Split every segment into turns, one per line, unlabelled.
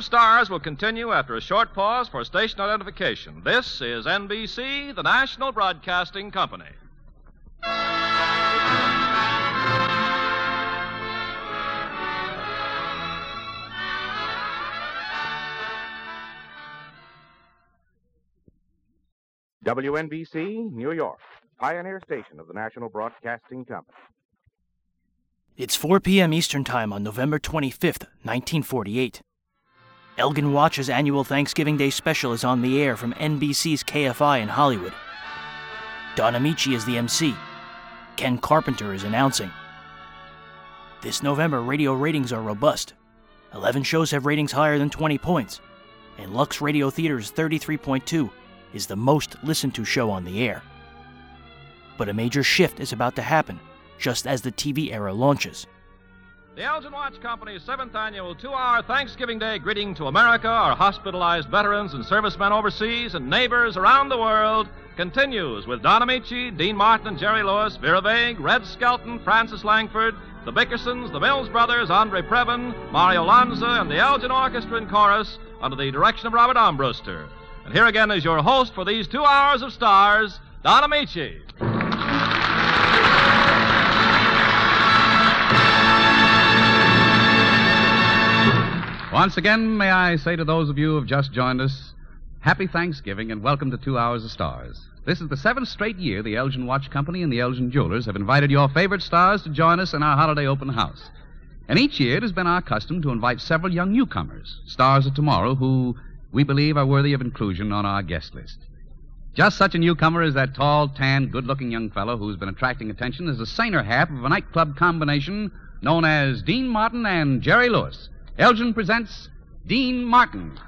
of Stars will continue after a short pause for station identification. This is NBC, the National Broadcasting Company.
WNBC, New York, pioneer station of the National Broadcasting Company.
It's 4 p.m. Eastern Time on November 25th, 1948. Elgin Watch's annual Thanksgiving Day special is on the air from NBC's KFI in Hollywood. Don Ameche is the MC. Ken Carpenter is announcing. This November, radio ratings are robust. 11 shows have ratings higher than 20 points, and Lux Radio Theater's 33.2 is the most listened to show on the air. But a major shift is about to happen just as the TV era launches.
The Elgin Watch Company's seventh annual two hour Thanksgiving Day greeting to America, our hospitalized veterans and servicemen overseas, and neighbors around the world continues with Don Ameche, Dean Martin, and Jerry Lewis, Vera Vague, Red Skelton, Frances Langford, the Bickersons, the Mills Brothers, Andre Previn, Mario Lanza, and the Elgin Orchestra and Chorus under the direction of Robert Armbruster. And here again is your host for these two hours of stars, Don Ameche.
Once again, may I say to those of you who have just joined us, Happy Thanksgiving and welcome to Two Hours of Stars. This is the seventh straight year the Elgin Watch Company and the Elgin Jewelers have invited your favorite stars to join us in our holiday open house. And each year it has been our custom to invite several young newcomers, stars of tomorrow, who we believe are worthy of inclusion on our guest list. Just such a newcomer is that tall, tan, good looking young fellow who's been attracting attention as the saner half of a nightclub combination known as Dean Martin and Jerry Lewis. Elgin presents Dean Martin.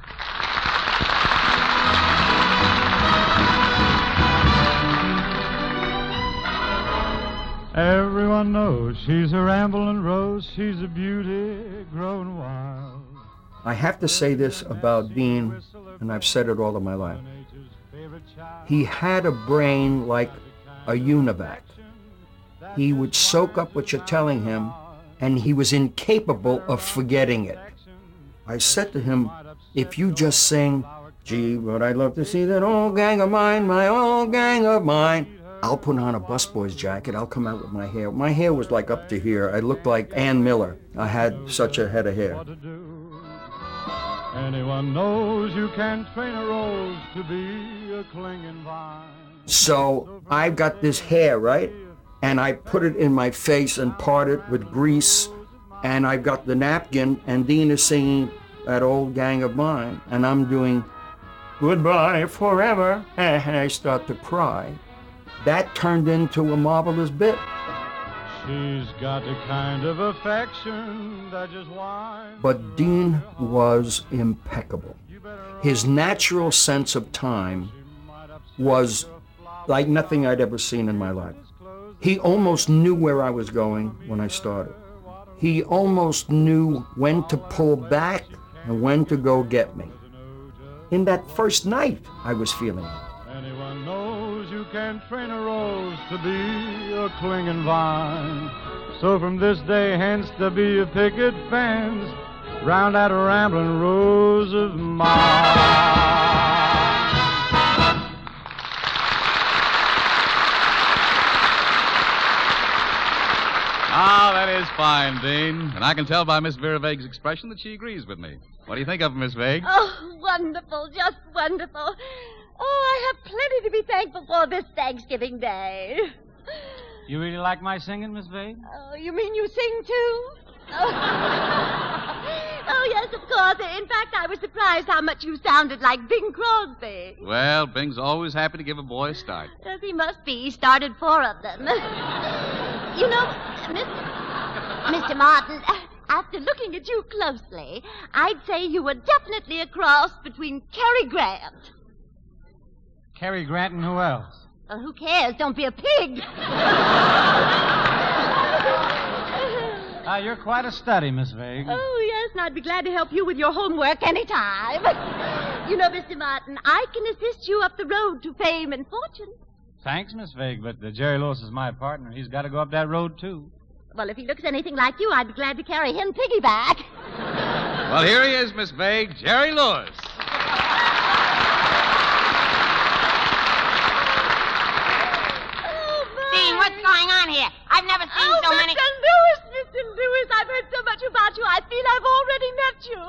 Everyone knows she's a rambling rose. She's a beauty grown wild.
I have to say this about Dean, and I've said it all of my life. He had a brain like a univac. He would soak up what you're telling him, and he was incapable of forgetting it. I said to him, if you just sing, gee, would I'd love to see that old gang of mine, my old gang of mine, I'll put on a busboy's jacket. I'll come out with my hair. My hair was like up to here. I looked like Ann Miller. I had such a head of hair.
Anyone knows you can train a rose to be a clinging vine.
So I've got this hair, right? And I put it in my face and part it with grease. And I've got the napkin, and Dean is singing that old gang of mine. And I'm doing goodbye forever. And I start to cry. That turned into a marvelous bit.
She's got a kind of affection that just whines.
But Dean was impeccable. His natural sense of time was like nothing I'd ever seen in my life. He almost knew where I was going when I started. He almost knew when to pull back and when to go get me. In that first night, I was feeling it.
Anyone knows you can train a rose to be a clinging vine. So from this day hence there be a picket fence round that rambling rose of mine.
That is fine, Dean. And I can tell by Miss Vera Vague's expression that she agrees with me. What do you think of it, Miss Vague?
Oh, wonderful, just wonderful. Oh, I have plenty to be thankful for this Thanksgiving Day.
You really like my singing, Miss Vague?
Oh, you mean you sing too? Oh. oh, yes, of course. In fact, I was surprised how much you sounded like Bing Crosby.
Well, Bing's always happy to give a boy a start.
Yes, he must be. He started four of them. you know, Miss, Mr. Martin, after looking at you closely, I'd say you were definitely a cross between Cary Grant.
Cary Grant and who else?
Well, who cares? Don't be a pig.
Ah, you're quite a study, Miss Vague.
Oh, yes, and I'd be glad to help you with your homework any time. you know, Mr. Martin, I can assist you up the road to fame and fortune.
Thanks, Miss Vague, but uh, Jerry Lewis is my partner. He's got to go up that road, too.
Well, if he looks anything like you, I'd be glad to carry him piggyback.
Well, here he is, Miss Vague, Jerry Lewis.
Dean, what's going on here? I've never seen
Oh,
so
Mr.
many. Mr.
Lewis, Mr. Lewis, I've heard so much about you. I feel I've already met you.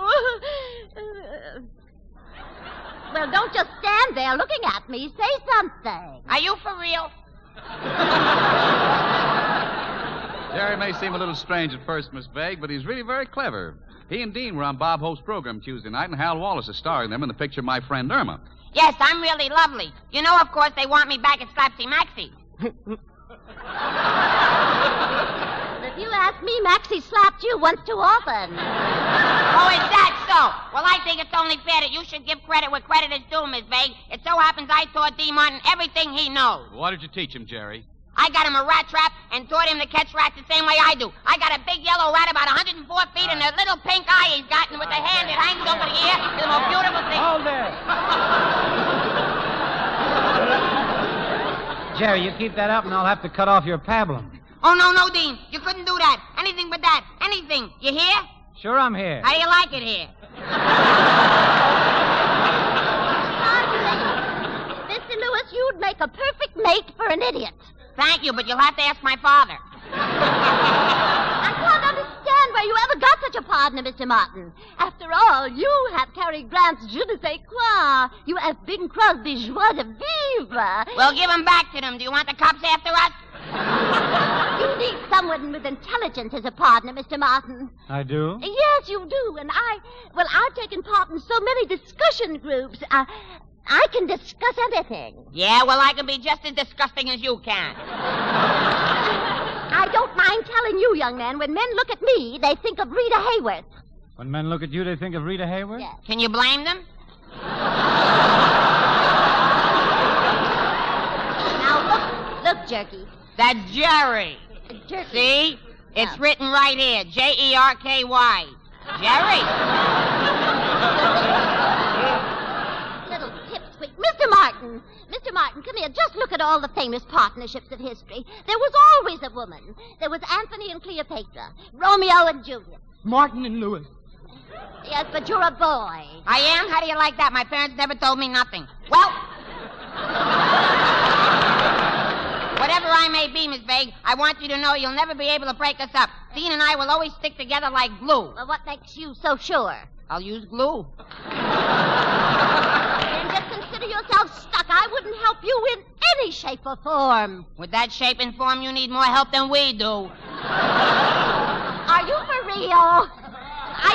well, don't just stand there looking at me. Say something.
Are you for real?
Jerry may seem a little strange at first, Miss Vague, but he's really very clever. He and Dean were on Bob Hope's program Tuesday night, and Hal Wallis is starring them in the picture My Friend Irma.
Yes, I'm really lovely. You know, of course, they want me back at Slapsy Maxie.
But if you ask me, Maxie slapped you once too often.
Oh, is that so? Well, I think it's only fair that you should give credit where credit is due, Miss Vague. It so happens I taught D. Martin everything he knows.
Why did you teach him, Jerry?
I got him a rat trap and taught him to catch rats the same way I do. I got a big yellow rat about 104 feet and a little pink eye he's got, and with a hand that hangs over the ear, it's the most beautiful thing.
Hold there. Jerry, you keep that up and I'll have to cut off your pablum.
Oh, no, no, Dean. You couldn't do that. Anything but that. Anything. You hear?
Sure, I'm here.
How do you like it here?
Mr. Lewis, you'd make a perfect mate for an idiot.
Thank you, but you'll have to ask my father.
I can't understand where you ever got such a partner, Mr. Martin. After all, you have Cary Grant's je ne sais quoi. You have Bing Crosby's joie de vivre.
We'll give him back to them. Do you want the cops after us?
You need someone with intelligence as a partner, Mr. Martin.
I do?
Yes, you do. And I, well, I've taken part in so many discussion groups. Uh, I can discuss anything.
Yeah, well, I can be just as disgusting as you can.
I don't mind telling you, young man, when men look at me, they think of Rita Hayworth.
When men look at you, they think of Rita Hayworth?
Yes.
Can you blame them?
Now, look, look, Jerky.
That's Jerry.
Jerky.
See? It's
Yeah.
written right here. J E R K Y. Jerry.
Little pipsqueak. Mr. Martin. Mr. Martin, come here. Just look at all the famous partnerships of history. There was always a woman. There was Anthony and Cleopatra, Romeo and Juliet.
Martin and Lewis.
Yes, but you're a boy.
I am? How do you like that? My parents never told me nothing. Well. Whatever I may be, Miss Vague, I want you to know you'll never be able to break us up. Dean and I will always stick together like glue.
Well, what makes you so sure?
I'll use glue.
Then just consider yourself stuck. I wouldn't help you in any shape or form.
With that shape and form, you need more help than we do.
Are you for real? I.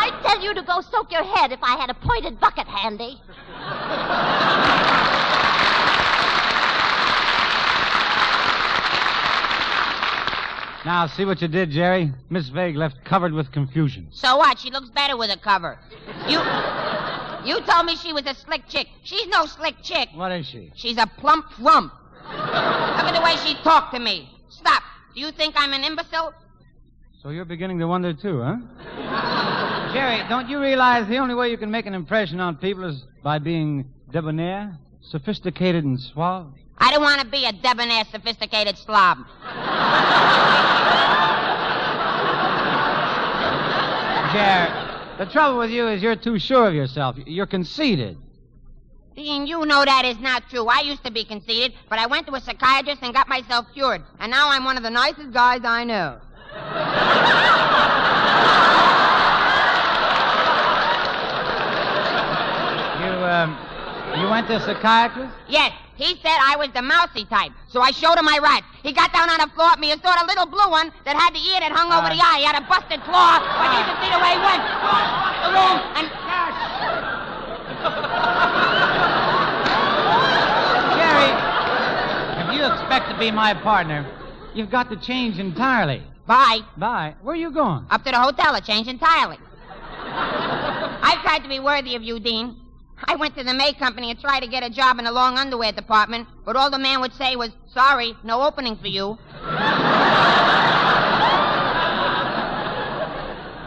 I'd tell you to go soak your head if I had a pointed bucket handy.
Now, see what you did, Jerry? Miss Vague left covered with confusion.
So what? She looks better with a cover. You. You told me she was a slick chick. She's no slick chick.
What is she?
She's a plump rump. Look at the way she talked to me. Stop. Do you think I'm an imbecile?
So you're beginning to wonder, too, huh? Jerry, don't you realize the only way you can make an impression on people is by being debonair, sophisticated, and suave?
I don't want to be a debonair, sophisticated slob.
Jerry, the trouble with you is you're too sure of yourself. You're conceited.
Dean, you know that is not true. I used to be conceited, but I went to a psychiatrist and got myself cured. And now I'm one of the nicest guys I know.
You, um, you went to a psychiatrist?
Yes, he said I was the mousy type, so I showed him my rats. He got down on the floor at me and saw a little blue one that had the ear that hung over the uh. eye. He had a busted claw, but you should see the way he went. The room and Cash.
Jerry, if you expect to be my partner, you've got to change entirely.
bye.
Bye. Where are you going?
Up to the hotel to change entirely. I've tried to be worthy of you, Dean. I went to the May Company and tried to get a job in the long underwear department, but all the man would say was, sorry, no opening for you.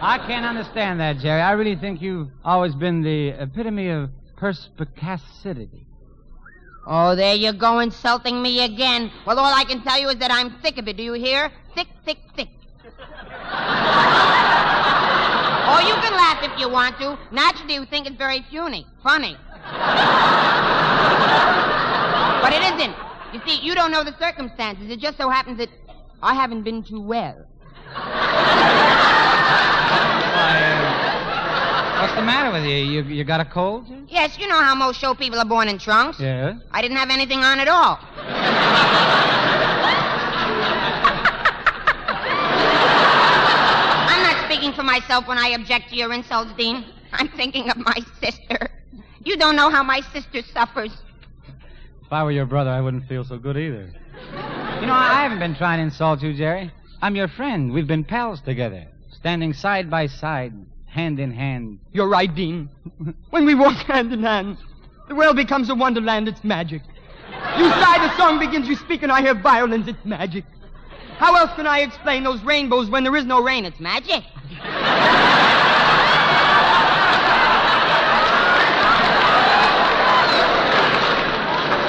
I can't understand that, Jerry. I really think you've always been the epitome of perspicacity.
Oh, there you go, insulting me again. Well, all I can tell you is that I'm sick of it. Do you hear? Sick, sick, sick. Or you can laugh if you want to. Naturally, you think it's very puny, funny. but it isn't. You see, you don't know the circumstances. It just so happens that I haven't been too well.
Uh, what's the matter with you? You, you got a cold?
Yes, you know how most show people are born in trunks.
Yeah.
I didn't have anything on at all. For myself when I object to your insults, Dean. I'm thinking of my sister. You don't know how my sister suffers.
If I were your brother, I wouldn't feel so good either. You know, I haven't been trying to insult you, Jerry. I'm your friend. We've been pals together, standing side by side, hand in hand.
You're right, Dean. When we walk hand in hand, the world becomes a wonderland. It's magic. You sigh, the song begins. You speak, and I hear violins. It's magic. How else can I explain those rainbows when there is no rain?
It's magic.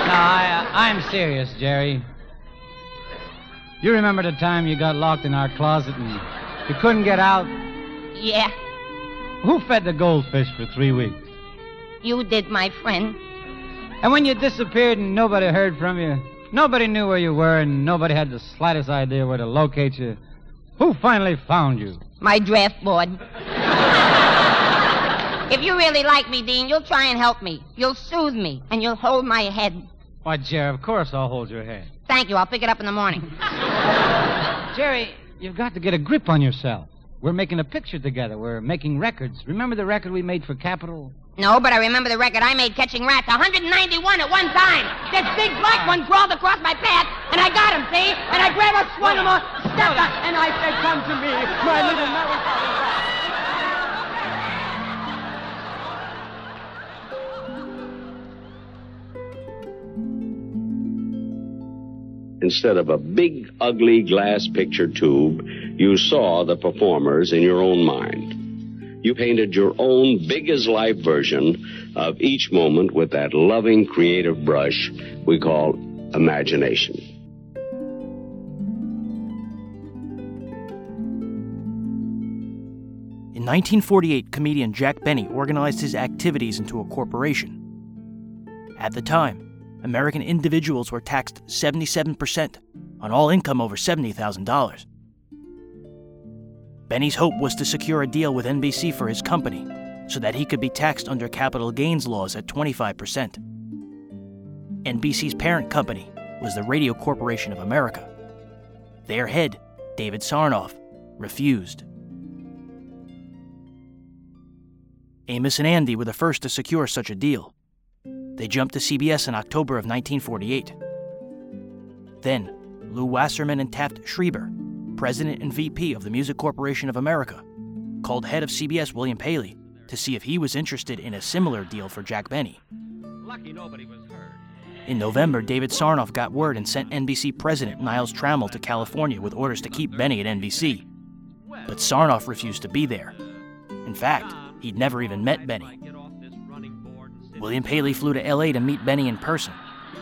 No, I, uh, I'm serious, Jerry. You remember the time you got locked in our closet and you couldn't get out?
Yeah,
Who fed the goldfish for three weeks?
you did, my friend.
And when you disappeared and nobody heard from you, nobody knew where you were, and nobody had the slightest idea where to locate you, who finally found you?
My draft board. if you really like me, Dean, you'll try and help me. You'll soothe me, and you'll hold my head.
Why, Jerry, of course I'll hold your hand.
Thank you. I'll pick it up in the morning.
Jerry, you've got to get a grip on yourself. We're making a picture together. We're making records. Remember the record we made for Capitol?
No, but I remember the record I made catching rats. 191 at one time. This big black ah. one crawled across my path, and I got him, see? And I grabbed a swung him on, stepped on,
And I said, Come to me, my little melancholy rat.
Instead of a big, ugly glass picture tube, you saw the performers in your own mind. You painted your own big as life version of each moment with that loving, creative brush we call imagination.
In 1948, comedian Jack Benny organized his activities into a corporation. At the time, American individuals were taxed 77% on all income over $70,000. Benny's hope was to secure a deal with NBC for his company so that he could be taxed under capital gains laws at 25%. NBC's parent company was the Radio Corporation of America. Their head, David Sarnoff, refused. Amos and Andy were the first to secure such a deal. They jumped to CBS in October of 1948. Then, Lew Wasserman and Taft Schreiber, president and VP of the Music Corporation of America, called head of CBS William Paley to see if he was interested in a similar deal for Jack Benny.
Lucky nobody was hurt.
In November, David Sarnoff got word and sent NBC president Niles Trammell to California with orders to keep Benny at NBC. But Sarnoff refused to be there. In fact, he'd never even met Benny. William Paley flew to LA to meet Benny in person,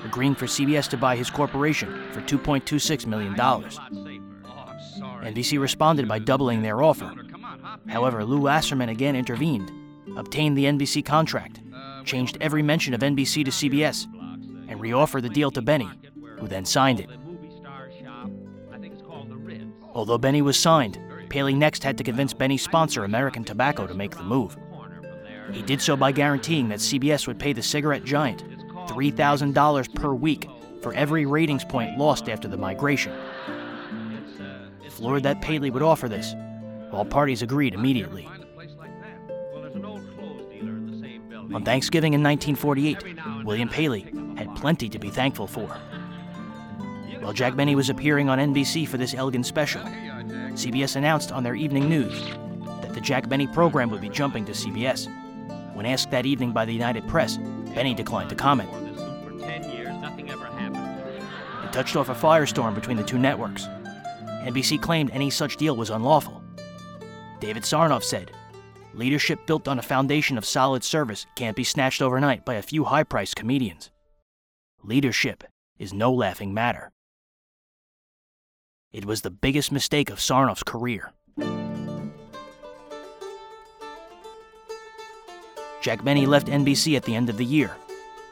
agreeing for CBS to buy his corporation for $2.26 million. NBC responded by doubling their offer. However, Lew Wasserman again intervened, obtained the NBC contract, changed every mention of NBC to CBS, and reoffered the deal to Benny, who then signed it. Although Benny was signed, Paley next had to convince Benny's sponsor, American Tobacco, to make the move. He did so by guaranteeing that CBS would pay the cigarette giant $3,000 per week for every ratings point lost after the migration. Floored that Paley would offer this, all parties agreed immediately. On Thanksgiving in 1948, William Paley had plenty to be thankful for. While Jack Benny was appearing on NBC for this Elgin special, CBS announced on their evening news that the Jack Benny program would be jumping to CBS. When asked that evening by the United Press, Benny declined to comment. It touched off a firestorm between the two networks. NBC claimed any such deal was unlawful. David Sarnoff said, Leadership built on a foundation of solid service can't be snatched overnight by a few high priced comedians. Leadership is no laughing matter. It was the biggest mistake of Sarnoff's career. Jack Benny left NBC at the end of the year.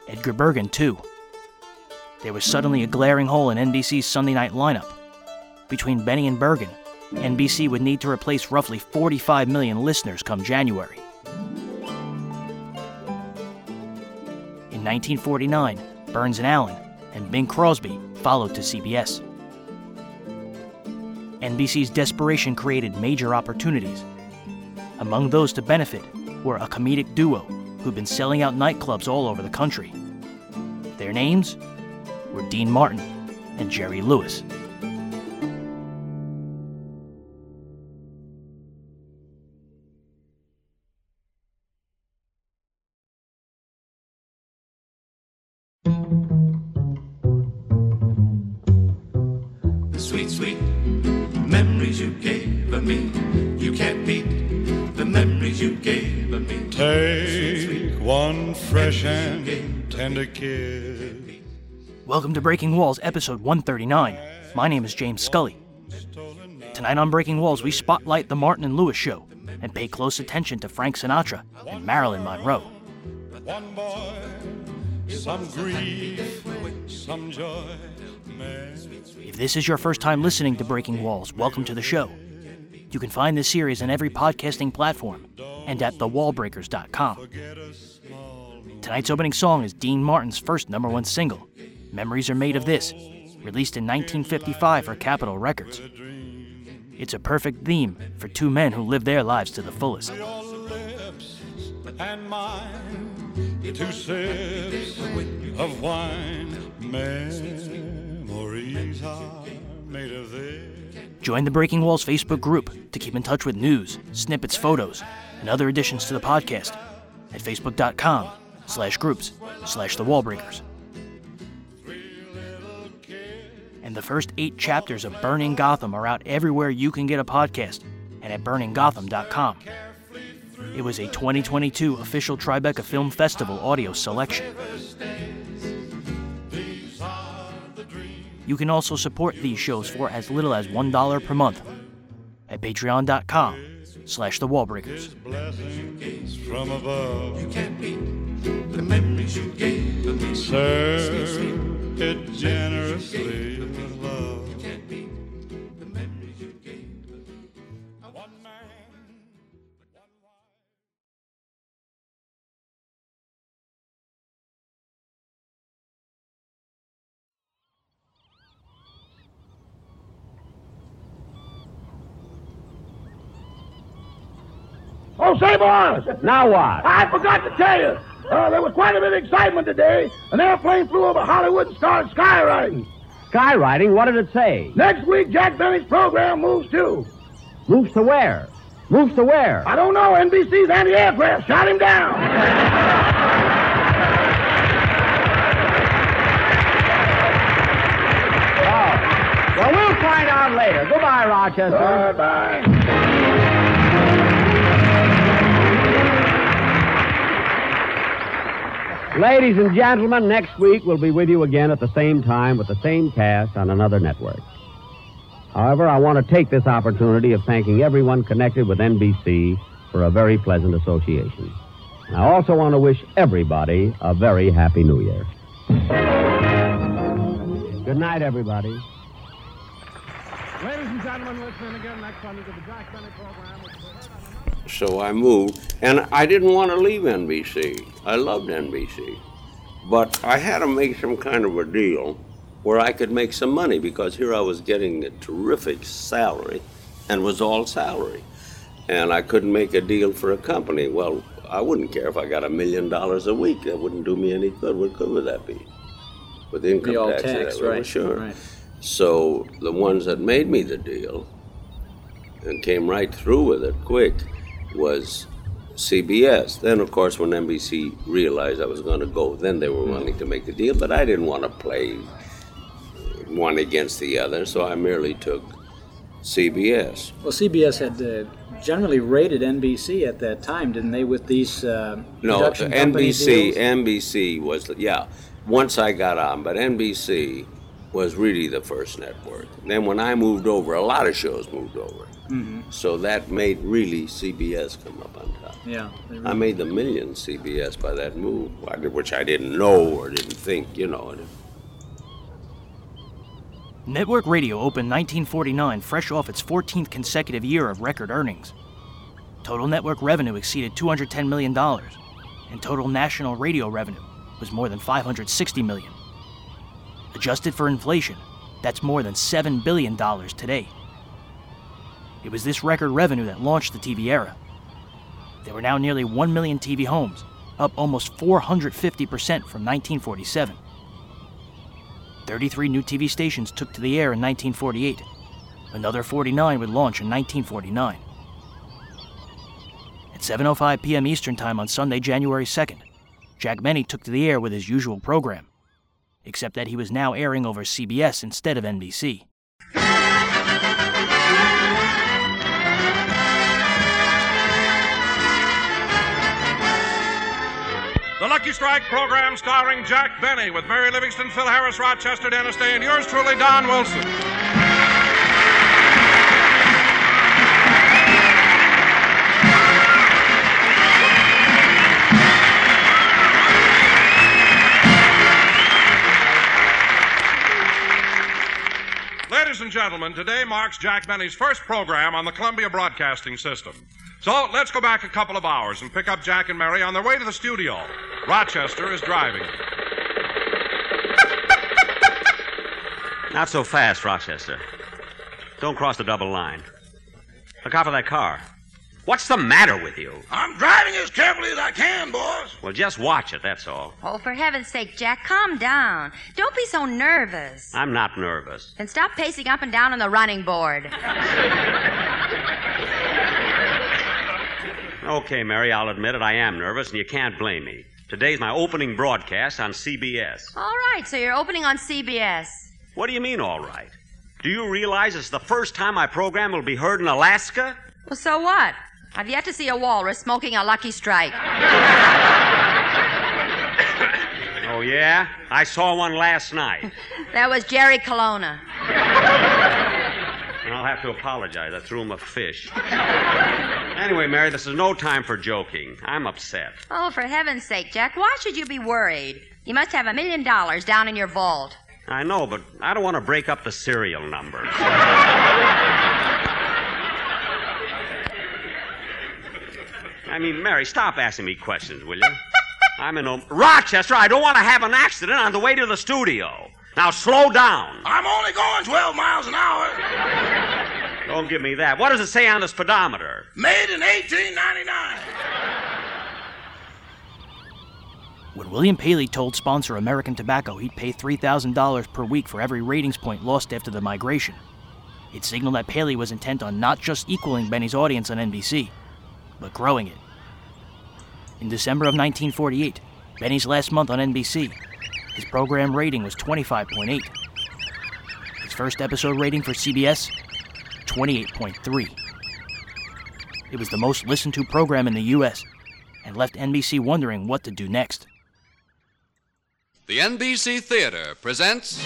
Edgar Bergen, too. There was suddenly a glaring hole in NBC's Sunday night lineup. Between Benny and Bergen, NBC would need to replace roughly 45 million listeners come January. In 1949, Burns and Allen and Bing Crosby followed to CBS. NBC's desperation created major opportunities. Among those to benefit were a comedic duo who'd been selling out nightclubs all over the country. Their names were Dean Martin and Jerry Lewis.
And kiss.
Welcome to Breaking Walls, episode 139. My name is James Scully. Tonight on Breaking Walls, we spotlight the Martin and Lewis show and pay close attention to Frank Sinatra and Marilyn Monroe.
One boy, some grief, some joy.
If this is your first time listening to Breaking Walls, welcome to the show. You can find this series on every podcasting platform and at thewallbreakers.com. Tonight's opening song is Dean Martin's first number one single, Memories Are Made of This, released in 1955 for Capitol Records. It's a perfect theme for two men who live their lives to the fullest.
And mine, two sips of wine. Memories are made of this.
Join the Breaking Walls Facebook group to keep in touch with news, snippets, photos, and other additions to the podcast at facebook.com slash groups slash the wallbreakers. And the first eight chapters of Burning Gotham are out everywhere you can get a podcast and at burninggotham.com. It was a 2022 official Tribeca Film Festival audio selection. You can also support these shows for as little as $1 per month at patreon.com slash the wallbreakers.
Blessings from above.
You can't beat the memories you gave of me.
Serve it generously with love.
Can't the memories you gave of me.
One man.
Oh, say, boys. Now what? I forgot to tell you. Uh, there was quite a bit of excitement today. An airplane flew over Hollywood and started skywriting.
Skywriting? What did it say?
Next week, Jack Benny's program moves to.
Moves to where? Moves to where?
I don't know. NBC's anti-aircraft shot him down.
Oh. Well, we'll find out later. Goodbye, Rochester.
Bye-bye.
Ladies and gentlemen, next week we'll be with you again at the same time with the same cast on another network. However, I want to take this opportunity of thanking everyone connected with NBC for a very pleasant association. And I also want to wish everybody a very happy New Year. Good night, everybody.
Ladies and gentlemen, listening again next Sunday to the Jack Benny program.
So I moved, and I didn't want to leave NBC. I loved NBC. But I had to make some kind of a deal where I could make some money because here I was getting a terrific salary and was all salary. And I couldn't make a deal for a company. Well, I wouldn't care if I got a million dollars a week. That wouldn't do me any good. What good would that be? With income
Be
tax,
tax, right,
Sure.
right.
So the ones that made me the deal and came right through with it quick was CBS. Then, of course, when NBC realized I was going to go, then they were willing to make the deal. But I didn't want to play one against the other, so I merely took CBS.
Well, CBS had uh, generally rated NBC at that time, didn't they, with these uh,
No, NBC. NBC was yeah. Once I got on, but NBC
was really the first network. Then when I moved over, a lot of shows moved over.
Mm-hmm.
So that made really CBS come up on top.
Yeah. they
I made the million CBS by that move, which I didn't know or didn't think, you know.
Network radio opened 1949 fresh off its 14th consecutive year of record earnings. Total network revenue exceeded $210 million, and total national radio revenue was more than 560 million. Adjusted for inflation, that's more than $7 billion today. It was this record revenue that launched the TV era. There were now nearly 1 million TV homes, up almost 450% from 1947. 33 new TV stations took to the air in 1948. Another 49 would launch in 1949. At 7:05 p.m. Eastern Time on Sunday, January 2nd, Jack Benny took to the air with his usual program, except that he was now airing over CBS instead of NBC.
Lucky Strike program starring Jack Benny with Mary Livingstone, Phil Harris, Rochester, Dennis Day, and yours truly, Don Wilson. Ladies and gentlemen, today marks Jack Benny's first program on the Columbia Broadcasting System. So let's go back a couple of hours and pick up Jack and Mary on their way to the studio. Rochester is driving.
Not so fast, Rochester. Don't cross the double line. Look out for that car. What's the matter with you?
I'm driving as carefully as I can, boss.
Well, just watch it, that's all.
Oh, for heaven's sake, Jack, calm down. Don't be so nervous.
I'm not nervous.
And stop pacing up and down on the running board.
Okay, Mary, I'll admit it. I am nervous, and you can't blame me. Today's my opening broadcast on CBS.
All right, so you're opening on CBS.
What do you mean, all right? Do you realize it's the first time my program will be heard in Alaska?
Well, so what? I've yet to see a walrus smoking a lucky strike.
Oh, yeah? I saw one last night.
That was Jerry Colonna.
And I'll have to apologize. I threw him a fish. Anyway, Mary, this is no time for joking. I'm upset.
Oh, for heaven's sake, Jack, why should you be worried? You must have a million dollars down in your vault.
I know, but I don't want to break up the serial numbers. I mean, Mary, stop asking me questions, will you? I'm in a... Rochester, I don't want to have an accident on the way to the studio. Now, slow down.
I'm only going 12 miles an hour.
Don't give me that. What does it say on the speedometer?
Made in 1899.
When William Paley told sponsor American Tobacco he'd pay $3,000 per week for every ratings point lost after the migration, it signaled that Paley was intent on not just equaling Benny's audience on NBC, but growing it. In December of 1948, Benny's last month on NBC, his program rating was 25.8. His first episode rating for CBS, 28.3. It was the most listened to program in the U.S. and left NBC wondering what to do next.
The NBC Theater presents.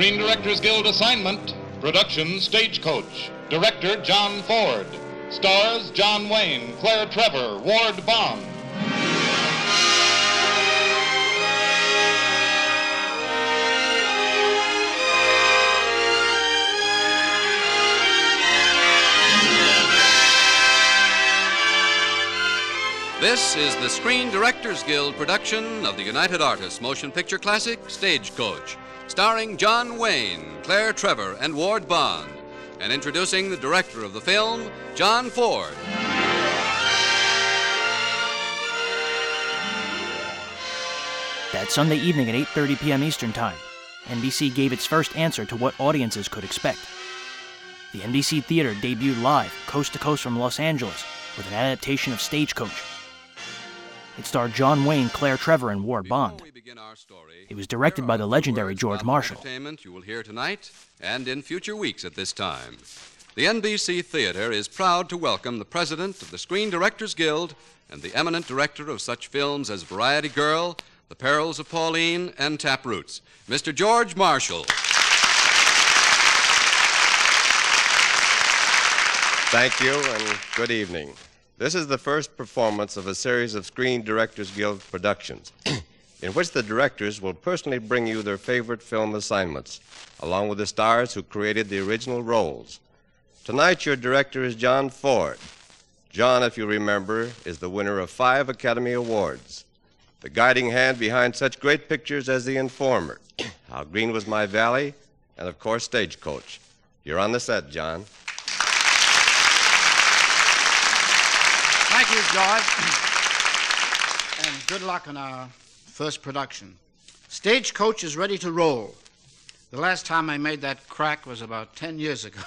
Screen Directors Guild assignment. Production Stagecoach. Director John Ford. Stars John Wayne, Claire Trevor, Ward Bond.
This is the Screen Directors Guild production of the United Artists Motion Picture Classic Stagecoach, starring John Wayne, Claire Trevor, and Ward Bond, and introducing the director of the film, John Ford.
That Sunday evening at 8:30 p.m. Eastern Time, NBC gave its first answer to what audiences could expect. The NBC Theater debuted live, coast to coast from Los Angeles, with an adaptation of Stagecoach. It starred John Wayne, Claire Trevor, and Ward Bond. It was directed by the legendary George Marshall.
Entertainment you will hear tonight and in future weeks at this time. The NBC Theater is proud to welcome the president of the Screen Directors Guild, and the eminent director of such films as Variety Girl, The Perils of Pauline, and Taproots, Mr. George Marshall.
Thank you and good evening. This is the first performance of a series of Screen Directors Guild productions, in which the directors will personally bring you their favorite film assignments, along with the stars who created the original roles. Tonight, your director is John Ford. John, if you remember, is the winner of five Academy Awards, the guiding hand behind such great pictures as The Informer, How Green Was My Valley, and of course, Stagecoach. You're on the set, John.
Thank you, George. and good luck on our first production. Stagecoach is ready to roll. The last time I made that crack was about 10 years ago.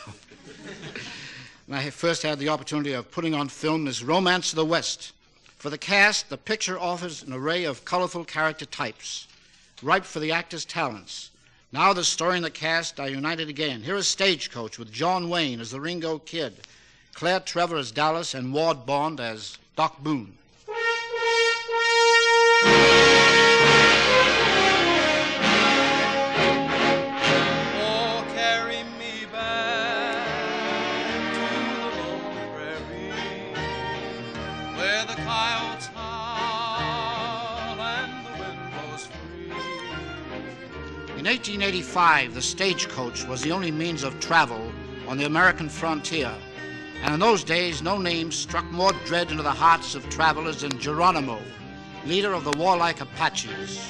and I first had the opportunity of putting on film this Romance of the West. For the cast, the picture offers an array of colorful character types, ripe for the actor's talents. Now the story and the cast are united again. Here is Stagecoach with John Wayne as the Ringo Kid, Claire Trevor as Dallas, and Ward Bond as Doc Boone. In 1885, the stagecoach was the only means of travel on the American frontier. And in those days, no name struck more dread into the hearts of travelers than Geronimo, leader of the warlike Apaches.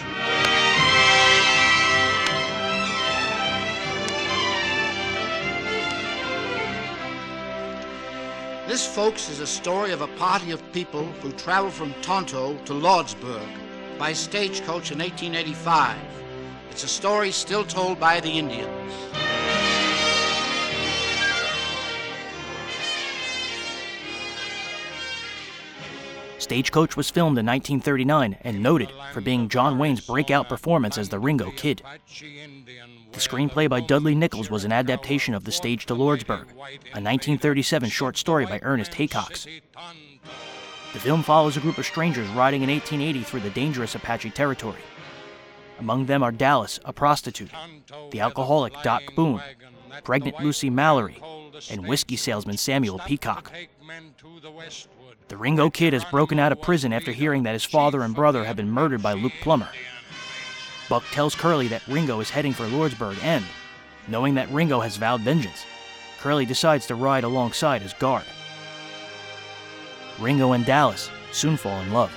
This, folks, is a story of a party of people who traveled from Tonto to Lordsburg by stagecoach in 1885. It's a story still told by the Indians.
Stagecoach was filmed in 1939 and noted for being John Wayne's breakout performance as the Ringo Kid. The screenplay by Dudley Nichols was an adaptation of The Stage to Lordsburg, a 1937 short story by Ernest Haycox. The film follows a group of strangers riding in 1880 through the dangerous Apache territory. Among them are Dallas, a prostitute, the alcoholic Doc Boone, pregnant Lucy Mallory, and whiskey salesman Samuel Peacock. The Ringo Kid has broken out of prison after hearing that his father and brother have been murdered by Luke Plummer. Buck tells Curly that Ringo is heading for Lordsburg and, knowing that Ringo has vowed vengeance, Curly decides to ride alongside as guard. Ringo and Dallas soon fall in love.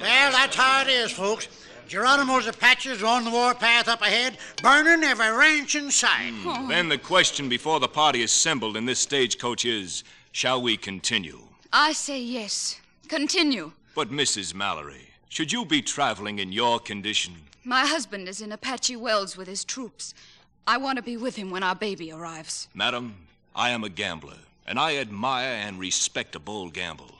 Well, that's how it is, folks. Geronimo's Apaches are on the warpath up ahead, burning every ranch in sight. Hmm.
Then the question before the party assembled in this stagecoach is shall we continue?
I say yes. Continue.
But, Mrs. Mallory, should you be traveling in your condition?
My husband is in Apache Wells with his troops. I want to be with him when our baby arrives.
Madam, I am a gambler, and I admire and respect a bold gamble.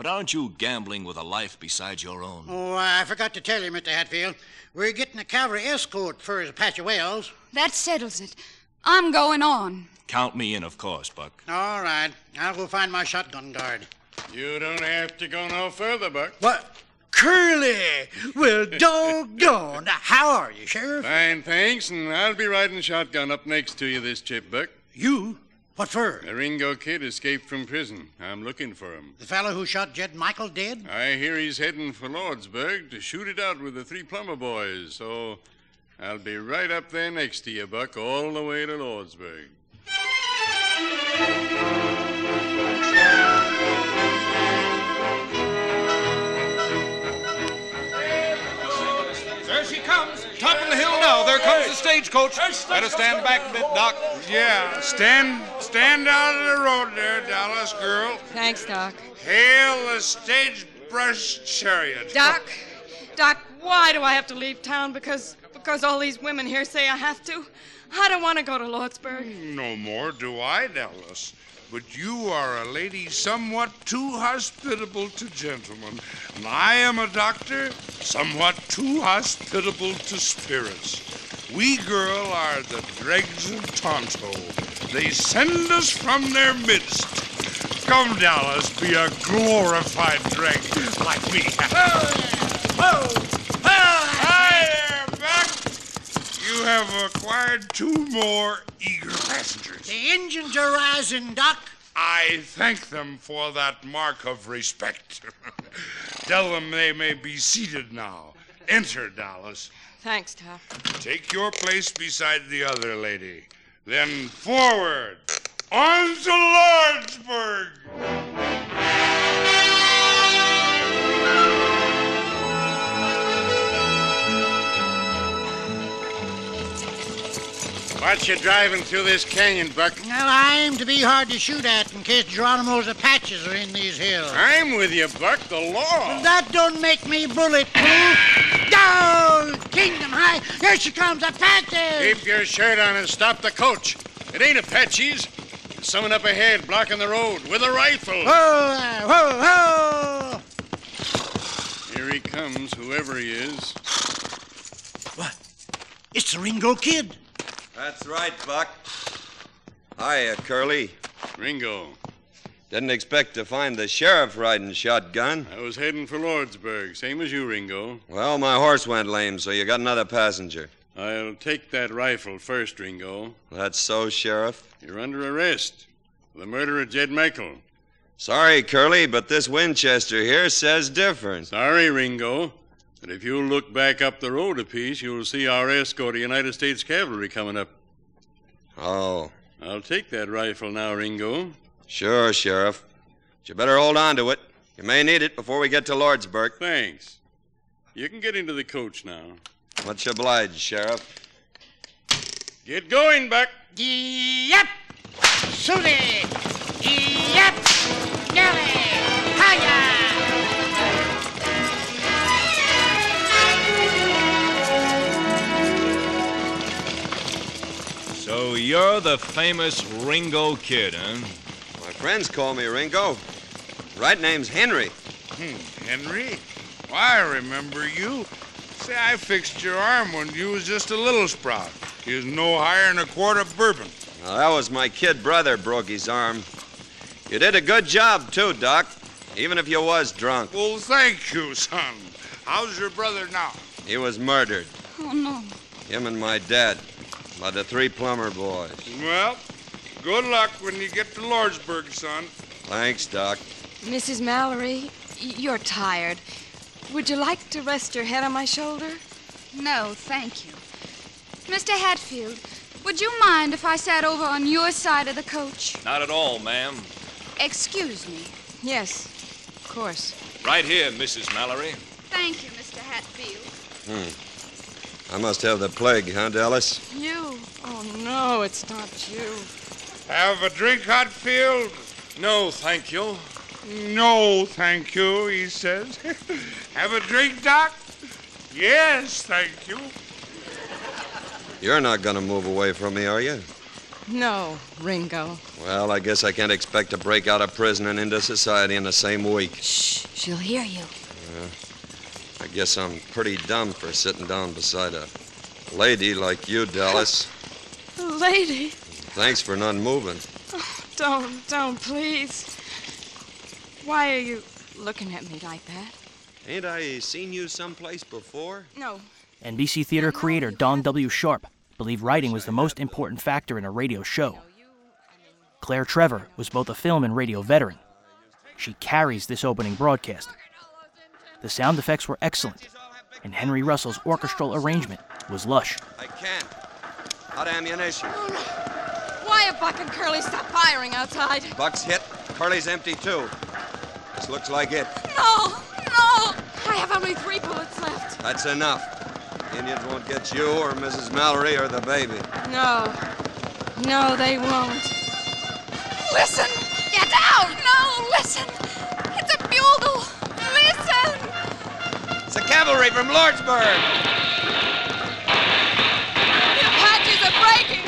But aren't you gambling with a life besides your own?
Oh, I forgot to tell you, Mr. Hatfield. We're getting a cavalry escort for Apache Wells.
That settles it. I'm going on.
Count me in, of course, Buck.
All right. I'll go find my shotgun guard.
You don't have to go no further, Buck.
What? Curly! Well, doggone. How are you, Sheriff?
Fine, thanks, and I'll be riding shotgun up next to you this trip, Buck.
You? What for?
The Ringo kid escaped from prison. I'm looking for him.
The fellow who shot Jed Michael dead?
I hear he's heading for Lordsburg to shoot it out with the three Plummer boys, so I'll be right up there next to you, Buck, all the way to Lordsburg.
There comes the stagecoach. Better stand back a bit, Doc.
Yeah, stand stand out of the road there, Dallas girl.
Thanks, Doc.
Hail the stage-brush chariot.
Doc, Doc, why do I have to leave town? Because because all these women here say I have to. I don't want to go to Lordsburg.
No more do I, Dallas. But you are a lady somewhat too hospitable to gentlemen. And I am a doctor somewhat too hospitable to spirits. We girl are the dregs of Tonto. They send us from their midst. Come, Dallas, be a glorified drink like me. Hi there, Buck. You have acquired two more eager passengers.
The engines are rising, Doc.
I thank them for that mark of respect. Tell them they may be seated now. Enter, Dallas.
Thanks, Doc.
Take your place beside the other lady. Then forward. On to Lordsburg.
Watch you driving through this canyon, Buck. Well, I aim to be hard to shoot at in case Geronimo's Apaches are in these hills.
I'm with you, Buck. The law.
That don't make me bulletproof. Down! Kingdom High! Here she comes, Apaches!
Keep your shirt on and stop the coach. It ain't Apaches. There's someone up ahead blocking the road with a rifle.
Whoa there! Whoa, whoa!
Here he comes, whoever he is.
What? It's the Ringo Kid.
That's right, Buck. Hiya, Curly.
Ringo.
Didn't expect to find the sheriff riding shotgun.
I was heading for Lordsburg, same as you, Ringo.
Well, my horse went lame, so you got another passenger.
I'll take that rifle first, Ringo.
That's so, Sheriff.
You're under arrest for the murder of Jed Michael.
Sorry, Curly, but this Winchester here says different.
Sorry, Ringo. But if you'll look back up the road a piece, you'll see our escort of United States Cavalry coming up.
Oh.
I'll take that rifle now, Ringo.
Sure, Sheriff. But you better hold on to it. You may need it before we get to Lordsburg.
Thanks. You can get into the coach now.
Much obliged, Sheriff.
Get going, Buck.
Yep! Susie! Yep! Nelly! Hiya!
So you're the famous Ringo Kid, huh?
My friends call me Ringo. Right name's Henry.
Hmm, Henry? Why, I remember you. Say, I fixed your arm when you was just a little sprout. He was no higher than a quart of bourbon.
Now, that was my kid brother broke his arm. You did a good job, too, Doc, even if you was drunk.
Well, thank you, son. How's your brother now?
He was murdered.
Oh, no.
Him and my dad. By the three Plummer boys.
Well, good luck when you get to Lordsburg, son.
Thanks, Doc.
Mrs. Mallory, you're tired. Would you like to rest your head on my shoulder?
No, thank you. Mr. Hatfield, would you mind if I sat over on your side of the coach?
Not at all, ma'am.
Excuse me.
Yes, of course.
Right here, Mrs. Mallory.
Thank you, Mr. Hatfield.
Hmm. I must have the plague, huh, Dallas?
You? Oh, no, it's not you.
Have a drink, Hatfield?
No, thank you.
No, thank you, he says. Have a drink, Doc? Yes, thank you.
You're not going to move away from me, are you?
No, Ringo.
Well, I guess I can't expect to break out of prison and into society in the same week.
Shh, she'll hear you.
Uh, I guess I'm pretty dumb for sitting down beside a lady like you, Dallas.
Lady.
Thanks for not moving.
Oh, don't, don't, please. Why are you looking at me like that?
Ain't I seen you someplace before?
No.
NBC theater creator Don W. Sharp believed writing was the most important factor in a radio show. Claire Trevor was both a film and radio veteran. She carries this opening broadcast. The sound effects were excellent, and Henry Russell's orchestral arrangement was lush.
I can't. Out of ammunition.
Why have Buck and Curly stopped firing outside?
Buck's hit. Curly's empty, too. This looks like it.
No, no! I have only three bullets left.
That's enough. Indians won't get you or Mrs. Mallory or the baby.
No. No, they won't. Listen! Get out! No, listen! It's a bugle! Listen!
It's the cavalry from Lordsburg!
The Apaches are breaking!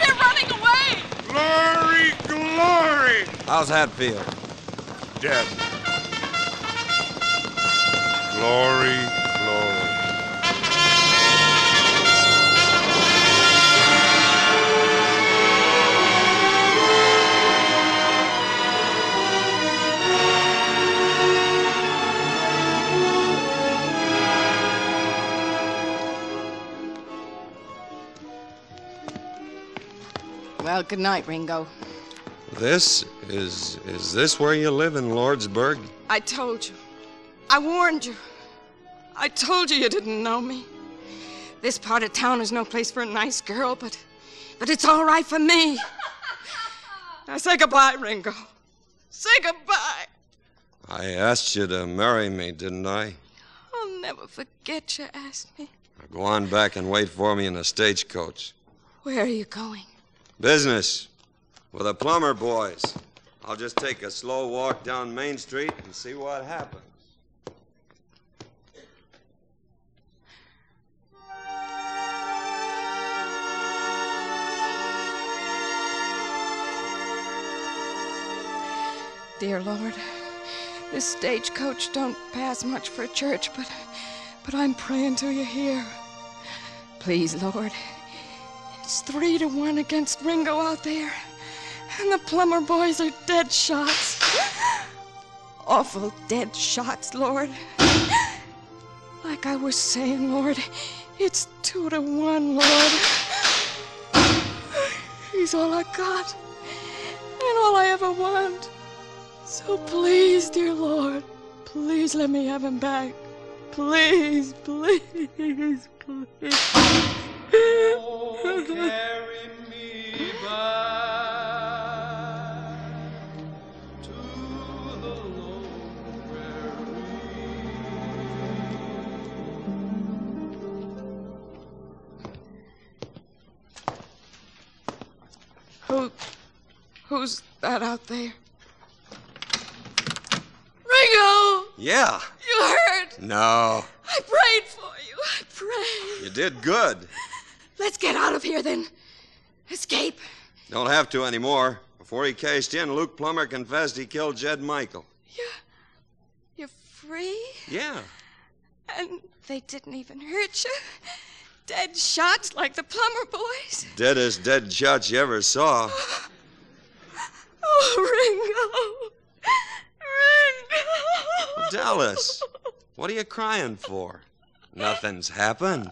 They're running away!
Glory, glory!
How's Hatfield?
Dead. Glory, glory.
Well, good night, Ringo.
This is is this where you live in Lordsburg?
I told you. I warned you. I told you you didn't know me. This part of town is no place for a nice girl, but but it's all right for me. Now say goodbye, Ringo. Say goodbye.
I asked you to marry me, didn't I?
I'll never forget you asked me.
Now go on back and wait for me in the stagecoach.
Where are you going?
Business with the Plummer boys. I'll just take a slow walk down Main Street and see what happens.
Dear Lord, this stagecoach don't pass much for a church, but but I'm praying to you here. Please, Lord. It's three to one against Ringo out there. And the Plummer boys are dead shots. Awful dead shots, Lord. Like I was saying, Lord, it's two to one, Lord. He's all I got. And all I ever want. So please, dear Lord, please let me have him back. Please, please, please.
Oh, carry me back to the lone
Who, who's that out there? Ringo!
Yeah.
You heard?
No.
I prayed for you. I prayed.
You did good.
Let's get out of here then. Escape.
Don't have to anymore. Before he cased in, Luke Plummer confessed he killed Jed Michael. Yeah.
You're free?
Yeah.
And they didn't even hurt you? Dead shots like the Plummer boys?
Deadest dead shots you ever saw.
Oh, Ringo. Ringo.
Dallas, what are you crying for? Nothing's happened.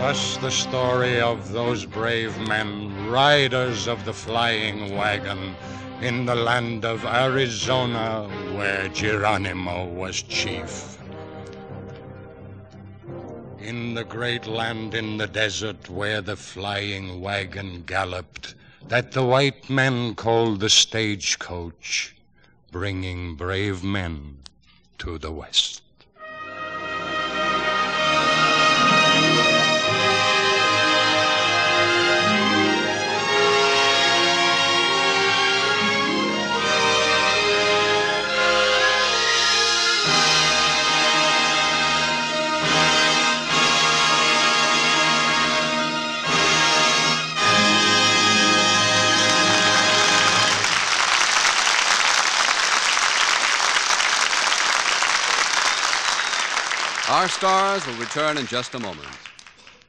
Thus the story of those brave men, riders of the flying wagon, in the land of Arizona where Geronimo was chief. In the great land in the desert where the flying wagon galloped, that the white men called the stagecoach, bringing brave men to the west.
Our stars will return in just a moment.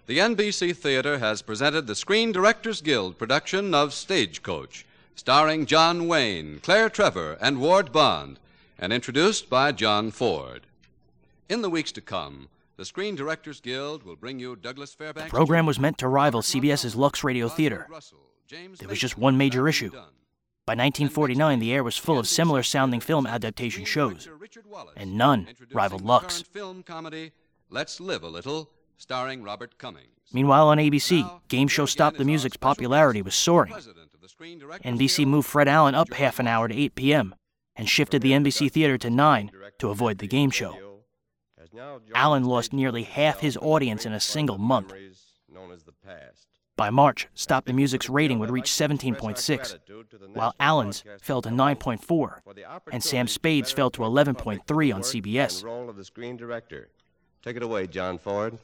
The NBC Theater has presented the Screen Directors Guild production of Stagecoach, starring John Wayne, Claire Trevor, and Ward Bond, and introduced by John Ford. In the weeks to come, the Screen Directors Guild will bring you Douglas Fairbanks.
The program was meant to rival CBS's Lux Radio Theater. There was just one major issue. By 1949, the air was full of similar sounding film adaptation shows, and none rivaled Lux.
film comedy Let's Live a Little, starring Robert Cummings.
Meanwhile, on ABC, game show Stop the Music's popularity was soaring. NBC moved Fred Allen up half an hour to 8 p.m. and shifted the NBC Theater to 9 to avoid the game show. Allen lost nearly half his audience in a single month. By March, Stop the Music's rating would reach 17.6, while Allen's fell to 9.4, and Sam Spade's fell to 11.3 on CBS.
Take it away, John Ford.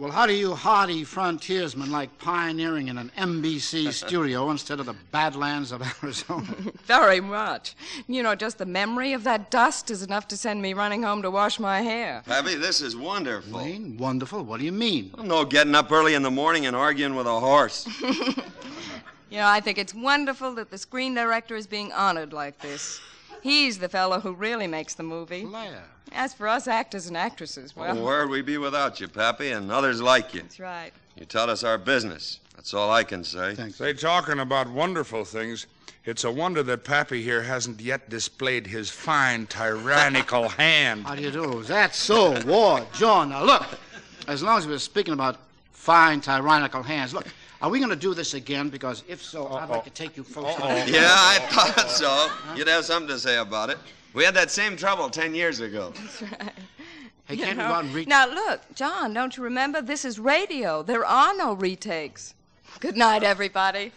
Well, how do you hardy frontiersmen like pioneering in an NBC studio instead of the badlands of Arizona?
Very much. You know, just the memory of that dust is enough to send me running home to wash my hair.
Pappy, this is wonderful.
Wayne, wonderful? What do you mean?
No getting up early in the morning and arguing with a horse.
You know, I think it's wonderful that the screen director is being honored like this. He's the fellow who really makes the movie.
Flair.
As for us actors and actresses, well.
Well, where'd we be without you, Pappy, and others like you?
That's right.
You taught us our business. That's all I can say. Thanks.
Say, talking about wonderful things, it's a wonder that Pappy here hasn't yet displayed his fine tyrannical hand.
How do you do? That's so, Ward, John. Now look, as long as we're speaking about fine tyrannical hands, look, are we going to do this again? Because if so, I'd like to take you folks.
Yeah, I thought so. You'd have something to say about it. We had that same trouble ten years ago.
That's right.
Hey, can't we
know-
go out and read?
Now, look, John, don't you remember? This is radio. There are no retakes. Good night, everybody.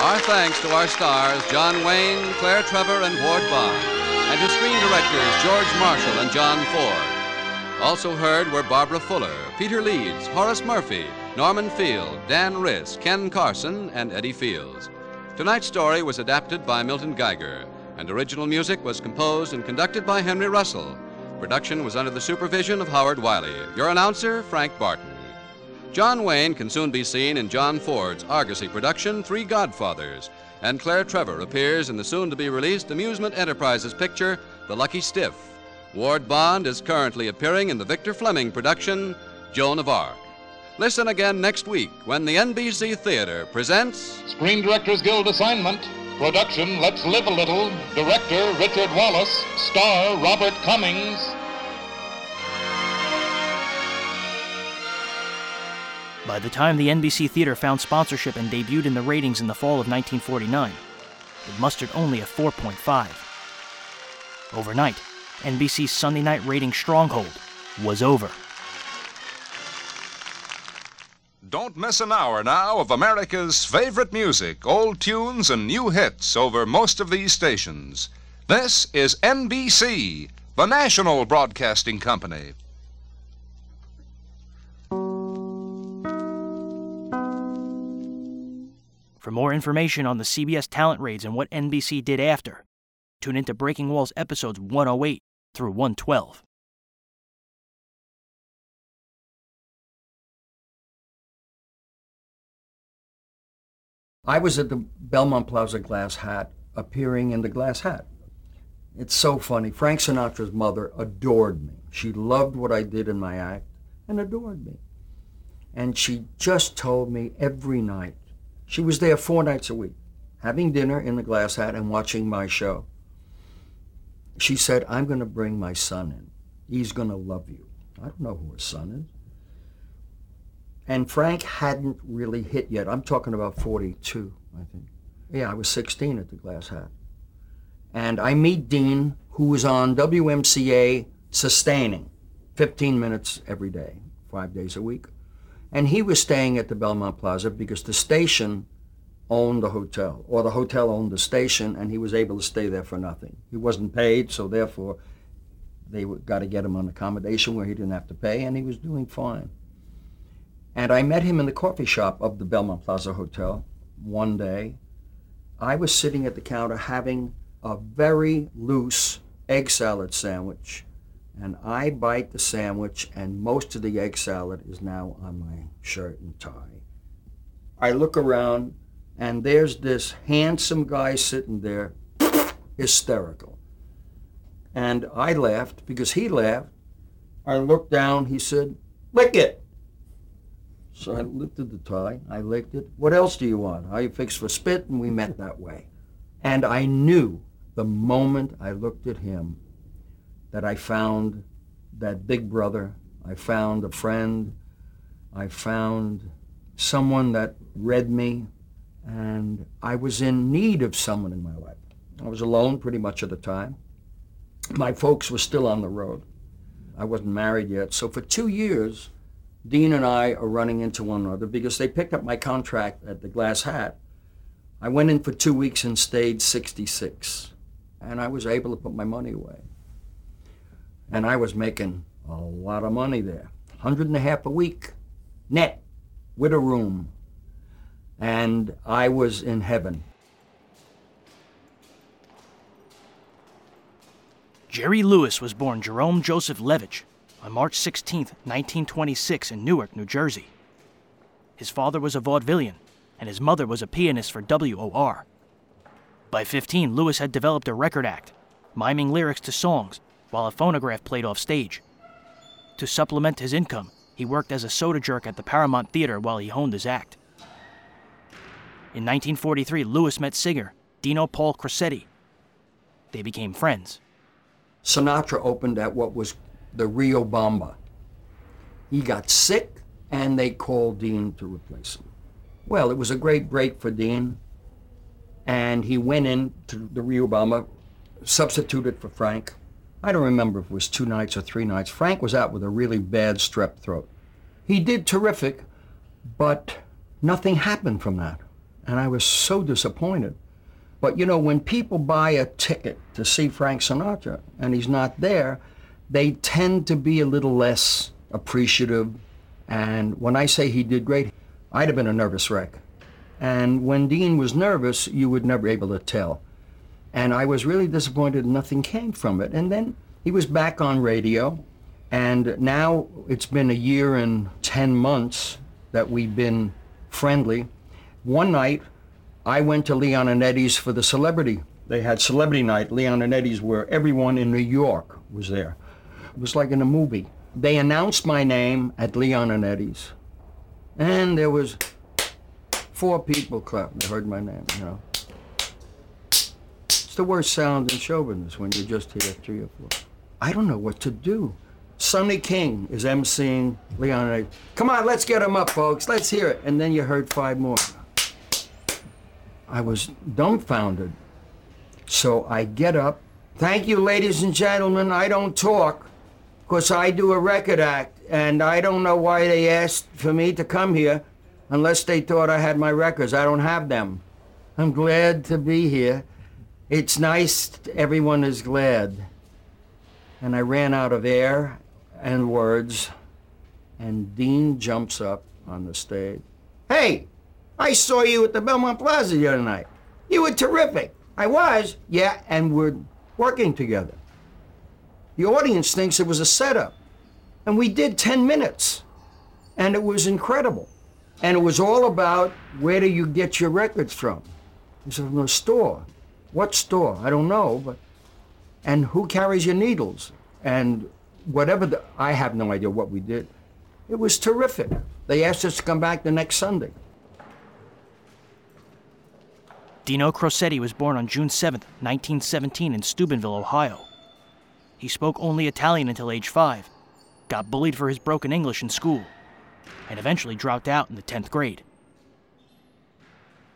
Our thanks to our stars, John Wayne, Claire Trevor, and Ward Bond, and to screen directors George Marshall and John Ford. Also heard were Barbara Fuller, Peter Leeds, Horace Murphy, Norman Field, Dan Riss, Ken Carson, and Eddie Fields. Tonight's story was adapted by Milton Geiger, and original music was composed and conducted by Henry Russell. Production was under the supervision of Howard Wiley. Your announcer, Frank Barton. John Wayne can soon be seen in John Ford's Argosy production, Three Godfathers, and Claire Trevor appears in the soon to be released Amusement Enterprises picture, The Lucky Stiff. Ward Bond is currently appearing in the Victor Fleming production, Joan of Arc. Listen again next week when the NBC Theater presents
Screen Directors Guild assignment. Production Let's Live a Little. Director Richard Wallace. Star Robert Cummings.
By the time the NBC Theater found sponsorship and debuted in the ratings in the fall of 1949, it mustered only a 4.5. Overnight, NBC's Sunday night rating stronghold was over.
Don't miss an hour now of America's favorite music, old tunes, and new hits over most of these stations. This is NBC, the national broadcasting company.
For more information on the CBS talent raids and what NBC did after, tune into Breaking Walls episodes 108 through 112.
I was at the Belmont Plaza Glass Hat, appearing in the Glass Hat. It's so funny. Frank Sinatra's mother adored me. She loved what I did in my act and adored me. And she just told me every night. She was there four nights a week, having dinner in the Glass Hat and watching my show. She said, I'm going to bring my son in. He's going to love you. I don't know who her son is. And Frank hadn't really hit yet. I'm talking about 42, I think. Yeah, I was 16 at the Glass Hat. And I meet Dean, who was on WMCA sustaining 15 minutes every day, five days a week. And he was staying at the Belmont Plaza because the station owned the hotel, or the hotel owned the station, and he was able to stay there for nothing. He wasn't paid, so therefore they got to get him on accommodation where he didn't have to pay, and he was doing fine. And I met him in the coffee shop of the Belmont Plaza Hotel one day. I was sitting at the counter having a very loose egg salad sandwich. And I bite the sandwich, and most of the egg salad is now on my shirt and tie. I look around, and there's this handsome guy sitting there, hysterical. And I laughed because he laughed. I looked down, he said, Lick it. So I lifted the tie, I licked it. What else do you want? How you fix for spit? And we met that way. And I knew the moment I looked at him that I found that big brother, I found a friend, I found someone that read me, and I was in need of someone in my life. I was alone pretty much at the time. My folks were still on the road. I wasn't married yet. So for two years, Dean and I are running into one another because they picked up my contract at the Glass Hat. I went in for two weeks and stayed 66, and I was able to put my money away. And I was making a lot of money there, hundred and a half a week, net, with a room. And I was in heaven.
Jerry Lewis was born Jerome Joseph Levitch on March 16, 1926, in Newark, New Jersey. His father was a vaudevillian, and his mother was a pianist for WOR. By 15, Lewis had developed a record act, miming lyrics to songs while a phonograph played off stage. To supplement his income, he worked as a soda jerk at the Paramount Theater while he honed his act. In 1943, Lewis met singer Dino Paul Crosetti. They became friends.
Sinatra opened at what was the Rio Bamba. He got sick, and they called Dean to replace him. Well, it was a great break for Dean, and he went in to the Rio Bamba, substituted for Frank. I don't remember if it was two nights or three nights. Frank was out with a really bad strep throat. He did terrific, but nothing happened from that. And I was so disappointed. But you know, when people buy a ticket to see Frank Sinatra and he's not there, they tend to be a little less appreciative. And when I say he did great, I'd have been a nervous wreck. And when Dean was nervous, you would never be able to tell. And I was really disappointed nothing came from it. And then he was back on radio. And now it's been a year and 10 months that we've been friendly. One night, I went to Leon and Eddie's for the celebrity. They had celebrity night, Leon and Eddie's, where everyone in New York was there. It was like in a movie. They announced my name at Leon and Eddie's. And there was four people clapping. They heard my name, you know. The worst sound in show business when you just hear three or four. I don't know what to do. Sonny King is emceeing Leon. Come on, let's get him up, folks. Let's hear it. And then you heard five more. I was dumbfounded. So I get up. Thank you, ladies and gentlemen. I don't talk because I do a record act, and I don't know why they asked for me to come here unless they thought I had my records. I don't have them. I'm glad to be here. It's nice everyone is glad. And I ran out of air and words, and Dean jumps up on the stage. Hey, I saw you at the Belmont Plaza the other night. You were terrific. I was, yeah, and we're working together. The audience thinks it was a setup. And we did 10 minutes. And it was incredible. And it was all about where do you get your records from? He said, from the store. What store? I don't know, but and who carries your needles? And whatever the, I have no idea what we did. It was terrific. They asked us to come back the next Sunday.
Dino Crosetti was born on June 7, 1917, in Steubenville, Ohio. He spoke only Italian until age five, got bullied for his broken English in school, and eventually dropped out in the 10th grade.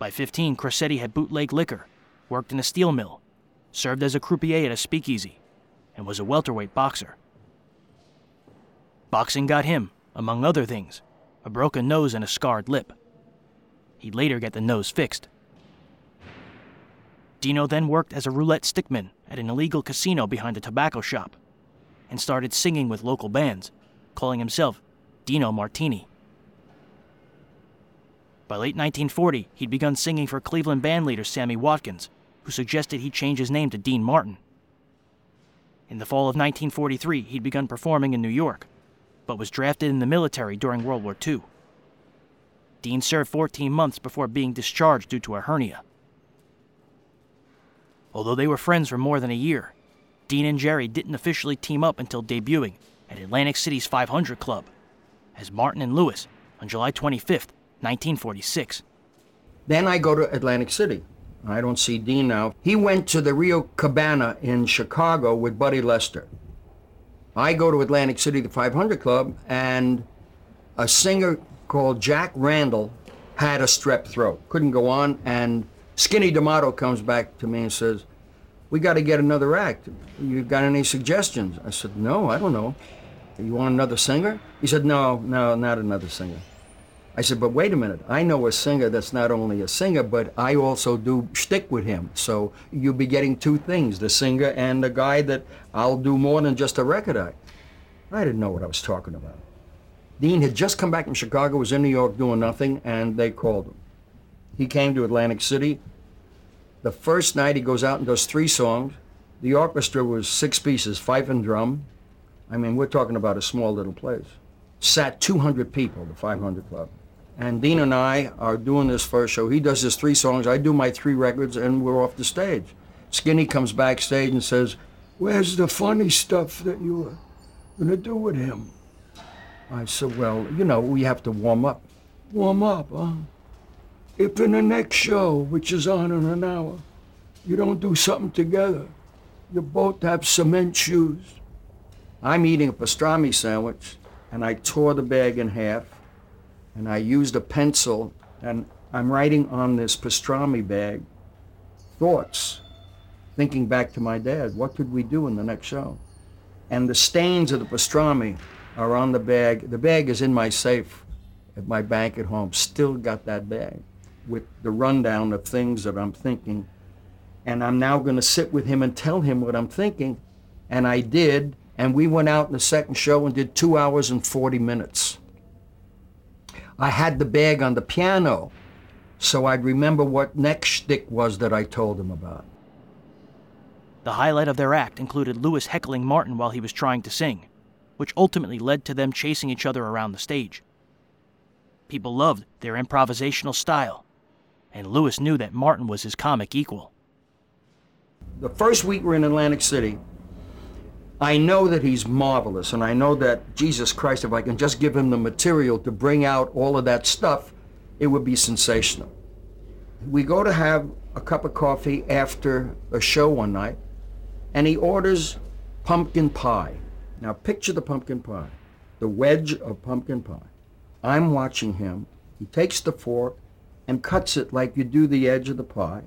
By 15, Crosetti had bootleg liquor, worked in a steel mill, served as a croupier at a speakeasy, and was a welterweight boxer. Boxing got him, among other things, a broken nose and a scarred lip. He'd later get the nose fixed. Dino then worked as a roulette stickman at an illegal casino behind a tobacco shop and started singing with local bands, calling himself Dino Martini. By late 1940, he'd begun singing for Cleveland bandleader Sammy Watkins, who suggested he change his name to Dean Martin. In the fall of 1943, he'd begun performing in New York, but was drafted in the military during World War II. Dean served 14 months before being discharged due to a hernia. Although they were friends for more than a year, Dean and Jerry didn't officially team up until debuting at Atlantic City's 500 Club as Martin and Lewis on July 25th, 1946.
Then I go to Atlantic City. I don't see Dean now. He went to the Rio Cabana in Chicago with Buddy Lester. I go to Atlantic City, the 500 Club, and a singer called Jack Randall had a strep throat, couldn't go on, and Skinny D'Amato comes back to me and says, we got to get another act. You got any suggestions? I said, no, I don't know. You want another singer? He said, no, no, not another singer. I said, but wait a minute. I know a singer that's not only a singer, but I also do shtick with him. So you'll be getting two things, the singer and the guy that I'll do more than just a record act. I didn't know what I was talking about. Dean had just come back from Chicago, was in New York doing nothing, and they called him. He came to Atlantic City. The first night he goes out and does three songs. The orchestra was six pieces, fife and drum. I mean, we're talking about a small little place. Sat 200 people, the 500 Club. And Dean and I are doing this first show. He does his three songs, I do my three records, and we're off the stage. Skinny comes backstage and says, Where's the funny stuff that you were going to do with him? I said, Well, you know, we have to warm up. Warm up, huh? If in the next show, which is on in an hour, you don't do something together, you both have cement shoes. I'm eating a pastrami sandwich, and I tore the bag in half, and I used a pencil, and I'm writing on this pastrami bag thoughts, thinking back to my dad. What could we do in the next show? And the stains of the pastrami are on the bag. The bag is in my safe at my bank at home. Still got that bag with the rundown of things that I'm thinking. And I'm now going to sit with him and tell him what I'm thinking. And I did. And we went out in the second show and did two hours and 40 minutes. I had the bag on the piano so I'd remember what next shtick was that I told him about.
The highlight of their act included Lewis heckling Martin while he was trying to sing, which ultimately led to them chasing each other around the stage. People loved their improvisational style, and Lewis knew that Martin was his comic equal.
The first week we're in Atlantic City, I know that he's marvelous, and I know that, Jesus Christ, if I can just give him the material to bring out all of that stuff, it would be sensational. We go to have a cup of coffee after a show one night, and he orders pumpkin pie. Now, picture the pumpkin pie, the wedge of pumpkin pie. I'm watching him. He takes the fork and cuts it like you do the edge of the pie,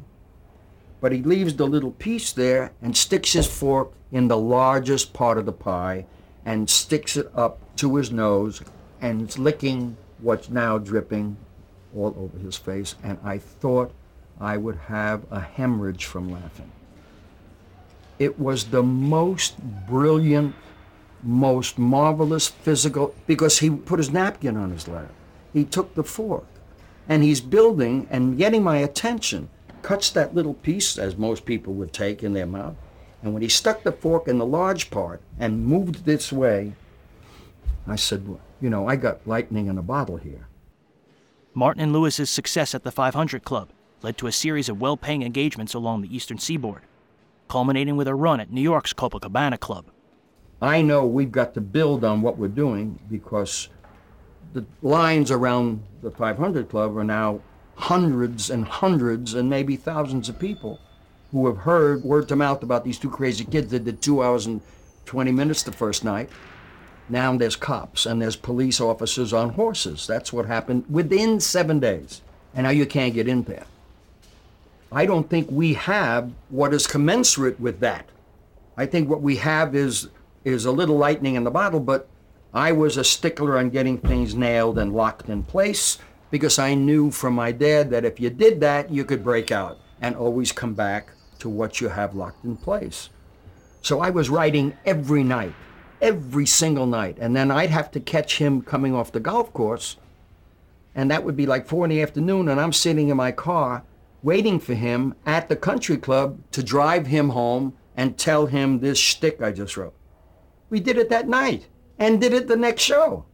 but he leaves the little piece there and sticks his fork in the largest part of the pie and sticks it up to his nose and is licking what's now dripping all over his face. And I thought I would have a hemorrhage from laughing. It was the most brilliant, most marvelous physical, because he put his napkin on his lap. He took the fork, and he's building and getting my attention. Cuts that little piece, as most people would take in their mouth, and when he stuck the fork in the large part and moved this way, I said, you know, I got lightning in a bottle here.
Martin and Lewis's success at the 500 Club led to a series of well paying engagements along the eastern seaboard, culminating with a run at New York's Copacabana Club.
I know we've got to build on what we're doing because the lines around the 500 Club are now hundreds and hundreds and maybe thousands of people who have heard word to mouth about these two crazy kids that did two hours and 20 minutes the first night. Now there's cops and there's police officers on horses. That's what happened within seven days. And now you can't get in there. I don't think we have what is commensurate with that. I think what we have is is a little lightning in the bottle, but I was a stickler on getting things nailed and locked in place because I knew from my dad that if you did that, you could break out and always come back to what you have locked in place. So I was writing every night, every single night, and then I'd have to catch him coming off the golf course, and that would be like four in the afternoon, and I'm sitting in my car waiting for him at the country club to drive him home and tell him this shtick I just wrote. We did it that night and did it the next show.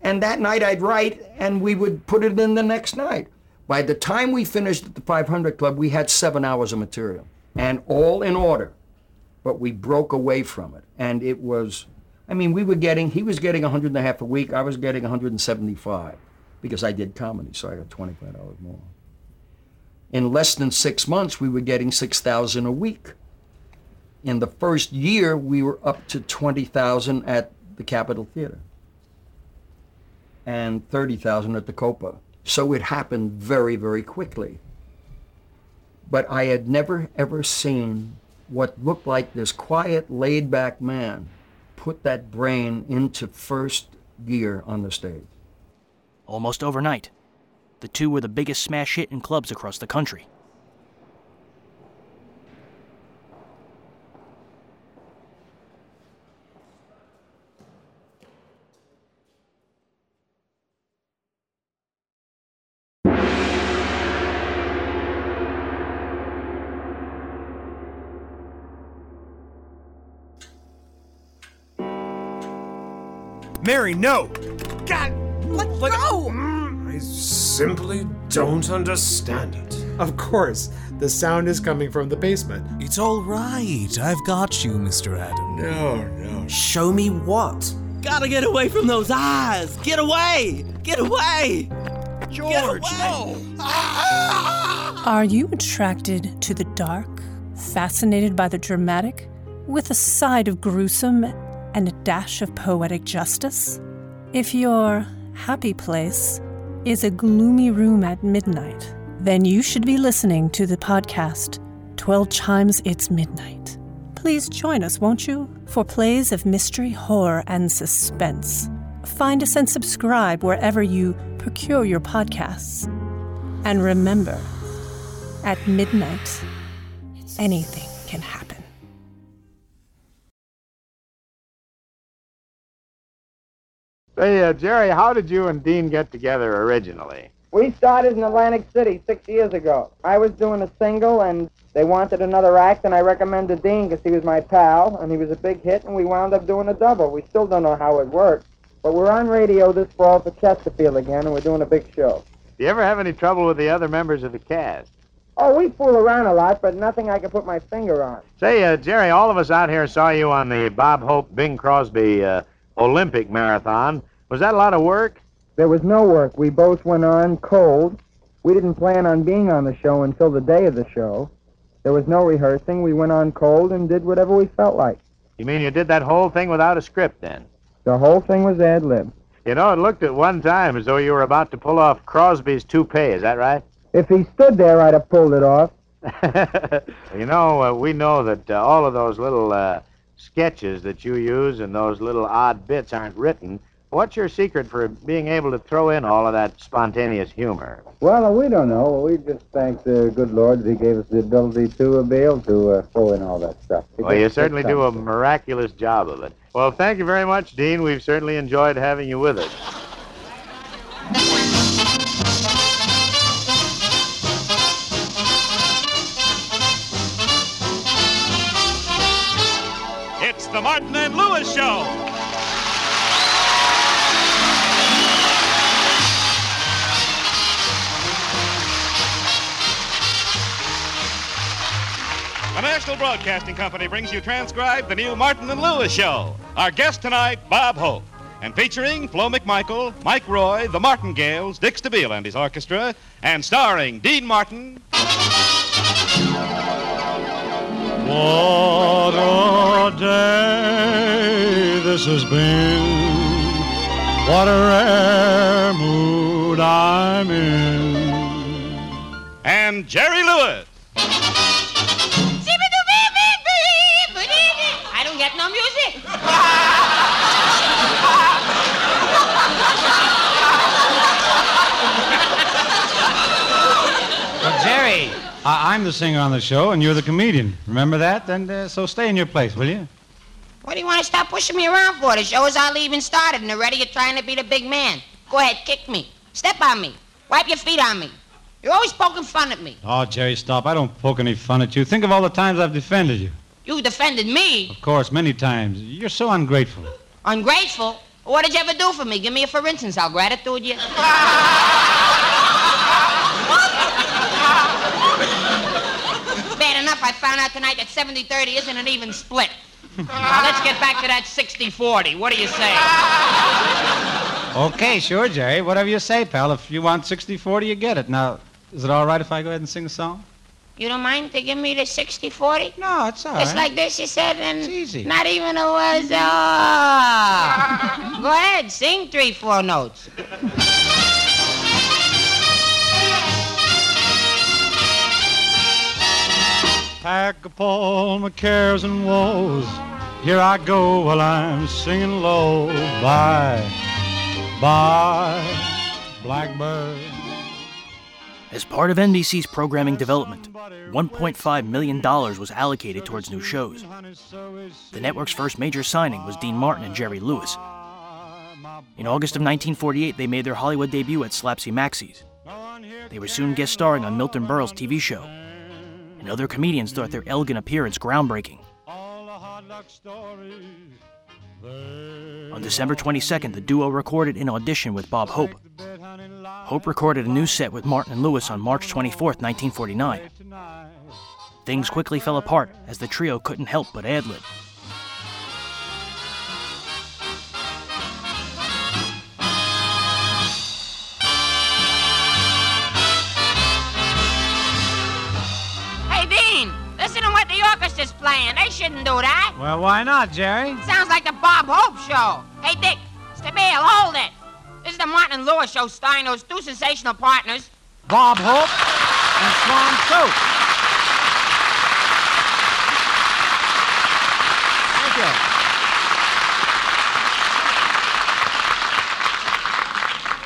And that night I'd write and we would put it in the next night. By the time we finished at the 500 Club, we had seven hours of material and all in order. But we broke away from it. And it was, I mean, we were getting, he was getting 100 and a half a week. I was getting 175 because I did comedy, so I got $25 more. In less than six months, we were getting 6,000 a week. In the first year, we were up to 20,000 at the Capitol Theater and 30,000 at the Copa. So it happened very, very quickly. But I had never, ever seen what looked like this quiet, laid back man put that brain into first gear on the stage.
Almost overnight, the two were the biggest smash hit in clubs across the country.
Mary, no!
God, let go!
Mm, I simply don't understand it.
Of course, the sound is coming from the basement.
It's all right. I've got you, Mr. Adam.
No, no.
Show me what?
Gotta get away from those eyes! Get away! Get away!
George, no! Ah!
Are you attracted to the dark, fascinated by the dramatic, with a side of gruesome and a dash of poetic justice? If your happy place is a gloomy room at midnight, then you should be listening to the podcast 12 Chimes It's Midnight. Please join us, won't you, for plays of mystery, horror, and suspense. Find us and subscribe wherever you procure your podcasts. And remember, at midnight, anything can happen.
Say, uh, Jerry, how did you and Dean get together originally?
We started in Atlantic City six years ago. I was doing a single, and they wanted another act, and I recommended Dean because he was my pal, and he was a big hit, and we wound up doing a double. We still don't know how it worked, but we're on radio this fall for Chesterfield again, and we're doing a big show.
Do you ever have any trouble with the other members of the cast?
Oh, we fool around a lot, but nothing I can put my finger on.
Say, uh, Jerry, all of us out here saw you on the Bob Hope Bing Crosby uh, Olympic marathon. Was that a lot of work?
There was no work. We both went on cold. We didn't plan on being on the show until the day of the show. There was no rehearsing. We went on cold and did whatever we felt like.
You mean you did that whole thing without a script then?
The whole thing was ad lib.
You know, it looked at one time as though you were about to pull off Crosby's toupee. Is that right?
If he stood there, I'd have pulled it off.
you know, uh, we know that uh, all of those little uh, sketches that you use and those little odd bits aren't written. What's your secret for being able to throw in all of that spontaneous humor?
Well, we don't know. We just thank the good Lord that He gave us the ability to uh, be able to uh, throw in all that stuff. It
Well, you certainly do a miraculous job of it. Well, thank you very much, Dean. We've certainly enjoyed having you with us.
The Martin and Lewis Show. The National Broadcasting Company brings you transcribed the new Martin and Lewis Show. Our guest tonight, Bob Hope. And featuring Flo McMichael, Mike Roy, the Martingales, Dick Stabile and his orchestra, and starring Dean Martin.
What a day this has been. What a rare mood I'm in.
And Jerry Lewis.
I don't get no music.
Well, Jerry, I- I'm the singer on the show, and you're the comedian. Remember that? And uh, so stay in your place, will you?
What do you want to stop pushing me around for? The show is hardly even started, and already you're trying to be the big man. Go ahead, kick me. Step on me. Wipe your feet on me. You're always poking fun at me.
Oh, Jerry, stop. I don't poke any fun at you. Think of all the times I've defended you.
You defended me.
Of course, many times. You're so ungrateful.
Ungrateful. What did you ever do for me? Give me a for instance. I'll gratitude you. Bad enough I found out tonight that 70-30 isn't an even split. now let's get back to that 60-40. What do you say?
Okay, sure, Jerry. Whatever you say, pal. If you want 60 40, you get it. Now, is it all right if I go ahead and sing a song?
You don't mind to give me the 60-40?
No, it's all
Just
right.
like this, you said, and
It's easy.
not even a was. Oh. Go ahead, sing three, four notes.
Pack up all my cares and woes. Here I go while I'm singing low. Bye, bye, blackbird.
As part of NBC's programming development, $1.5 million was allocated towards new shows. The network's first major signing was Dean Martin and Jerry Lewis. In August of 1948, they made their Hollywood debut at Slapsy Maxie's. They were soon guest starring on Milton Berle's TV show, and other comedians thought their elegant appearance groundbreaking. On December 22nd, the duo recorded an audition with Bob Hope. Hope recorded a new set with Martin and Lewis on March 24, 1949. Things quickly fell apart as the trio couldn't help but ad lib.
Playing. They shouldn't do that.
Well, why not, Jerry?
Sounds like the Bob Hope show. Hey, Dick, Stabile, hold it. This is the Martin and Lewis show starring those two sensational partners.
Bob Hope and Swan Soup. Thank you.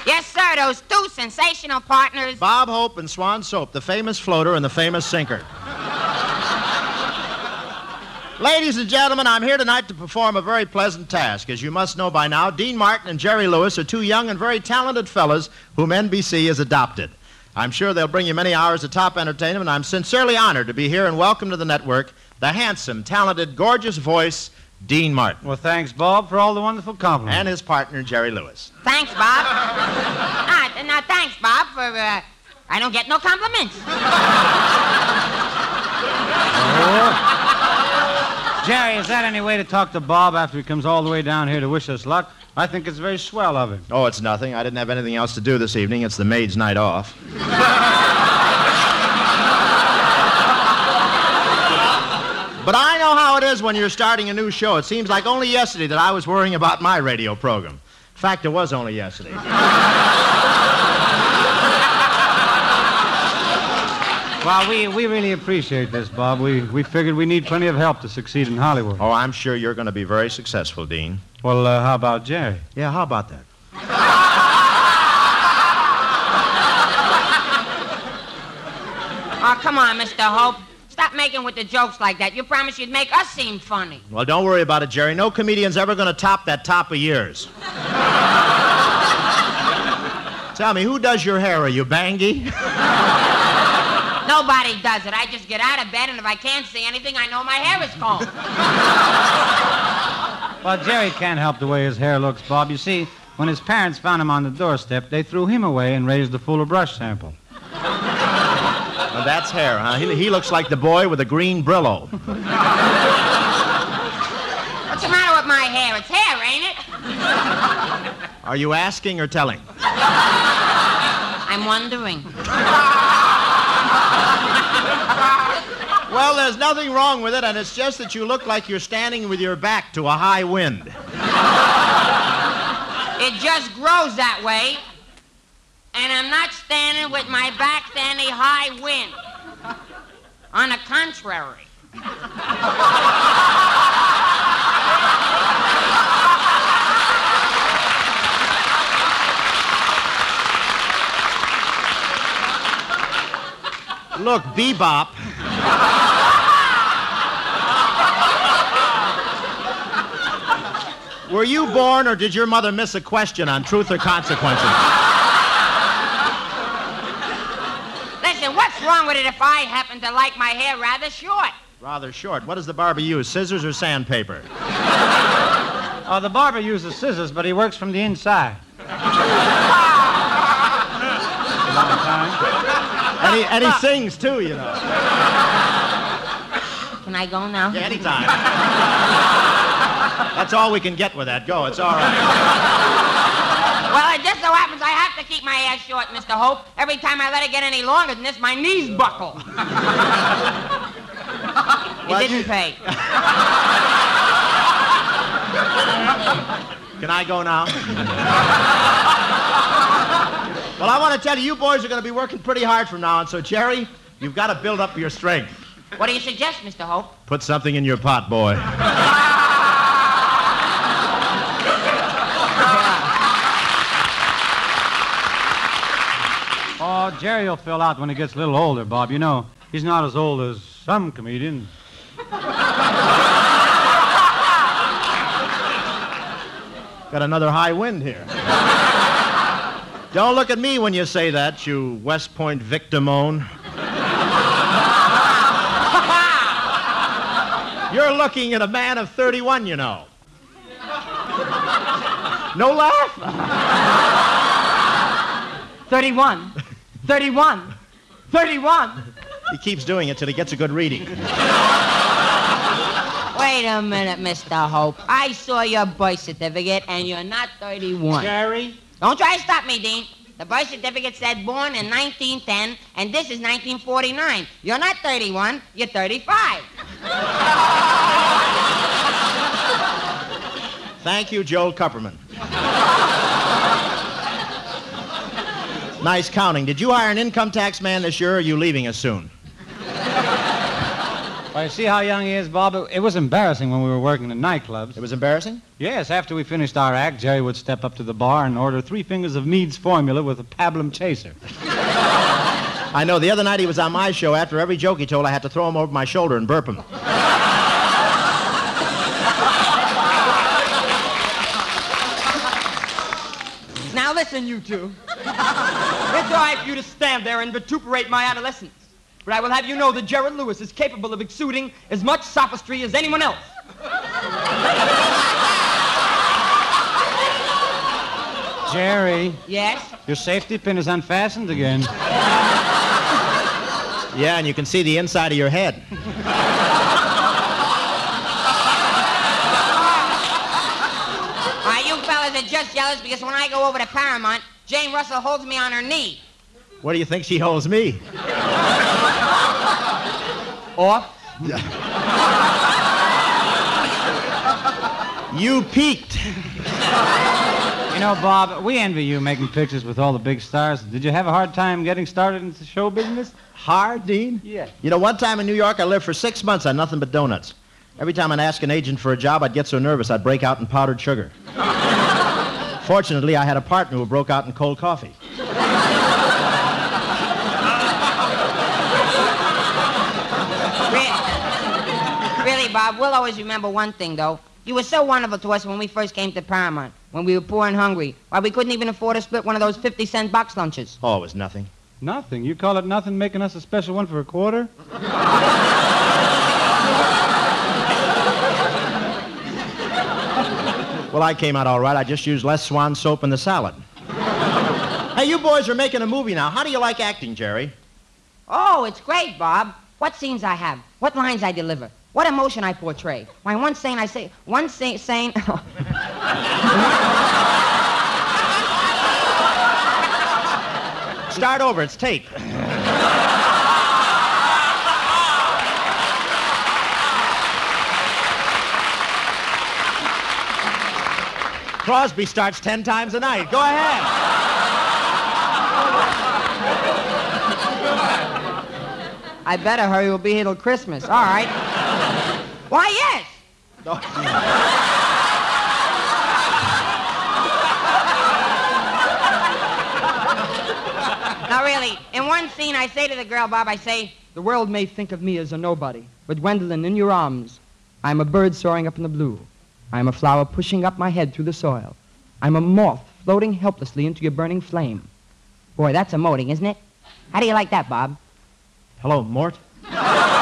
Yes, sir, those two sensational partners.
Bob Hope and Swan Soap, the famous floater and the famous sinker. Ladies and gentlemen, I'm here tonight to perform a very pleasant task. As you must know by now, Dean Martin and Jerry Lewis are two young and very talented fellows whom NBC has adopted. I'm sure they'll bring you many hours of top entertainment, and I'm sincerely honored to be here and welcome to the network the handsome, talented, gorgeous voice, Dean Martin.
Well, thanks, Bob, for all the wonderful compliments.
And his partner, Jerry Lewis.
Thanks, Bob. ah, th- now, thanks, Bob, for, uh, I don't get no compliments.
Jerry, is that any way to talk to Bob after he comes all the way down here to wish us luck? I think it's very swell of him.
Oh, it's nothing. I didn't have anything else to do this evening. It's the maid's night off. But I know how it is when you're starting a new show. It seems like only yesterday that I was worrying about my radio program. In fact, it was only yesterday.
Well, we, we really appreciate this, Bob. We, we figured we need plenty of help to succeed in Hollywood.
Oh, I'm sure you're going to be very successful, Dean.
Well, uh, how about Jerry?
Yeah, how about that?
oh, come on, Mr. Hope. Stop making with the jokes like that. You promised you'd make us seem funny.
Well, don't worry about it, Jerry. No comedian's ever going to top that top of yours. Tell me, who does your hair? Are you Bangy?
Nobody does it. I just get out of bed, and if I can't see anything, I know my hair is combed.
Well, Jerry can't help the way his hair looks, Bob. You see, when his parents found him on the doorstep, they threw him away and raised the Fuller brush sample.
Well, that's hair, huh? He, he looks like the boy with a green Brillo.
What's the matter with my hair? It's hair, ain't it?
Are you asking or telling?
I'm wondering.
Well, there's nothing wrong with it, and it's just that you look like you're standing with your back to a high wind.
It just grows that way. And I'm not standing with my back to any high wind. On the contrary.
Look, Bebop. Were you born or did your mother miss a question on truth or consequences?
Listen, what's wrong with it if I happen to like my hair rather short?
Rather short. What does the barber use, scissors or sandpaper?
Oh, the barber uses scissors, but he works from the inside.
And he, and he sings too, you know.
Can I go now?
Yeah, anytime. That's all we can get with that. Go, it's all right.
Well, it just so happens I have to keep my ass short, Mr. Hope. Every time I let it get any longer than this, my knees buckle. it
Well,
didn't
you-
pay.
Can I go now? well, I want to tell you, you boys are going to be working pretty hard from now on, so, Jerry, you've got to build up your strength.
What do you suggest, Mr. Hope?
Put something in your pot, boy.
Oh, Jerry will fill out when he gets a little older, Bob. You know, he's not as old as some comedians.
Got another high wind here. Don't look at me when you say that, you West Point victimone. You're looking at a man of 31, you know. No laugh?
31. 31. 31.
He keeps doing it till he gets a good reading.
Wait a minute, Mr. Hope. I saw your birth certificate, and you're not 31.
Jerry?
Don't try to stop me, Dean. The birth certificate said born in 1910, and this is 1949. You're not 31, you're 35.
Thank you, Joel Kupperman. nice counting. Did you hire an income tax man this year, or are you leaving us soon?
Well, you see how young he is, Bob? It, it was embarrassing when we were working in nightclubs.
It was embarrassing?
Yes, after we finished our act, Jerry would step up to the bar and order three fingers of Mead's formula with a pablum chaser.
I know. The other night he was on my show. After every joke he told, I had to throw him over my shoulder and burp him.
Now listen, you two. it's all right for you to stand there and vituperate my adolescence. But I will have you know that Gerald Lewis is capable of exuding as much sophistry as anyone else.
Jerry,
Yes?
your safety pin is unfastened again.
Yeah, and you can see the inside of your head.
Why, you fellas are just jealous because when I go over to Paramount, Jane Russell holds me on her knee.
What do you think she holds me?
Off?
You peaked.
You know, Bob, we envy you making pictures with all the big stars. Did you have a hard time getting started into show business?
Hard, Dean?
Yeah.
You know, one time in New York, I lived for six months on nothing but donuts. Every time I'd ask an agent for a job, I'd get so nervous I'd break out in powdered sugar. Fortunately, I had a partner who broke out in cold coffee.
Re- Bob, we'll always remember one thing, though. You were so wonderful to us when we first came to Paramount, when we were poor and hungry. Why, we couldn't even afford to split one of those 50 cent box lunches.
Oh, it was nothing.
Nothing. You call it nothing making us a special one for a quarter?
Well, I came out all right. I just used less swan soap in the salad. hey, you boys are making a movie now. How do you like acting, Jerry?
Oh, it's great, Bob. What scenes I have, what lines I deliver, what emotion I portray. Why, one scene I say, one scene, saying.
Start over. It's tape. Crosby starts ten times a night. Go ahead.
I better hurry. We'll be here till Christmas. All right. Why, yes. now, really, in one scene, I say to the girl, Bob, I say,
The world may think of me as a nobody, but Gwendolyn, in your arms, I am a bird soaring up in the blue. I am a flower pushing up my head through the soil. I'm a moth floating helplessly into your burning flame.
boy, that's emoting, isn't it? How do you like that, Bob?
Hello, Mort.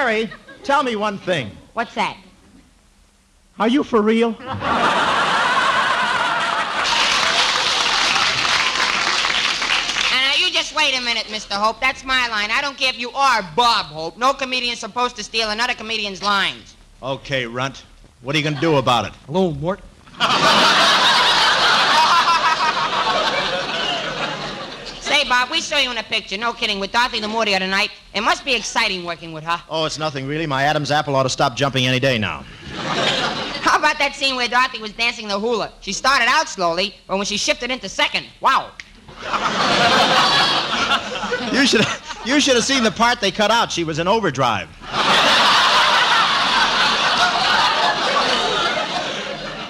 Jerry, tell me one thing.
What's that?
Are you for real?
And now you just wait a minute, Mr. Hope. That's my line. I don't care if you are Bob Hope. No comedian's supposed to steal another comedian's lines.
Okay, Runt. What are you going to do about it?
Hello, Mort.
Say, Bob, we saw you in a picture. No kidding. With Dorothy Lamour here tonight. It must be exciting working with her.
Oh, it's nothing really. My Adam's apple ought to stop jumping any day now.
How about that scene where Dorothy was dancing the hula? She started out slowly, but when she shifted into second, wow.
You should you should have seen the part they cut out. She was in overdrive.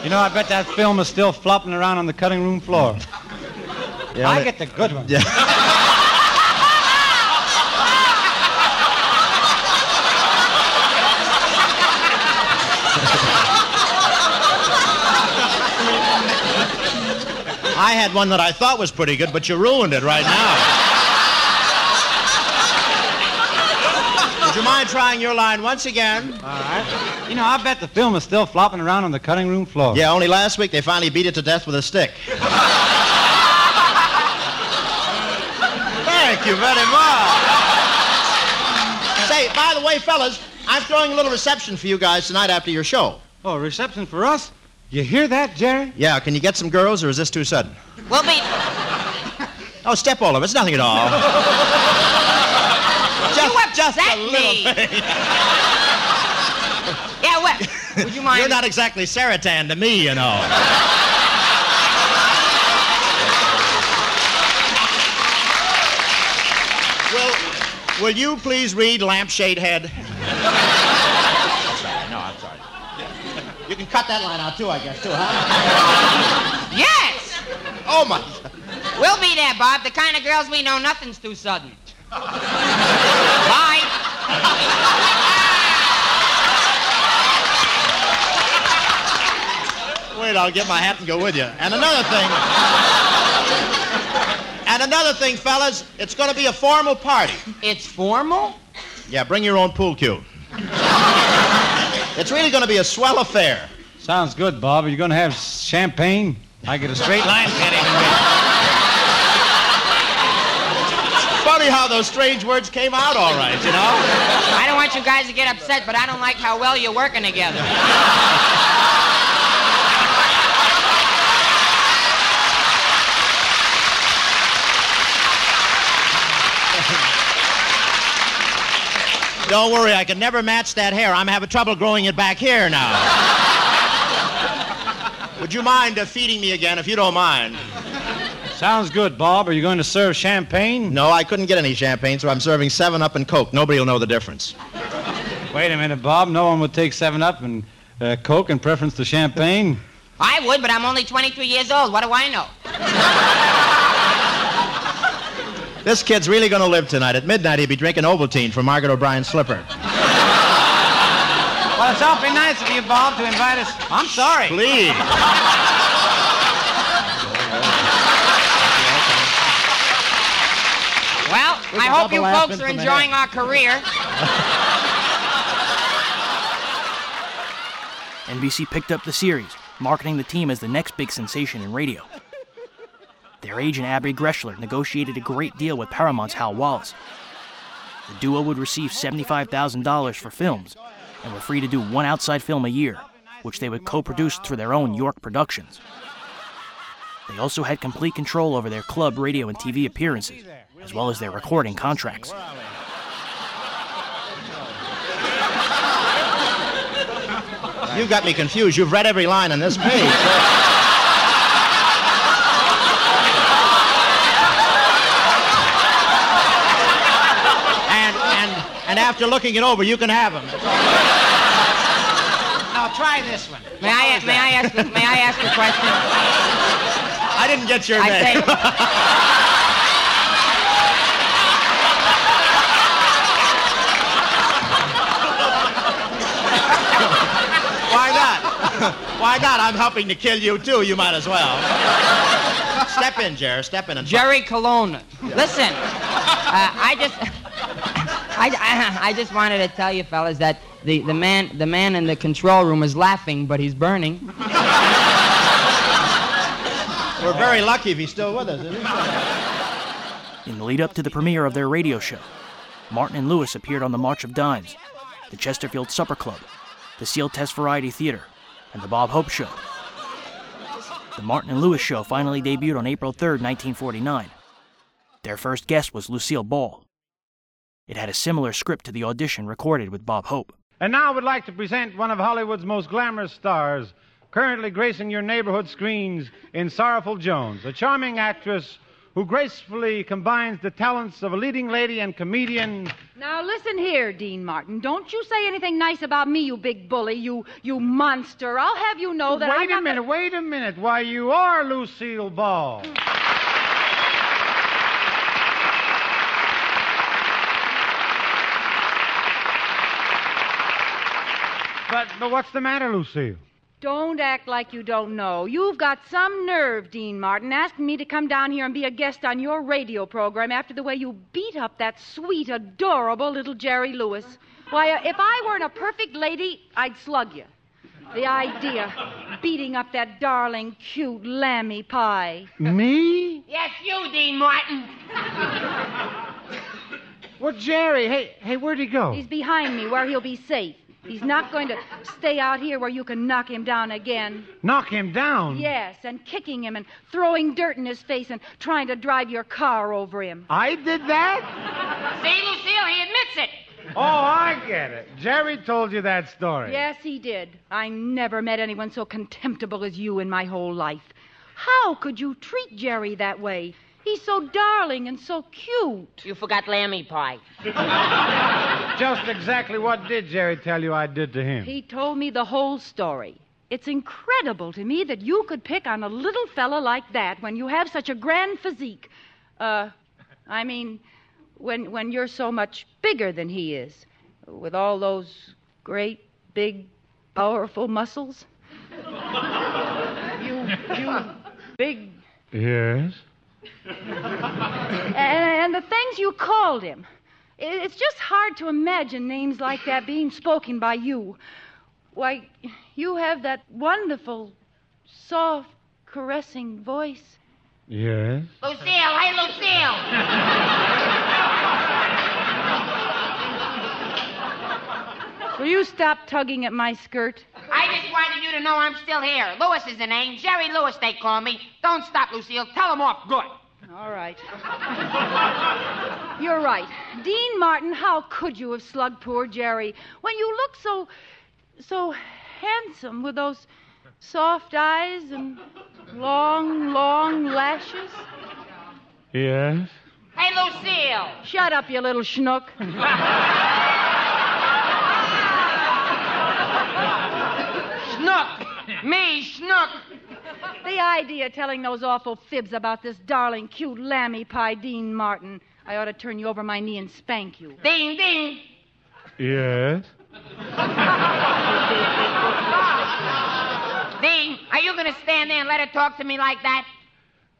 You know, I bet that film is still flopping around on the cutting room floor.
Yeah,
I get the good one.
Yeah. I had one that I thought was pretty good, but you ruined it right now. Would you mind trying your line once again?
All right. You know, I bet the film is still flopping around on the cutting room floor.
Yeah, only last week they finally beat it to death with a stick. Thank you very much. Say, by the way, fellas, I'm throwing a little reception for you guys tonight after your show.
Oh, a reception for us? You hear that, Jerry?
Yeah, can you get some girls, or is this too sudden?
We'll be.
Oh, step all over. It's nothing at all. just, just a little thing.
Yeah, what? Would you mind?
You're not exactly Saratan to me, you know. will, will you please read Lampshade Head? I'm sorry. no, I'm sorry. You can cut that line out too, I guess, too, huh?
Yes!
Oh, my.
We'll be there, Bob. The kind of girls we know, nothing's too sudden. Bye.
Wait, I'll get my hat and go with you. And another thing. And another thing, fellas, it's going to be a formal party.
It's formal?
Yeah, bring your own pool cue. it's really going to be a swell affair.
Sounds good, Bob. Are you going to have champagne? I get a straight line, can't even
Funny how those strange words came out all right, you know?
I don't want you guys to get upset, but I don't like how well you're working together.
Don't worry, I can never match that hair. I'm having trouble growing it back here now. Would you mind uh, feeding me again, if you don't mind?
Sounds good, Bob. Are you going to serve champagne?
No, I couldn't get any champagne, so I'm serving 7 Up and Coke. Nobody will know the difference.
Wait a minute, Bob. No one would take 7 Up and uh, Coke in preference to champagne.
I would, but I'm only 23 years old. What do I know?
This kid's really going to live tonight. At midnight, he'll be drinking Ovaltine from Margaret O'Brien's slipper.
Well, it's awfully nice of you, Bob, to invite us. I'm sorry.
Please.
Well, I hope you folks are enjoying our career.
NBC picked up the series, marketing the team as the next big sensation in radio. Their agent Abby Greshler negotiated a great deal with Paramount's Hal Wallis. The duo would receive $75,000 for films and were free to do one outside film a year, which they would co produce through their own York Productions. They also had complete control over their club radio and TV appearances, as well as their recording contracts.
You got me confused. You've read every line on this page. and, and, and after looking it over, you can have them.
Now try this one.
May I, may I ask, may I ask a question?
I didn't get your
I
name.
say,
Why not? Why not? I'm helping to kill you too. You might as well. Step in, Jerry. Step in and
Jerry Colonna. Listen, uh, I just, I, I, I just wanted to tell you fellas that the, the man the man in the control room is laughing, but he's burning.
We're very lucky if he's still with us, isn't he?
In the lead up to the premiere of their radio show, Martin and Lewis appeared on the March of Dimes, the Chesterfield Supper Club, the Sealtest Variety Theater, and the Bob Hope Show. The Martin and Lewis Show finally debuted on April 3, 1949. Their first guest was Lucille Ball. It had a similar script to the audition recorded with Bob Hope.
And now I would like to present one of Hollywood's most glamorous stars, currently gracing your neighborhood screens in Sorrowful Jones, a charming actress who gracefully combines the talents of a leading lady and comedian.
Now listen here, Dean Martin. Don't you say anything nice about me, you big bully, you you monster. I'll have you know that
wait
I'm
a
not
minute, wait a minute. Why, you are Lucille Ball. But, but what's the matter, Lucille?
Don't act like you don't know. You've got some nerve, Dean Martin, asking me to come down here and be a guest on your radio program after the way you beat up that sweet, adorable little Jerry Lewis. Why, uh, if I weren't a perfect lady, I'd slug you. The idea, beating up that darling, cute lammy pie.
Me?
Yes, you, Dean Martin.
Well, Jerry, hey, hey, where'd he go?
He's behind me where he'll be safe. He's not going to stay out here where you can knock him down again.
Knock him down?
Yes, and kicking him and throwing dirt in his face and trying to drive your car over him.
I did that?
See, Lucille, he admits it.
Oh, I get it. Jerry told you that story.
Yes, he did. I never met anyone so contemptible as you in my whole life. How could you treat Jerry that way? He's so darling and so cute.
You forgot lammy pie.
Just exactly what did Jerry tell you I did to him?
He told me the whole story. It's incredible to me that you could pick on a little fella like that when you have such a grand physique. Uh, I mean, when when you're so much bigger than he is, with all those great, big, powerful muscles. you, you, big,
Yes.
and, and the things you called him. It's just hard to imagine names like that being spoken by you. Why, you have that wonderful, soft, caressing voice.
Yes.
Lucille, hey, Lucille.
Will you stop tugging at my skirt?
I just wanted you to know I'm still here. Lewis is the name. Jerry Lewis, they call me. Don't stop, Lucille. Tell him off good.
All right. You're right. Dean Martin, how could you have slugged poor Jerry when you look so, so handsome with those soft eyes and long, long lashes?
Yes.
Hey, Lucille.
Shut up, you little schnook.
Schnook. Me, Schnook.
The idea of telling those awful fibs about this darling, cute lammy pie, Dean Martin. I ought to turn you over my knee and spank you.
Ding, ding.
Yes.
Dean, are you going to stand there and let her talk to me like that?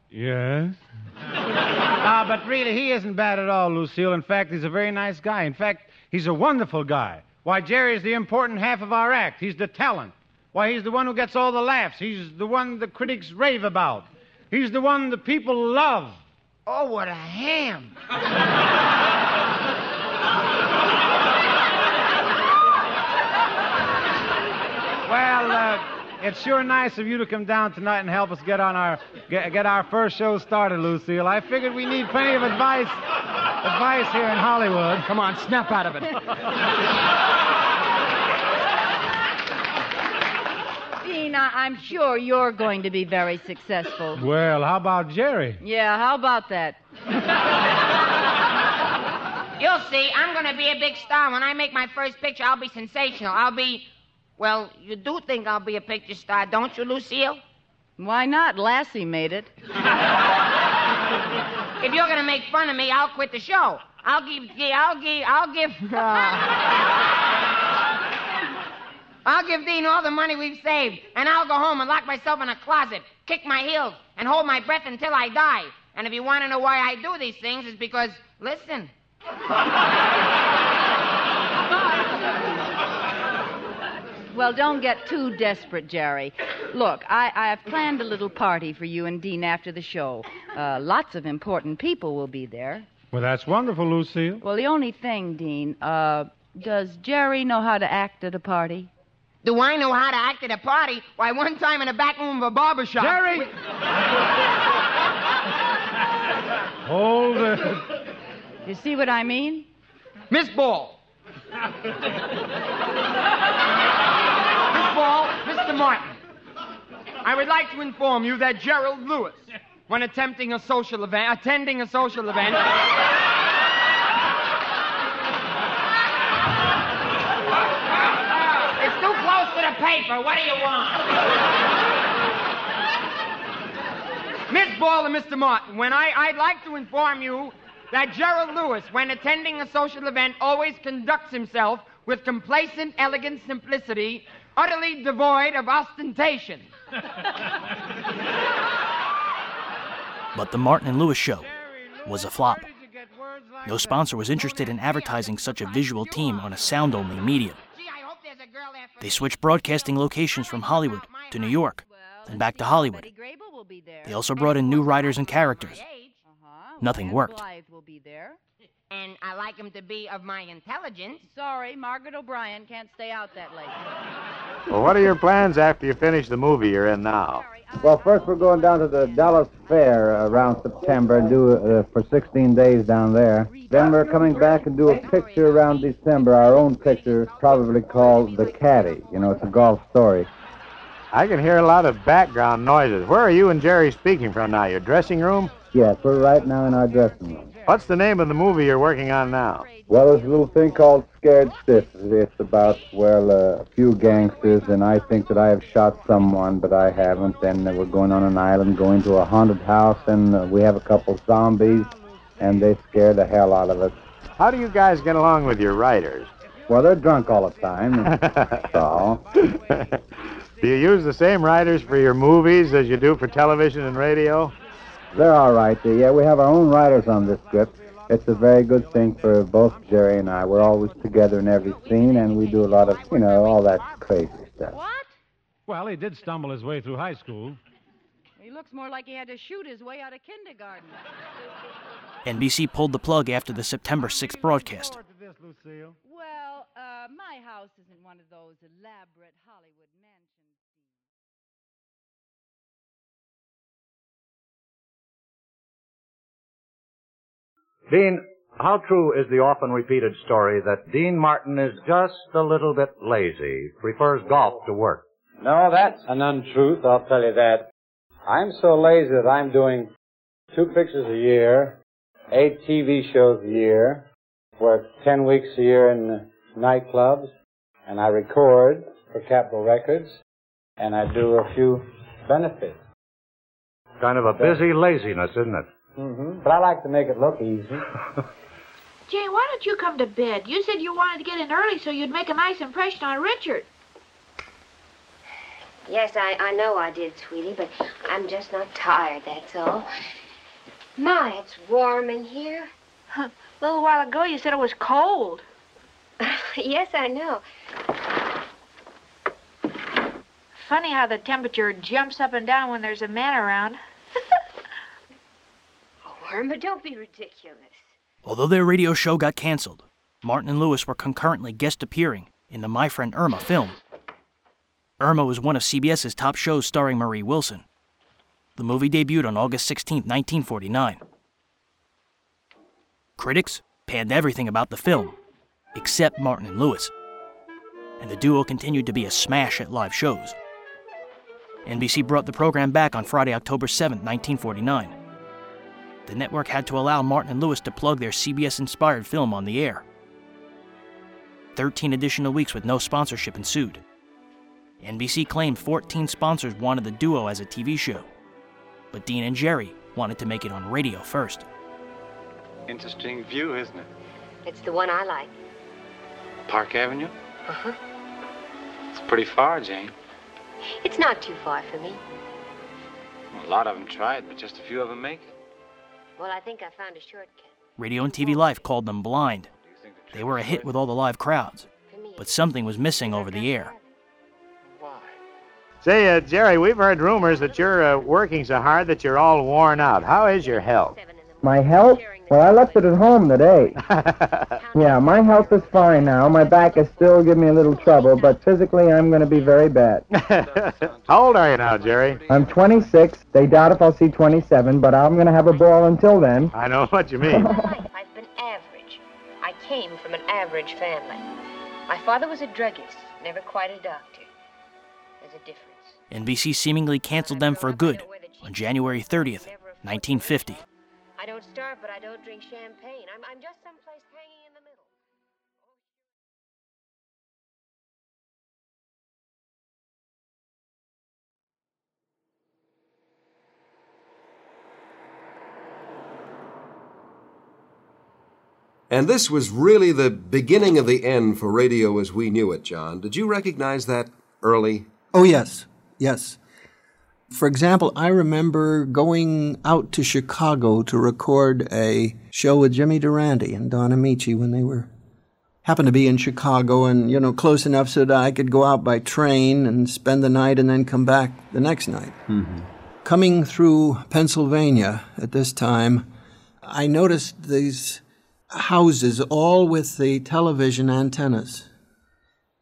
Yes. Ah, but really, he isn't bad at all, Lucille. In fact, he's a very nice guy. In fact, he's a wonderful guy. Why, Jerry's the important half of our act. He's the talent. Why, he's the one who gets all the laughs. He's the one the critics rave about. He's the one the people love.
Oh, what a ham.
Well, uh, it's sure nice of you to come down tonight and help us get on our get, get our first show started, Lucille. I figured we need plenty of advice advice here in Hollywood.
Come on, snap out of it.
Dean, I- I'm sure you're going to be very successful.
Well, how about Jerry?
Yeah, how about that?
You'll see. I'm going to be a big star. When I make my first picture, I'll be sensational. I'll be. Well, you do think I'll be a picture star, don't you, Lucille?
Why not? Lassie made it.
If you're going to make fun of me, I'll quit the show. I'll give. I'll give. I'll give. Uh, I'll give Dean all the money we've saved, and I'll go home and lock myself in a closet, kick my heels, and hold my breath until I die. And if you want to know why I do these things, it's because, listen.
Well, don't get too desperate, Jerry. Look, I, I have planned a little party for you and Dean after the show. Uh, lots of important people will be there.
Well, that's wonderful, Lucille.
Well, the only thing, Dean, uh, does Jerry know how to act at a party?
Do I know how to act at a party? Why, one time in the back room of a barber shop.
Jerry!
we-
Hold it.
You see what I mean?
Miss Ball. Miss Ball, Mr. Martin. I would like to inform you that Gerald Lewis, when attempting a social event, attending a social event, it's too close to the paper. What do you want? Miss Ball and Mr. Martin, when I, I'd like to inform you that Gerald Lewis, when attending a social event, always conducts himself
with complacent, elegant simplicity, utterly devoid of ostentation.
But the Martin and Lewis show was a flop. No sponsor was interested in advertising such a visual team on a sound only medium. They switched broadcasting locations from Hollywood to New York, then back to Hollywood. They also brought in new writers and characters. Nothing worked.
And I like him to be of my intelligence.
Sorry, Margaret O'Brien can't stay out that late.
Well, what are your plans after you finish the movie you're in now?
Well, first we're going down to the Dallas Fair around September and do uh, for 16 days down there. Then we're coming back and do a picture around December, our own picture, probably called The Caddy. You know, it's a golf story.
I can hear a lot of background noises. Where are you and Jerry speaking from now? Your dressing room?
Yes, we're right now in our dressing room.
What's the name of the movie you're working on now?
Well, there's a little thing called Scared Stiff. It's about, well, uh, a few gangsters, and I think that I have shot someone, but I haven't. And we're going on an island, going to a haunted house, and uh, we have a couple zombies, and they scare the hell out of us.
How do you guys get along with your writers?
Well, they're drunk all the time. That's all.
Do you use the same writers for your movies as you do for television and radio?
They're all right. Yeah, we have our own writers on this script. It's a very good thing for both Jerry and I. We're always together in every scene, and we do a lot of, you know, all that crazy stuff. What?
Well, he did stumble his way through high school.
He looks more like he had to shoot his way out of kindergarten.
NBC pulled the plug after the September 6th broadcast.
Well, uh, my house isn't one of those elaborate Hollywood
Dean, how true is the often repeated story that Dean Martin is just a little bit lazy, prefers golf to work?
No, that's an untruth, I'll tell you that. I'm so lazy that I'm doing two pictures a year, eight TV shows a year, work ten weeks a year in nightclubs, and I record for Capitol Records, and I do a few benefits.
Kind of a busy laziness, isn't it?
Hmm But I like to make it look easy.
Jay, why don't you come to bed? You said you wanted to get in early so you'd make a nice impression on Richard.
Yes, I, I know I did, sweetie, but I'm just not tired, that's all. My, it's warm in here.
A little while ago you said it was cold.
yes, I know.
Funny how the temperature jumps up and down when there's a man around.
Irma, don't be ridiculous.
Although their radio show got canceled, Martin and Lewis were concurrently guest appearing in the My Friend Irma film. Irma was one of CBS's top shows starring Marie Wilson. The movie debuted on August 16, 1949. Critics panned everything about the film, except Martin and Lewis. And the duo continued to be a smash at live shows. NBC brought the program back on Friday, October 7, 1949 the network had to allow Martin and Lewis to plug their CBS inspired film on the air. 13 additional weeks with no sponsorship ensued. NBC claimed 14 sponsors wanted the duo as a TV show, but Dean and Jerry wanted to make it on radio first.
Interesting view, isn't it?
It's the one I like.
Park Avenue?
Uh-huh.
It's pretty far, Jane.
It's not too far for me.
A lot of them tried, but just a few of them make it.
Well, I think I found a shortcut.
Radio and TV Life called them blind. They were a hit with all the live crowds, but something was missing over the air.
Say, uh, Jerry, we've heard rumors that you're uh, working so hard that you're all worn out. How is your health?
My health? Well, I left it at home today. yeah, my health is fine now. My back is still giving me a little trouble, but physically I'm going to be very bad.
How old are you now, Jerry?
I'm 26. They doubt if I'll see 27, but I'm going to have a ball until then.
I know what you mean.
I've been average. I came from an average family. My father was a druggist, never quite a doctor. There's a difference.
NBC seemingly canceled them for good on January 30th, 1950.
I don't starve, but I don't drink champagne. I'm, I'm just someplace hanging in the middle.
And this was really the beginning of the end for radio as we knew it, John. Did you recognize that early?
Oh, yes. Yes. For example, I remember going out to Chicago to record a show with Jimmy Durante and Don Ameche when they were happened to be in Chicago and you know close enough so that I could go out by train and spend the night and then come back the next night.
Mm-hmm.
Coming through Pennsylvania at this time, I noticed these houses all with the television antennas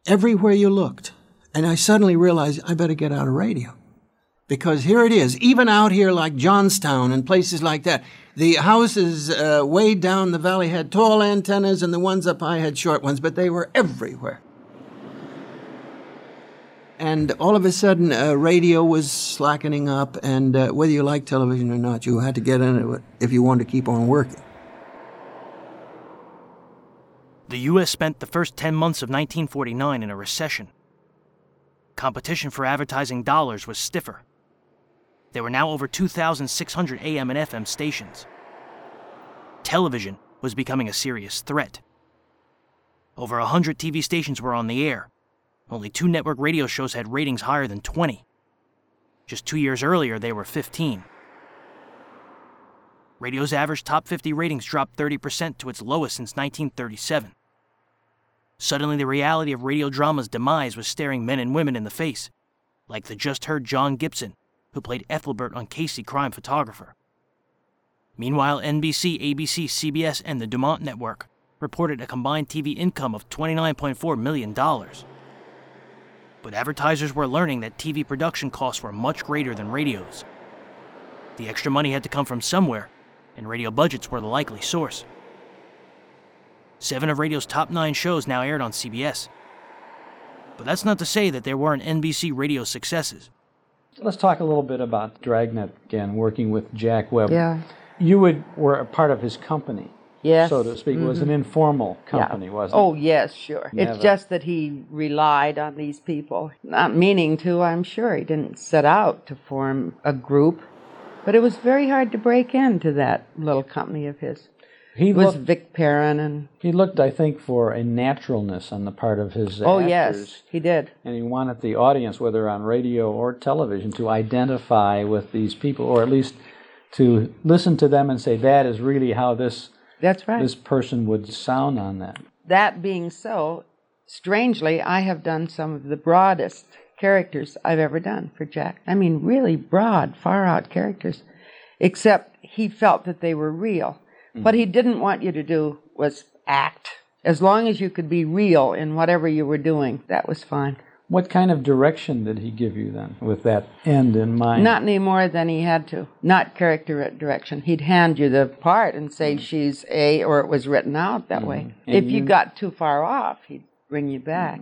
everywhere you looked. And I suddenly realized I better get out of radio. Because here it is, even out here like Johnstown and places like that, the houses uh, way down the valley had tall antennas and the ones up high had short ones, but they were everywhere. And all of a sudden, uh, radio was slackening up, and uh, whether you liked television or not, you had to get into it if you wanted to keep on working.
The U.S. spent the first 10 months of 1949 in a recession. Competition for advertising dollars was stiffer. There were now over 2,600 AM and FM stations. Television was becoming a serious threat. Over 100 TV stations were on the air. Only two network radio shows had ratings higher than 20. Just two years earlier, they were 15. Radio's average top 50 ratings dropped 30% to its lowest since 1937. Suddenly, the reality of radio drama's demise was staring men and women in the face, like the just heard John Gibson, who played Ethelbert on Casey Crime Photographer. Meanwhile, NBC, ABC, CBS, and the Dumont Network reported a combined TV income of $29.4 million. But advertisers were learning that TV production costs were much greater than radio's. The extra money had to come from somewhere, and radio budgets were the likely source. Seven of radio's top nine shows now aired on CBS. But that's not to say that there weren't NBC radio successes.
Let's talk a little bit about Dragnet again, working with Jack Webb.
Yeah.
You would, were a part of his company,
Yes.
so to speak. It was an
Mhm.
informal
Yeah.
company, wasn't it?
Oh, yes, sure.
Never.
It's just that he relied on these people. Not meaning to, I'm sure. He didn't set out to form a group. But it was very hard to break into that little company of his.
He
was
looked-
Vic Perrin and.
He looked, I think, for a naturalness on the part of his
Oh,
actors.
yes, he did.
And he wanted the audience, whether on radio or television, to identify with these people, or at least to listen to them and say, that is really how this,
That's right.
this person would sound on that.
That being so, strangely, I have done some of the broadest characters I've ever done for Jack. I mean, really broad, far out characters, except he felt that they were real. Mm-hmm. What he didn't want you to do was act. As long as you could be real in whatever you were doing, that was fine.
What kind of direction did he give you then, with that end in mind?
Not any more than he had to. Not character direction. He'd hand you the part and say mm-hmm. she's A, or it was written out that way. Mm-hmm.
And
If you
you-
got too far off, he'd bring you back.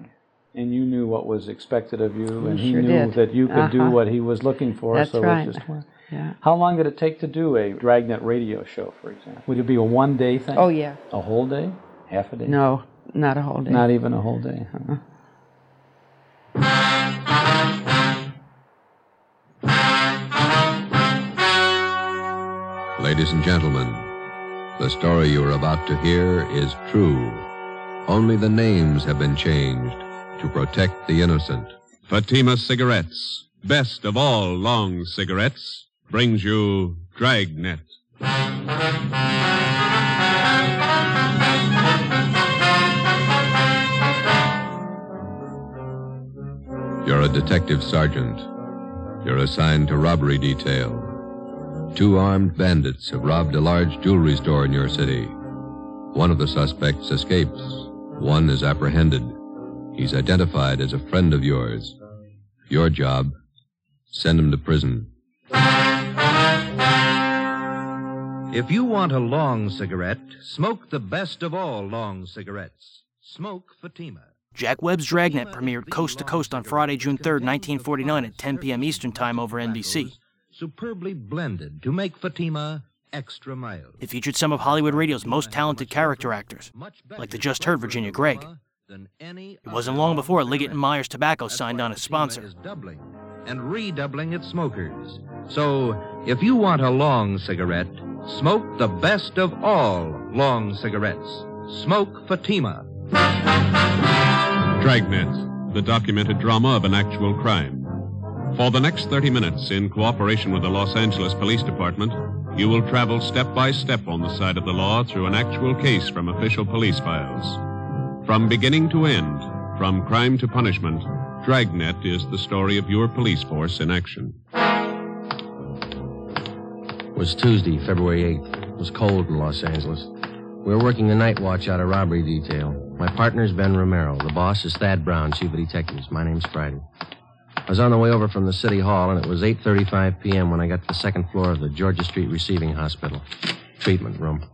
and you knew what was expected of you, and he
sure
knew
did.
that you could do
Uh-huh.
what he was looking for.
That's
so
right.
it just went.
Yeah.
How long did it take to do a Dragnet radio show, for example? Would it be a one-day thing?
Oh, yeah.
A whole day? Half a day?
No, not a whole day.
Not even a whole day. Huh?
Ladies and gentlemen, the story you are about to hear is true. Only the names have been changed to protect the innocent.
Fatima Cigarettes, best of all long cigarettes, brings you Dragnet.
You're a detective sergeant. You're assigned to robbery detail. Two armed bandits have robbed a large jewelry store in your city. One of the suspects escapes. One is apprehended. He's identified as a friend of yours. Your job, send him to prison.
If you want a long cigarette, smoke the best of all long cigarettes. Smoke Fatima.
Jack Webb's Dragnet premiered coast to coast on Friday, June 3, 1949 at 10 p.m. Eastern Time over NBC.
Superbly blended to make Fatima extra mild.
It featured some of Hollywood radio's most talented character actors, like the just heard Virginia Gregg. It wasn't long before Liggett and Myers Tobacco signed on as sponsor.
Doubling and redoubling its smokers. So, if you want a long cigarette, smoke the best of all long cigarettes.
Smoke Fatima.
Dragnet, the documented drama of an actual crime. For the next 30 minutes, in cooperation with the Los Angeles Police Department, you will travel step by step on the side of the law through an actual case from official police files. From beginning to end, from crime to punishment, Dragnet is the story of your police force in action.
It was Tuesday, February 8th. It was cold in Los Angeles. We were working the night watch out of robbery detail. My partner's Ben Romero. The boss is Thad Brown, chief of detectives. My name's Friday. I was on the way over from the city hall, and it was 8.35 p.m. when I got to the second floor of the Georgia Street Receiving Hospital. Treatment room.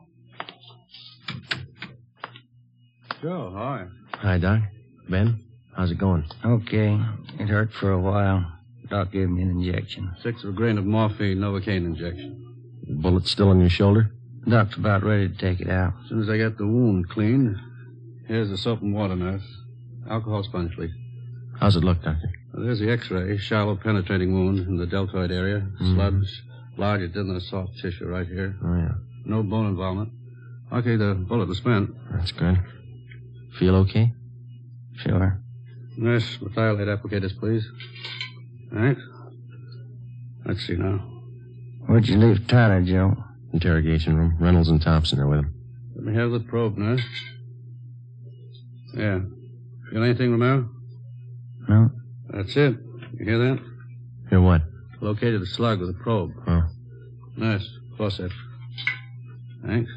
Joe, hi.
Hi, Doc. Ben, how's it going?
Okay. It hurt for a while. Doc gave me an injection. Six of a grain of morphine, Novocaine injection.
Bullet still in your shoulder?
Doc's about ready to take it out. As soon as I get the wound cleaned, here's the soap and water, nurse. Alcohol sponge, please.
How's it look, Doctor?
Well, there's the x-ray. Shallow penetrating wound in the deltoid area.
Mhm.
Sludge lodged in the soft tissue right here.
Oh, yeah.
No bone involvement. Okay, the bullet was spent.
That's good. Feel okay?
Sure. Nurse, merthiolate applicators, please. Thanks. Let's see now.
Where'd you leave Tyler, Joe? Interrogation room. Reynolds and Thompson are with him.
Let me have the probe, nurse. Yeah. Feel anything, Romero?
No.
That's it. You hear that?
Hear what?
Located the slug with a probe.
Oh.
Nurse, faucet. Thanks.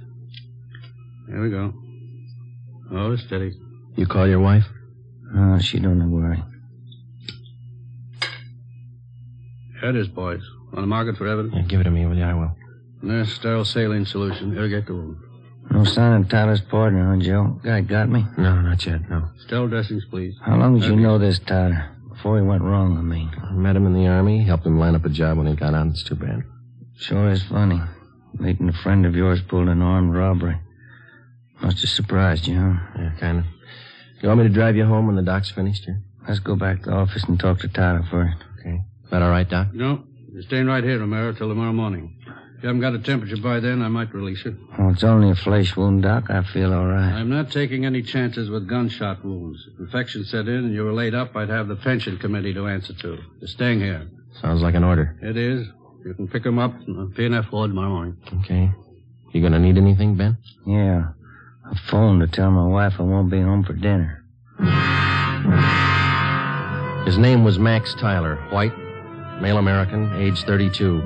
Here we go. Oh, it steady.
You call your wife?
Oh, she don't worry. Here it is, boys. Want the mark it for evidence?
Yeah, give it to me, will you? I will.
Nurse, sterile saline solution. Irrigate the wound. No sign of Tyler's partner, huh, Joe? Guy got me?
No, not yet, no.
Sterile dressings, please.
How long
did you know
this, Tyler? Before he went wrong, I mean. I met him in the Army, helped him line up a job when he got out. It's too bad.
Sure is funny. Meeting a friend of yours pulled an armed robbery. Must have surprised you, huh?
Yeah, kind of. You want me to drive you home when the doc's finished here?
Let's go back to the office and talk to Tyler first.
Okay. Is that all right, Doc?
No. You're staying right here, Romero, till tomorrow morning. If you haven't got a temperature by then, I might release you. Oh, it's only a flesh wound, Doc. I feel all right. I'm not taking any chances with gunshot wounds. If infection set in and you were laid up, I'd have the pension committee to answer to. You're staying here.
Sounds like an order.
It is. You can pick him up in the P&F ward tomorrow morning.
Okay. You gonna need anything, Ben?
Yeah. I phoned to tell my wife I won't be home for dinner.
His name was Max Tyler, white, male American, age 32.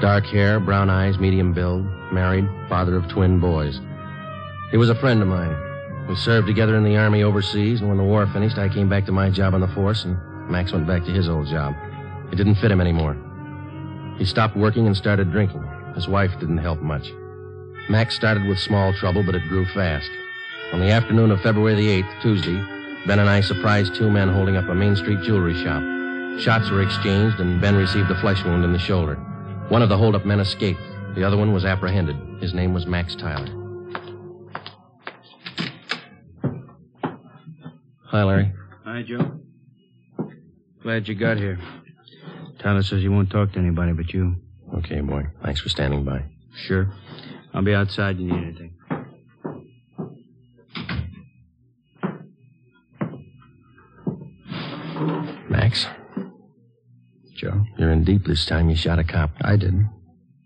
Dark hair, brown eyes, medium build, married, father of twin boys. He was a friend of mine. We served together in the Army overseas, and when the war finished, I came back to my job on the force, and Max went back to his old job. It didn't fit him anymore. He stopped working and started drinking. His wife didn't help much. Max started with small trouble, but it grew fast. On the afternoon of February the 8th, Tuesday, Ben and I surprised two men holding up a Main Street jewelry shop. Shots were exchanged, and Ben received a flesh wound in the shoulder. One of the holdup men escaped. The other one was apprehended. His name was Max Tyler. Hi, Larry.
Hi, Joe. Glad you got here. Tyler says he won't talk to anybody but you.
Okay, boy. Thanks for standing by.
Sure. I'll be outside. if You need anything.
Max,
Joe?
you're in deep this time. You shot a cop.
I didn't.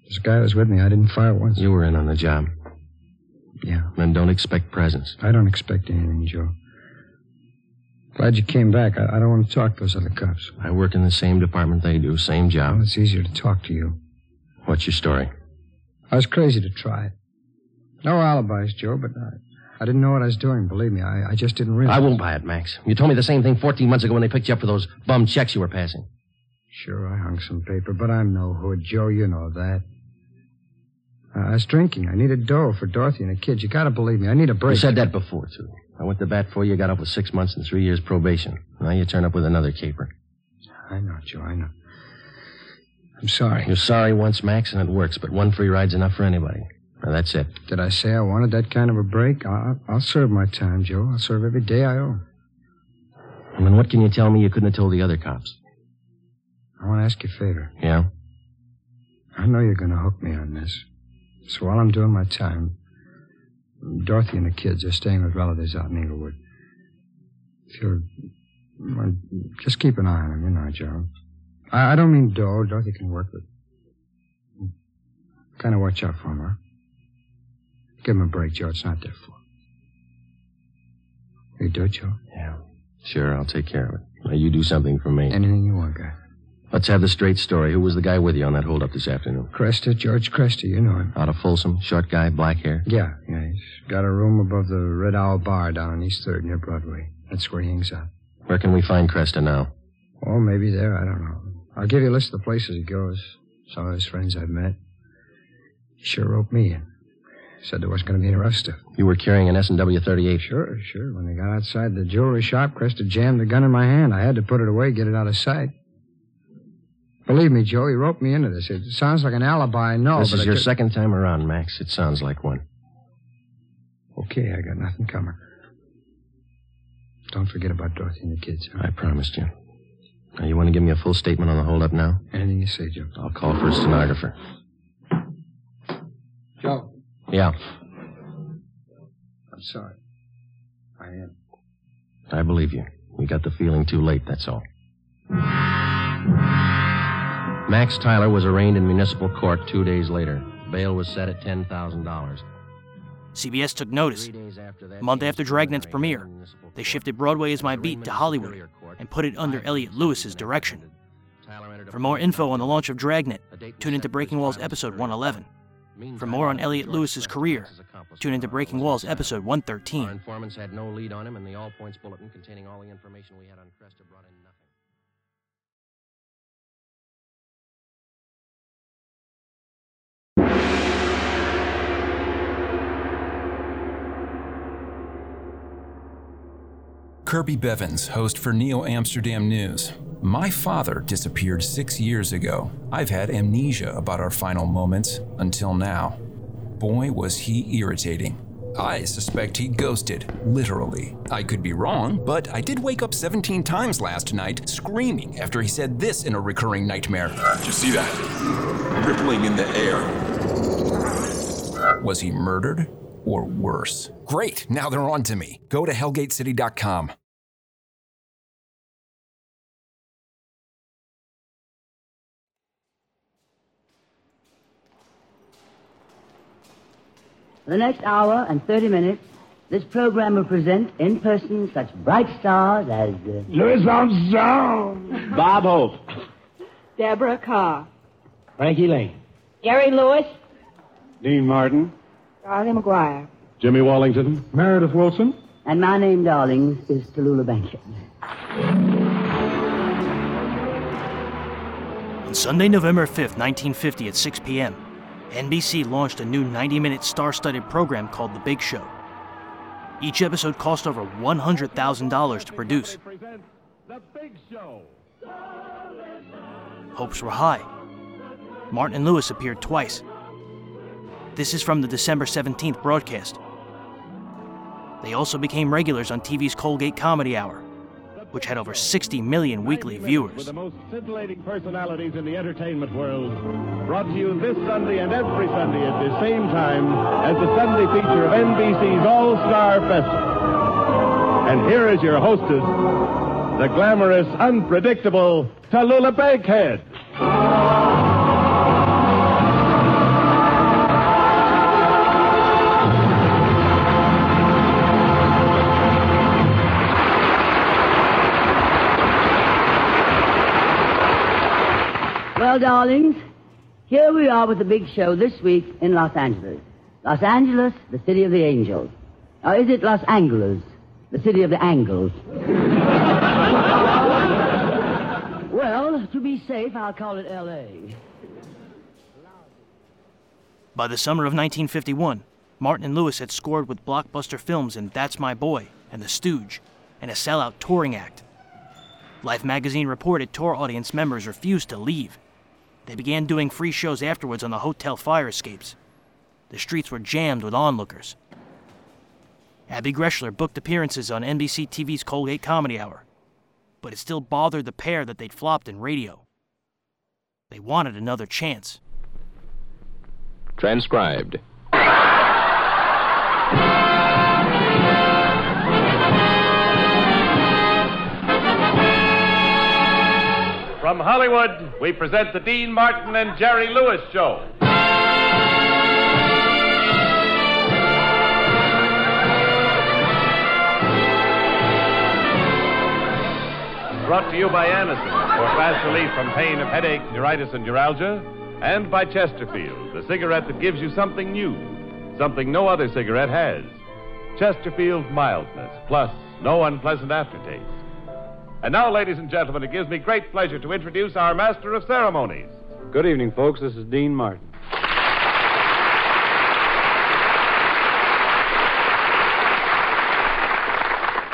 This guy was with me. I didn't fire once.
You were in on the job.
Yeah.
Then don't expect presents.
I don't expect anything, Joe. Glad you came back. I, I don't want to talk to those other cops.
I work in the same department they do, same job.
Well, it's easier to talk to you.
What's your story?
I was crazy to try it. No alibis, Joe, but I, I didn't know what I was doing. Believe me, I, I just didn't realize.
I won't buy it, Max. You told me the same thing 14 months ago when they picked you up for those bum checks you were passing.
Sure, I hung some paper, but I'm no hood, Joe. You know that. Uh, I was drinking. I needed dough for Dorothy and the kids. You gotta believe me. I need a break.
You said that before, too. I went to bat for you, got up with six months and three years probation. Now you turn up with another caper.
I know, Joe. I know. I'm sorry.
You're sorry once, Max, and it works, but one free ride's enough for anybody. Now, that's it.
Did I say I wanted that kind of a break? I'll, I'll serve my time, Joe. I'll serve every day I owe.
And then what can you tell me you couldn't have told the other cops?
I want to ask you a favor.
Yeah?
I know you're going to hook me on this. So while I'm doing my time,
Dorothy and the kids are staying with relatives out in Inglewood. If you're. Well, just keep an eye on them, you know, Joe. I, I don't mean Doe. Dorothy can work with. Kind of watch out for them, huh? Give them a break, Joe. It's not their fault. You do it, Joe?
Yeah. Sure, I'll take care of it. Now, you do something for me.
Anything you want, guy.
Let's have the straight story. Who was the guy with you on that holdup this afternoon?
Cresta, George Cresta, you know him.
Out of Folsom, short guy, black hair?
Yeah, yeah. He's got a room above the Red Owl Bar down on East 3rd near Broadway. That's where he hangs out.
Where can we find Cresta now?
Oh, maybe there. I don't know. I'll give you a list of the places he goes. Some of his friends I've met. He sure roped me in. Said there wasn't going to be any rough stuff.
You were carrying an S&W 38?
Sure, sure. When they got outside the jewelry shop, Cresta jammed the gun in my hand. I had to put it away, get it out of sight. Believe me, Joe, he roped me into this. It sounds like an alibi, I know.
This is your
could-
second time around, Max. It sounds like one.
Okay, I got nothing coming. Don't forget about Dorothy and the kids. Huh?
I promised you. Now, you want to give me a full statement on the holdup now?
Anything you say, Joe.
I'll call for a stenographer.
Joe,
Yeah,
I'm sorry. I am.
I believe you. We got the feeling too late, that's all. Max Tyler was arraigned in municipal court two days later. Bail was set at $10,000.
CBS took notice. A month after Dragnet's premiere, they shifted Broadway Is My Beat to Hollywood and put it under Elliot Lewis's direction. For more info on the launch of Dragnet, tune into Breaking Walls episode 111. For more on Elliot Lewis's career, tune into Breaking Walls episode
Our
113.
Kirby Bevins, host for Neo Amsterdam News. My father disappeared six years ago. I've had amnesia about our final moments until now. Boy, was he irritating. I suspect he ghosted, literally. I could be wrong, but I did wake up 17 times last night screaming after he said this in a recurring nightmare.
Did you see that? Rippling in the air.
Was he murdered or worse? Great, now they're on to me. Go to hellgatecity.com.
For the next hour and 30 minutes, this program will present in person such bright stars as. Uh,
Louis Armstrong. Bob Hope.
Deborah Kerr.
Frankie Laine.
Jerry Lewis.
Dean Martin.
Charlie McGuire.
Jimmy Wallington. Meredith Willson.
And my name, darlings, is Tallulah Bankhead.
On Sunday, November 5th, 1950, at 6 p.m., NBC launched a new 90 minute star studded program called The Big Show. Each episode cost over $100,000 to produce. Hopes were high. Martin and Lewis appeared twice. This is from the December 17th broadcast. They also became regulars on TV's Colgate Comedy Hour, which had over 60 million weekly viewers.
With the most scintillating personalities in the entertainment world, brought to you this Sunday and every Sunday at the same time as the Sunday feature of NBC's All Star Festival. And here is your hostess, the glamorous, unpredictable Tallulah Bankhead.
Darlings, here we are with the big show this week in Los Angeles. Los Angeles, the city of the angels. Or is it Los Angeles, the city of the angles? well, to be safe, I'll call it L.A.
By the summer of 1951, Martin and Lewis had scored with blockbuster films in That's My Boy and The Stooge, and a sellout touring act. Life magazine reported tour audience members refused to leave. They began doing free shows afterwards on the hotel fire escapes. The streets were jammed with onlookers. Abby Greshler booked appearances on NBC TV's Colgate Comedy Hour, but it still bothered the pair that they'd flopped in radio. They wanted another chance.
Transcribed.
From Hollywood, we present the Dean Martin and Jerry Lewis Show. Brought to you by Anacin for fast relief from pain of headache, neuritis, and neuralgia, and by Chesterfield, the cigarette that gives you something new, something no other cigarette has. Chesterfield mildness, plus no unpleasant aftertaste. And now, ladies and gentlemen, it gives me great pleasure to introduce our master of ceremonies.
Good evening, folks. This is Dean Martin.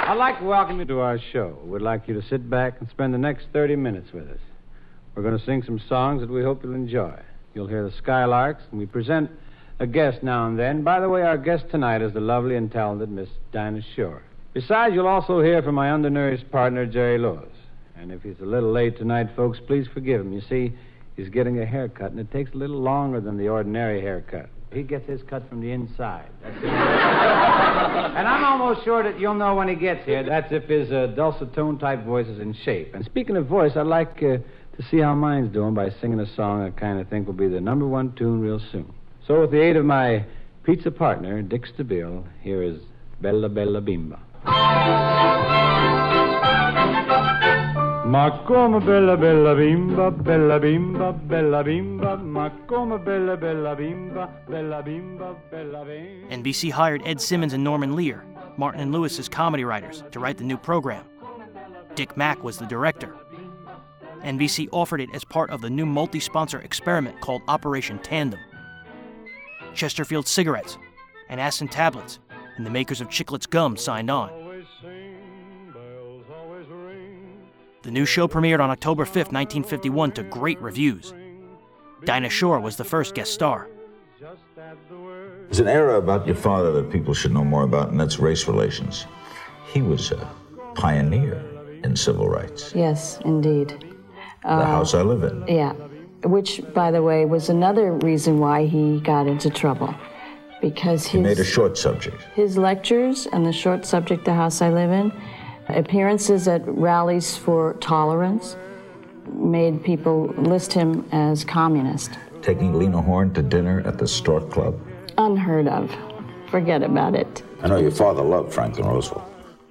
I'd like to welcome you to our show. We'd like you to sit back and spend the next 30 minutes with us. We're going to sing some songs that we hope you'll enjoy. You'll hear the Skylarks, and we present a guest now and then. By the way, our guest tonight is the lovely and talented Miss Dinah Shore. Besides, you'll also hear from my undernourished partner, Jerry Lewis. And if he's a little late tonight, folks, please forgive him. You see, he's getting a haircut, and it takes a little longer than the ordinary haircut. He gets his cut from the inside. That's and I'm almost sure that you'll know when he gets here. That's if his uh, dulcet tone type voice is in shape. And speaking of voice, I'd like uh, to see how mine's doing by singing a song I kind of think will be the number one tune real soon. So, with the aid of my pizza partner, Dick Stabile, here is Bella Bella Bimba. Ma come bella bella bimba, bella bimba, bella bimba, ma come bella bella bimba, bella bimba, bella bimba.
NBC hired Ed Simmons and Norman Lear, Martin and Lewis's comedy writers, to write the new program. Dick Mack was the director. NBC offered it as part of the new multi sponsor experiment called Operation Tandem. Chesterfield Cigarettes and Aston Tablets and the makers of Chiclets Gum signed on. The new show premiered on October 5, 1951, to great reviews. Dinah Shore was the first guest star.
There's an era about your father that people should know more about, and that's race relations. He was a pioneer in civil rights.
Yes, indeed.
The uh, house I live in.
Yeah, which, by the way, was another reason why he got into trouble. Because his,
he made a short subject.
His lectures and the short subject, The House I Live In, appearances at rallies for tolerance made people list him as communist.
Taking Lena Horne to dinner at the Stork Club?
Unheard of. Forget about it.
I know your father loved Franklin Roosevelt.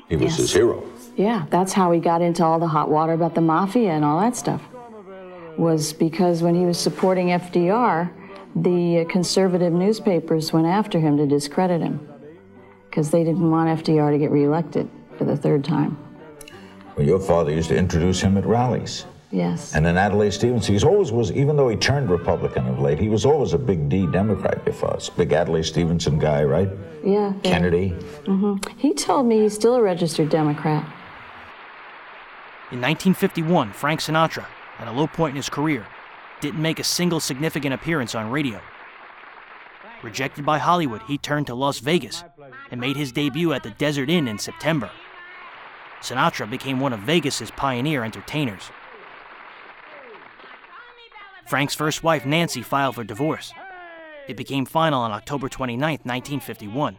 He was yes. his hero.
Yeah, that's how he got into all the hot water about the mafia and all that stuff. Was because when he was supporting FDR, the conservative newspapers went after him to discredit him because they didn't want FDR to get reelected for the third time.
Well, your father used to introduce him at rallies.
Yes.
And then Adlai Stevenson, he's always was, even though he turned Republican of late, he was always a big D Democrat before us. Big Adlai Stevenson guy, right?
Yeah.
Kennedy.
Mm-hmm. He told me he's still a registered Democrat.
In 1951, Frank Sinatra, at a low point in his career, didn't make a single significant appearance on radio. Rejected by Hollywood, he turned to Las Vegas and made his debut at the Desert Inn in September. Sinatra became one of Vegas's pioneer entertainers. Frank's first wife, Nancy, filed for divorce. It became final on October 29, 1951.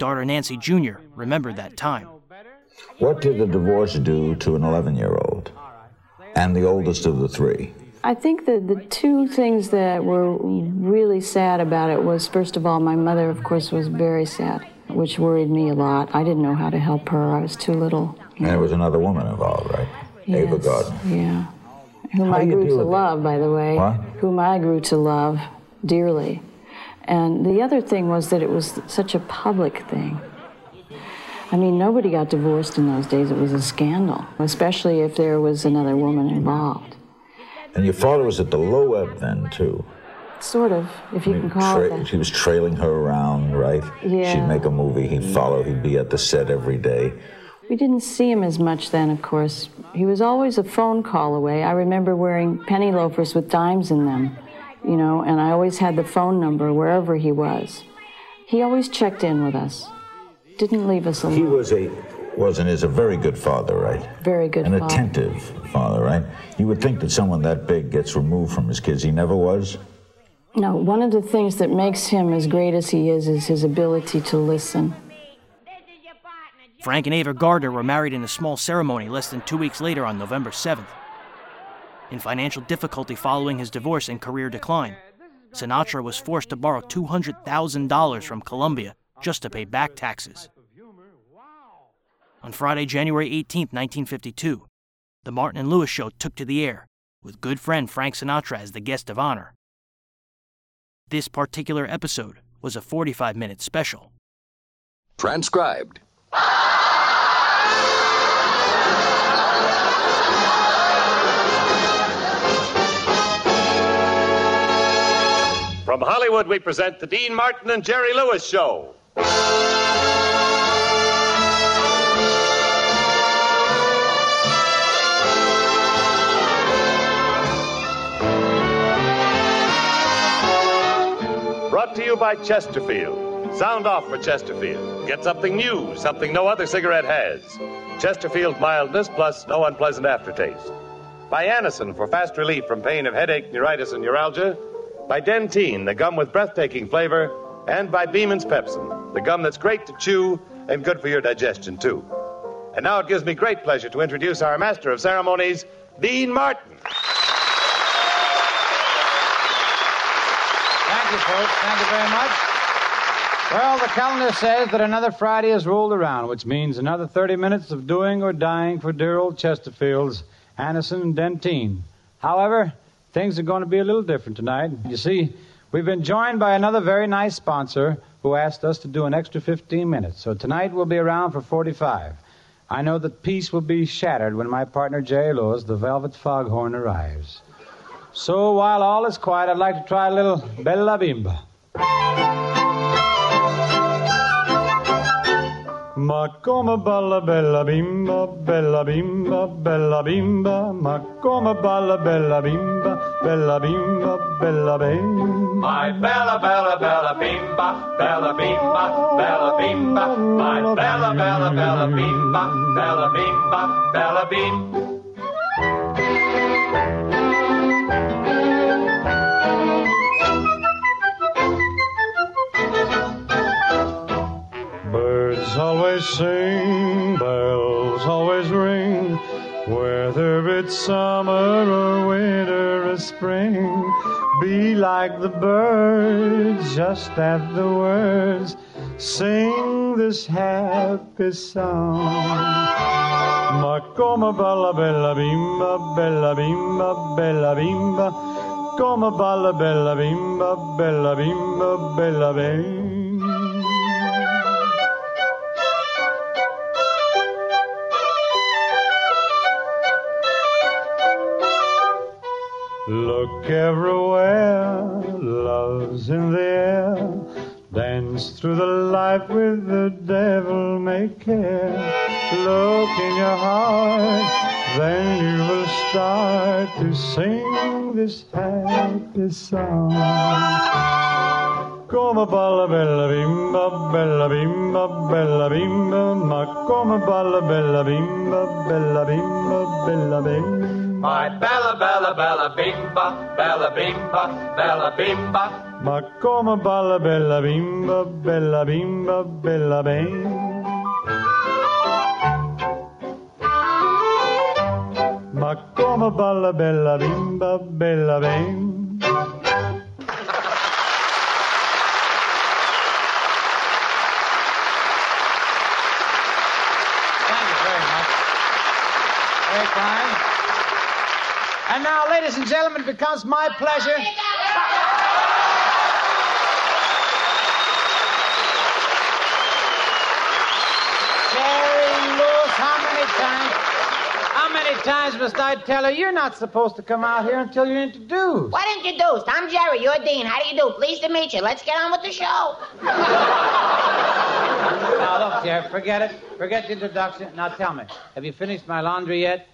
Daughter Nancy Jr. remembered that time.
What did the divorce do to an 11 year old and the oldest of the three?
I think that the two things that were really sad about it was, first of all, my mother, of course, was very sad, which worried me a lot. I didn't know how to help her. I was too little.
And there was another woman involved, right?
Yes,
Ava Gardner.
Yeah. Whom how I grew to love, by the way.
What?
Whom I grew to love dearly. And the other thing was that it was such a public thing. I mean, nobody got divorced in those days. It was a scandal, especially if there was another woman involved.
And your father was at the low ebb then, too.
Sort of, if you I mean, can call tra- it that.
He was trailing her around, right?
Yeah.
She'd make a movie, he'd follow, he'd be at the set every day.
We didn't see him as much then, of course. He was always a phone call away. I remember wearing penny loafers with dimes in them, you know, and I always had the phone number wherever he was. He always checked in with us, didn't leave us alone.
He was a was and is a very good father, right?
Very good
An
father.
attentive father, right? You would think that someone that big gets removed from his kids. He never was?
No, one of the things that makes him as great as he is is his ability to listen.
Frank and Ava Gardner were married in a small ceremony less than two weeks later on November 7th. In financial difficulty following his divorce and career decline, Sinatra was forced to borrow $200,000 from Columbia just to pay back taxes. On Friday, January 18, 1952, The Martin and Lewis Show took to the air with good friend Frank Sinatra as the guest of honor. This particular episode was a 45 minute special.
Transcribed.
From Hollywood, we present the Dean Martin and Jerry Lewis Show. By Chesterfield. Sound off for Chesterfield. Get something new, something no other cigarette has. Chesterfield mildness plus no unpleasant aftertaste. By Anacin for fast relief from pain of headache, neuritis, and neuralgia. By Dentyne, the gum with breathtaking flavor. And by Beeman's Pepsin, the gum that's great to chew and good for your digestion, too. And now it gives me great pleasure to introduce our master of ceremonies, Dean Martin.
You. Thank you very much. Well, the calendar says that another Friday has rolled around, which means another 30 minutes of doing or dying for dear old Chesterfields, Anacin and Dentyne. However, things are going to be a little different tonight. You see, we've been joined by another very nice sponsor who asked us to do an extra 15 minutes. So tonight we'll be around for 45. I know that peace will be shattered when my partner Jerry Lewis, the Velvet Foghorn, arrives. So while all is quiet, I'd like to try a little Bella Bimba. Ma come balla bella bimba, bella bimba, bella bimba, ma come balla bella bimba, bella bimba, bella bimba.
My bella, bella, bella bimba, bella bimba, bella bimba, my bella, bella, bella bimba, bella bimba, bella bim.
Birds always sing, bells always ring, whether it's summer or winter or spring. Be like the birds, just at the words, sing this happy song. Ma come balla bella bimba, bella bimba, bella bimba, come balla bella bimba, bella bimba, bella bimba. Look everywhere, love's in the air. Dance through the life with the devil may care. Look in your heart, then you will start to sing this happy song. Come balla bella bimba, bella bimba, bella bimba, ma come balla bella bimba, bella bimba, bella bimba.
My bella, bella, bella bimba, bella bimba, bella bimba.
Ma come balla bella bimba, bella bimba, bella bimba. Ma come balla bella bimba, bella bimba. Thank you very much. Very kind. And now, ladies and gentlemen, it becomes my pleasure. Jerry Lewis, how many times? How many times must I tell her you're not supposed to come out here until you're introduced?
What introduced? I'm Jerry. You're Dean. How do you do? Pleased to meet you. Let's get on with the show.
Now, look, Jerry, forget it. Forget the introduction. Now, tell me, have you finished my laundry yet?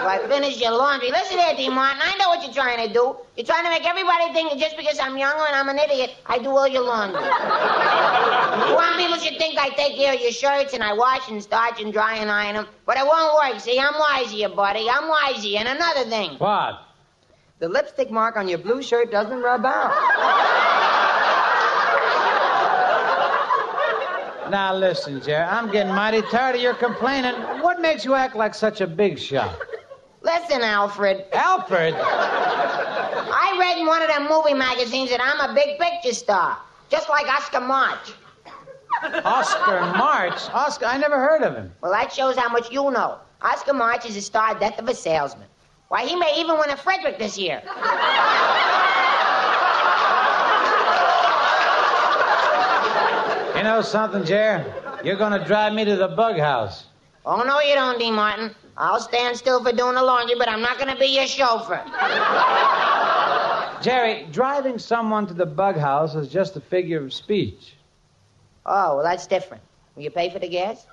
If I finish your laundry. Listen here, Dean Martin. I know what you're trying to do. You're trying to make everybody think that just because I'm younger and I'm an idiot, I do all your laundry. you want people should think I take care of your shirts and I wash and starch and dry and iron them. But it won't work. See, I'm wise here, buddy. I'm wise here. And another thing.
What?
The lipstick mark on your blue shirt doesn't rub out.
Now, listen, Jerry, I'm getting mighty tired of your complaining. What makes you act like such a big shot?
Listen, Alfred.
Alfred?
I read in one of them movie magazines that I'm a big picture star, just like Oscar March.
Oscar March? Oscar, I never heard of him.
Well, that shows how much you know. Oscar March is a star death of a salesman. Why, he may even win a Frederick this year.
You know something, Jer? You're going to drive me to the bug house.
Oh, no, you don't, D. Martin. I'll stand still for doing the laundry, but I'm not going to be your chauffeur.
Jerry, driving someone to the bug house is just a figure of speech.
Oh, well, that's different. Will you pay for the gas?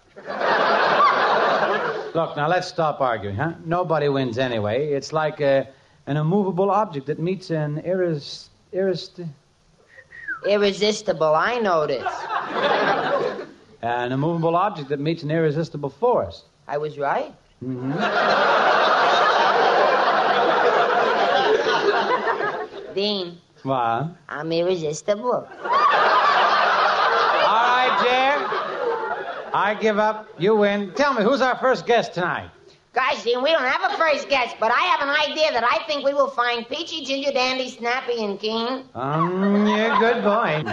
Look, now let's stop arguing, huh? Nobody wins anyway. It's like a, an immovable object that meets an iris, iris,
Irresistible, I know this.
An immovable object that meets an irresistible force.
I was right.
Mm-hmm.
Dean,
What?
I'm irresistible.
All right, Jer. I give up. You win. Tell me, who's our first guest tonight?
Guys, Dean, we don't have a first guest, but I have an idea that I think we will find Peachy, Ginger, Dandy, Snappy, and Keen.
Um, yeah, good boy.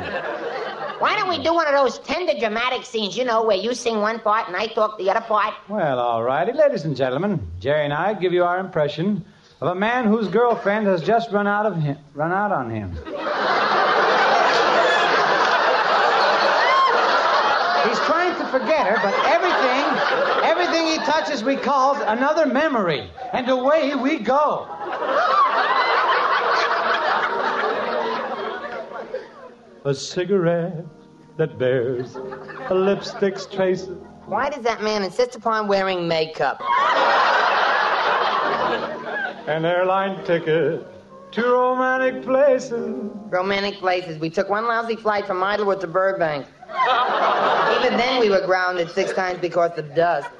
Why don't we do one of those tender dramatic scenes, you know, where you sing one part and I talk the other part?
Well, all righty, ladies and gentlemen. Jerry and I give you our impression of a man whose girlfriend has just run out of him, run out on him. He's trying to forget her, but everything, everything he touches recalls another memory, and away we go. A cigarette that bears a lipstick's traces.
Why does that man insist upon wearing makeup?
An airline ticket to romantic places.
Romantic places. We took one lousy flight from Idlewild to Burbank. Even then, we were grounded six times because of dust.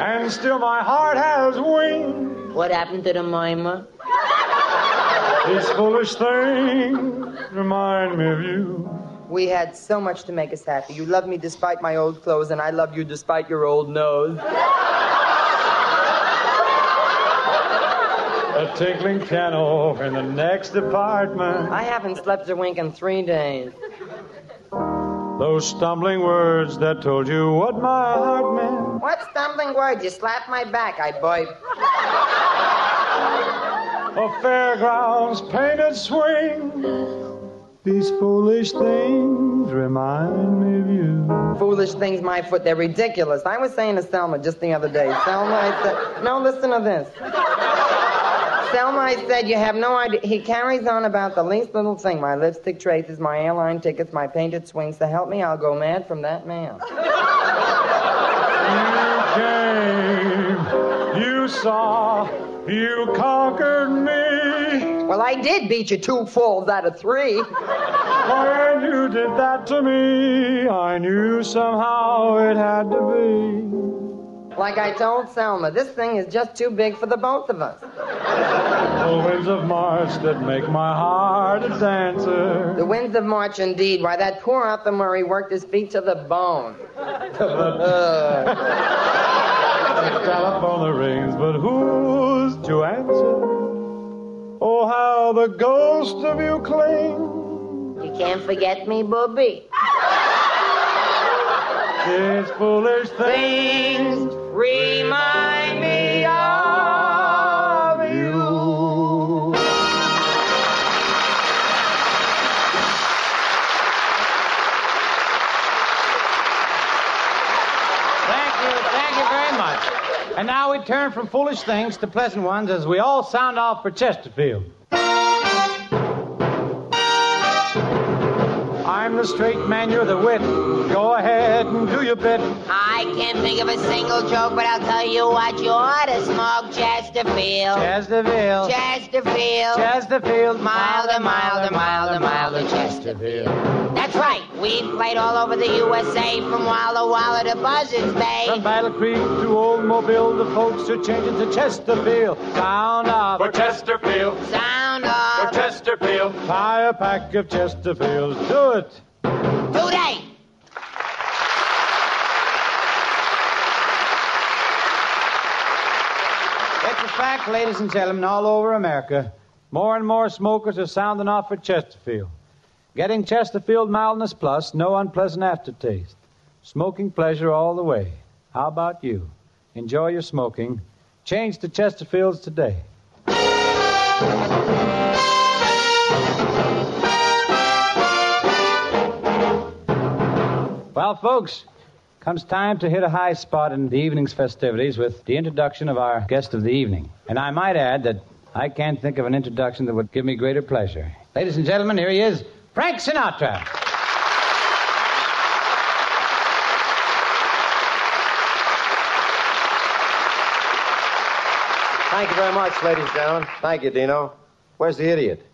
And still my heart has wings.
What happened to the mimer?
These foolish things remind me of you.
We had so much to make us happy. You loved me despite my old clothes, and I loved you despite your old nose.
A tinkling piano in the next apartment.
I haven't slept a wink in three days.
Those stumbling words that told you what my heart meant.
What stumbling words? You slapped my back. I bite.
A fairgrounds painted swing. These foolish things remind me of you.
Foolish things, my foot. They're ridiculous. I was saying to Selma just the other day. Selma, I said, no, listen to this. Selma, I said, you have no idea. He carries on about the least little thing. My lipstick traces, my airline tickets, my painted swings. To help me, I'll go mad from that man.
You came, you saw, you conquered me.
Well, I did beat you two falls out of three.
When you did that to me, I knew somehow it had to be.
Like I told Selma, this thing is just too big for the both of us.
The winds of March that make my heart a dancer.
The winds of March, indeed. Why, that poor Arthur Murray worked his feet to the bone. Uh.
The telephone rings, but who's to answer? Oh, how the ghost of you clings.
You can't forget me, Booby.
These foolish things
remind me
And now we turn from foolish things to pleasant ones as we all sound off for Chesterfield. I'm the straight man, you're the wit. Go ahead and do your bit.
I can't think of a single joke, but I'll tell you what you ought to smoke Chesterfield.
Chesterfield.
Chesterfield.
Chesterfield.
Milder, milder, milder, milder Chesterfield. That's right. We've played all over the USA from Walla Walla to Buzzards Bay.
From Battle Creek to Old Mobile, the folks are changing to Chesterfield. Sound off.
For Chesterfield.
Sound off. For.
Chesterfield.
Buy a pack of Chesterfields. Do it.
Today.
It's a fact, ladies and gentlemen, all over America. More and more smokers are sounding off for Chesterfield. Getting Chesterfield Mildness Plus, no unpleasant aftertaste. Smoking pleasure all the way. How about you? Enjoy your smoking. Change to Chesterfields today. Well, folks, comes time to hit a high spot in the evening's festivities with the introduction of our guest of the evening. And I might add that I can't think of an introduction that would give me greater pleasure. Ladies and gentlemen, here he is, Frank Sinatra.
Thank you very much, ladies and gentlemen. Thank you, Dino. Where's the idiot?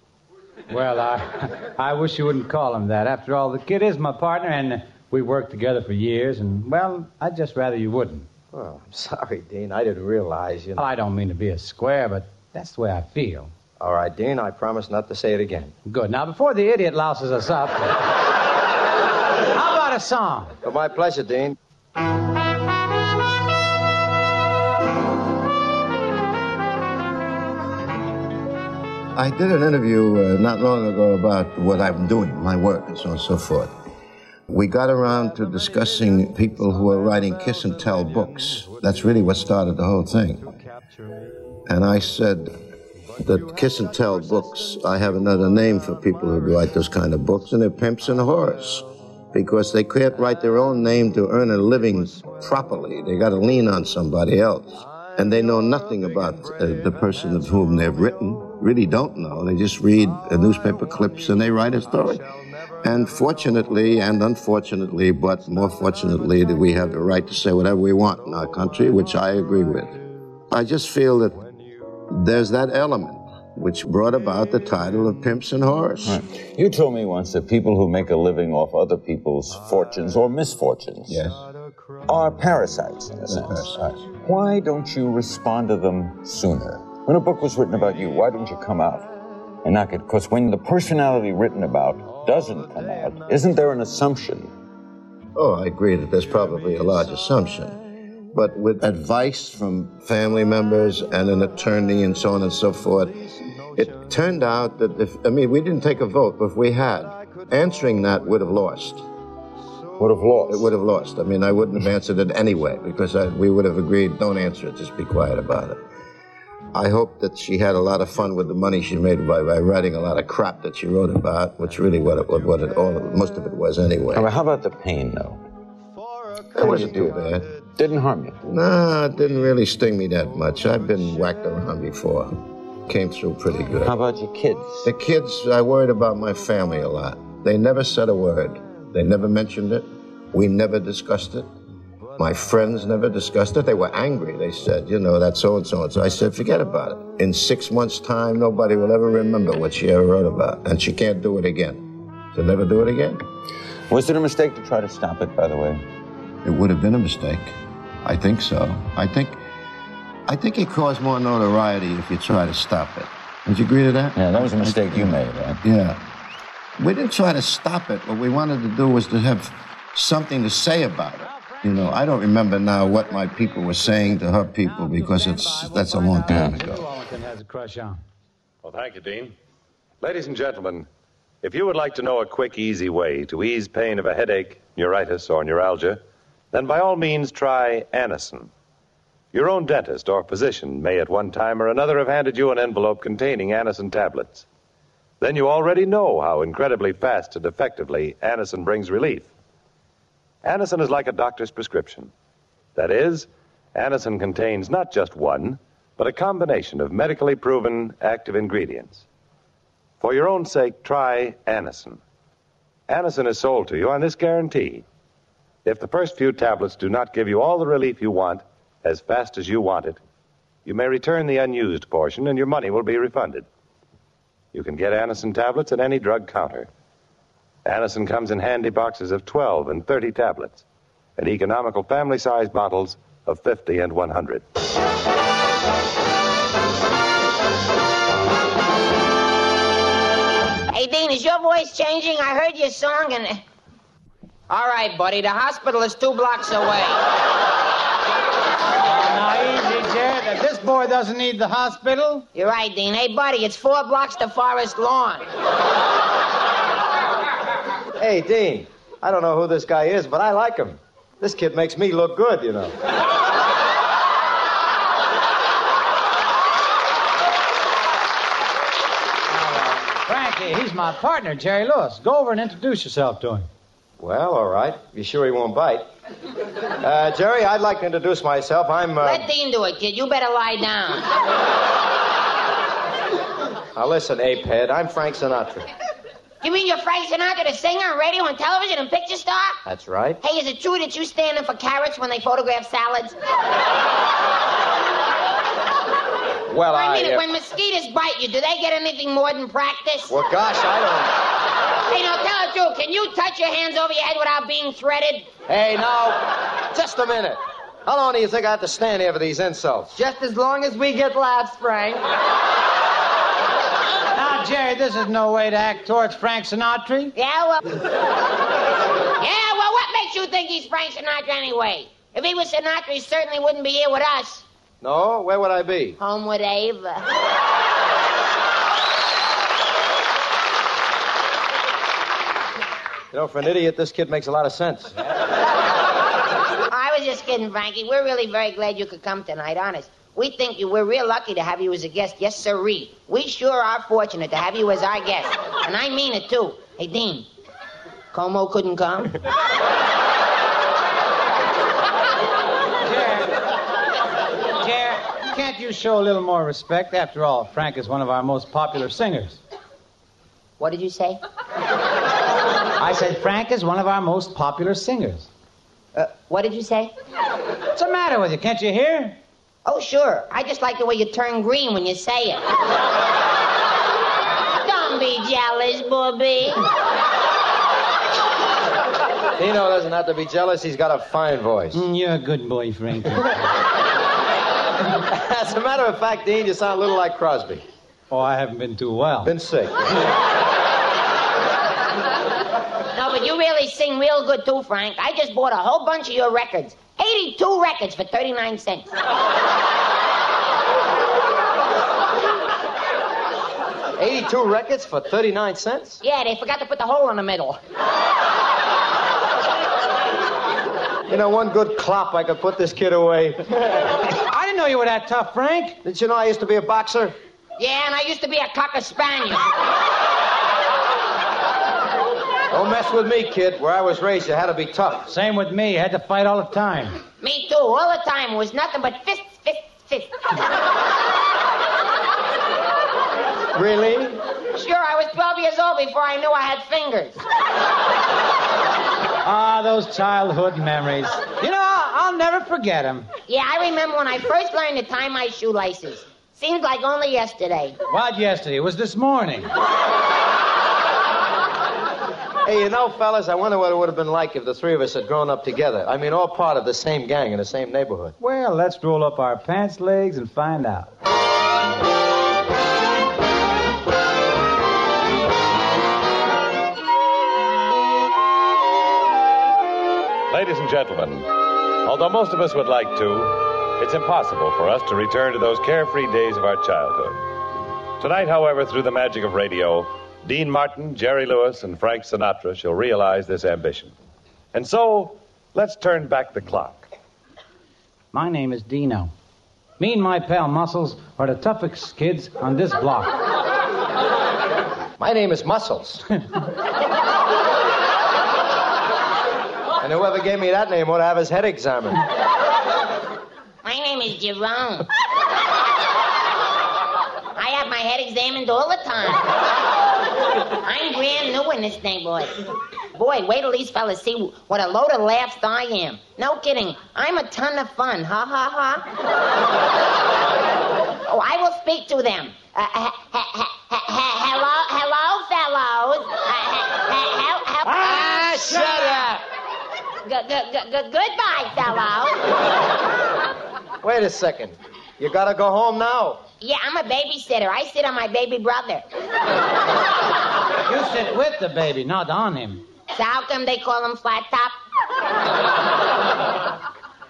Well, I, I wish you wouldn't call him that. After all, the kid is my partner, and we worked together for years, and, well, I'd just rather you wouldn't.
Well, I'm sorry, Dean. I didn't realize, you know.
I don't mean to be a square, but that's the way I feel.
All right, Dean, I promise not to say it again.
Good. Now, before the idiot louses us up, how about a song?
But my pleasure, Dean.
I did an interview uh, not long ago about what I'm doing, my work, and so on and so forth. We got around to discussing people who are writing kiss and tell books. That's really what started the whole thing. And I said that kiss and tell books, I have another name for people who write those kind of books, and they're pimps and whores. Because they can't write their own name to earn a living properly. They got to lean on somebody else. And they know nothing about uh, the person of whom they've written, really don't know. They just read uh, newspaper clips and they write a story. And fortunately and unfortunately, but more fortunately, that we have the right to say whatever we want in our country, which I agree with. I just feel that there's that element which brought about the title of Pimps and Whores.
Right. You told me once that people who make a living off other people's fortunes or misfortunes
yes.
are parasites, in a sense.
Parasites.
Why don't you respond to them sooner? When a book was written about you, why didn't you come out and knock it? Because when the personality written about doesn't come out, isn't there an assumption?
Oh, I agree that there's probably a large assumption. But with advice from family members and an attorney and so on and so forth, it turned out that if, I mean, we didn't take a vote, but if we had, answering that would have lost.
Would have lost?
It would have lost. I mean, I wouldn't have answered it anyway because I, we would have agreed, don't answer it, just be quiet about it. I hope that she had a lot of fun with the money she made by, by writing a lot of crap that she wrote about, which really what it, what it all most of it was anyway.
How about the pain, though?
It wasn't too bad.
Didn't harm you?
No, it didn't really sting me that much. I've been whacked around before. Came through pretty good.
How about your kids?
The kids, I worried about my family a lot. They never said a word. They never mentioned it. We never discussed it. My friends never discussed it. They were angry. They said, you know, that's so and so and so. I said, forget about it. In six months' time, nobody will ever remember what she ever wrote about. And she can't do it again. She'll never do it again.
Was it a mistake to try to stop it, by the way?
It would have been a mistake. I think so. I think I think it caused more notoriety if you try to stop it. Would you agree to that?
Yeah, that was a mistake you made, right?
Yeah. We didn't try to stop it. What we wanted to do was to have something to say about it. You know, I don't remember now what my people were saying to her people because it's that's a long time ago.
Wellington has a crush on.
Well, thank you, Dean. Ladies and gentlemen, if you would like to know a quick, easy way to ease pain of a headache, neuritis, or neuralgia, then by all means try Anacin. Your own dentist or physician may at one time or another have handed you an envelope containing Anacin tablets. Then you already know how incredibly fast and effectively Anacin brings relief. Anacin is like a doctor's prescription. That is, Anacin contains not just one, but a combination of medically proven active ingredients. For your own sake, try Anacin. Anacin is sold to you on this guarantee. If the first few tablets do not give you all the relief you want as fast as you want it, you may return the unused portion and your money will be refunded. You can get Anacin tablets at any drug counter. Anacin comes in handy boxes of 12 and 30 tablets and economical family size bottles of 50 and 100.
Hey, Dean, is your voice changing? I heard your song and. All right, buddy, the hospital is two blocks away.
Now, easy, Jet. this boy doesn't need the hospital?
You're right, Dean. Hey, buddy, it's four blocks to Forest Lawn.
Hey, Dean, I don't know who this guy is, but I like him. This kid makes me look good, you know.
Frankie, he's my partner, Jerry Lewis. Go over and introduce yourself to him.
Well, all right. You sure he won't bite? Uh, Jerry, I'd like to introduce myself. I'm. Uh...
Let Dean do it, kid. You better lie down.
Now listen, apehead. I'm Frank Sinatra.
You mean you're Frank Sinatra, the singer on radio and television and picture star?
That's right.
Hey, is it true that you stand in for carrots when they photograph salads?
Well, I.
I mean,
uh,
when mosquitoes bite you, do they get anything more than practice?
Well, gosh, I don't.
Hey, now tell the truth. Can you touch your hands over your head without being threaded?
Hey, now, just a minute. How long do you think I have to stand here for these insults?
Just as long as we get laughs, Frank.
Now, Jerry, this is no way to act towards Frank Sinatra.
Yeah, well. yeah, well, what makes you think he's Frank Sinatra anyway? If he was Sinatra, he certainly wouldn't be here with us.
No? Where would I be?
Home with Ava.
You know, for an idiot, this kid makes a lot of sense.
I was just kidding, Frankie. We're really very glad you could come tonight, honest. We think you, we're real lucky to have you as a guest. Yes, sirree. We sure are fortunate to have you as our guest. And I mean it, too. Hey, Dean, Como couldn't come?
Can't you show a little more respect? After all, Frank is one of our most popular singers.
What did you say?
I said Frank is one of our most popular singers.
Uh, what did you say?
What's the matter with you? Can't you hear?
Oh, sure. I just like the way you turn green when you say it. Don't be jealous, Bobby.
Dino doesn't have to be jealous. He's got a fine voice.
Mm, you're a good boy, Frank.
As a matter of fact, Dean, you sound a little like Crosby.
oh, I haven't been too well.
Been sick.
No, but you really sing real good, too, Frank. I just bought a whole bunch of your records. 82 records for 39 cents.
Eighty-two records for thirty-nine cents.
Yeah, they forgot to put the hole in the middle.
You know, one good clop, I could put this kid away.
I didn't know you were that tough, Frank.
Did you know I used to be a boxer?
Yeah, and I used to be a cocker spaniel.
Don't mess with me, kid. Where I was raised, you had to be tough.
Same with me. I Had to fight all the time.
Me too, all the time. It was nothing but fists, fists, fists.
Really?
Sure, I was 12 years old before I knew I had fingers.
Ah, those childhood memories. You know, I'll, I'll never forget them.
Yeah, I remember when I first learned to tie my shoelaces. Seems like only yesterday.
What yesterday? It was this morning.
Hey, you know, fellas, I wonder what it would have been like if the three of us had grown up together. I mean, all part of the same gang in the same neighborhood.
Well, let's roll up our pants legs and find out.
Ladies and gentlemen, although most of us would like to, it's impossible for us to return to those carefree days of our childhood. Tonight, however, through the magic of radio, Dean Martin, Jerry Lewis, and Frank Sinatra shall realize this ambition. And so, let's turn back the clock.
My name is Dino. Me and my pal Muscles are the toughest kids on this block.
My name is Muscles. and whoever gave me that name ought to have his head examined.
My name is Jerome. I have my head examined all the time. I'm brand new in this neighborhood. Boy, wait till these fellas see what a load of laughs I am. No kidding. I'm a ton of fun. Ha ha ha. oh, I will speak to them. Uh, ha, ha, ha, hello, hello, fellows. Uh,
Ah, shut up!
Goodbye, fellows.
Wait a second. You gotta go home now.
Yeah, I'm a babysitter. I sit on my baby brother.
You sit with the baby, not on him.
So how come they call him Flat Top?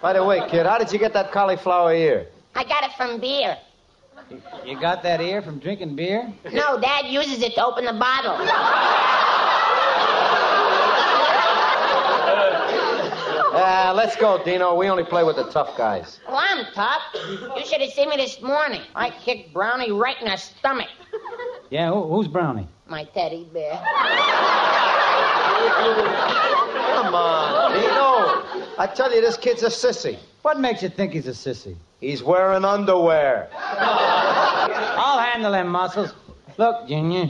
By the way, kid, how did you get that cauliflower ear?
I got it from beer.
You got that ear from drinking beer?
No, Dad uses it to open the bottle.
Uh, let's go, Dino. We only play with the tough guys.
Well, I'm tough. You should have seen me this morning. I kicked Brownie right in the stomach.
Yeah, who, who's Brownie?
My teddy bear.
Come on, Dino. I tell you, this kid's a sissy.
What makes you think he's a sissy?
He's wearing underwear.
I'll handle them muscles. Look, Junior,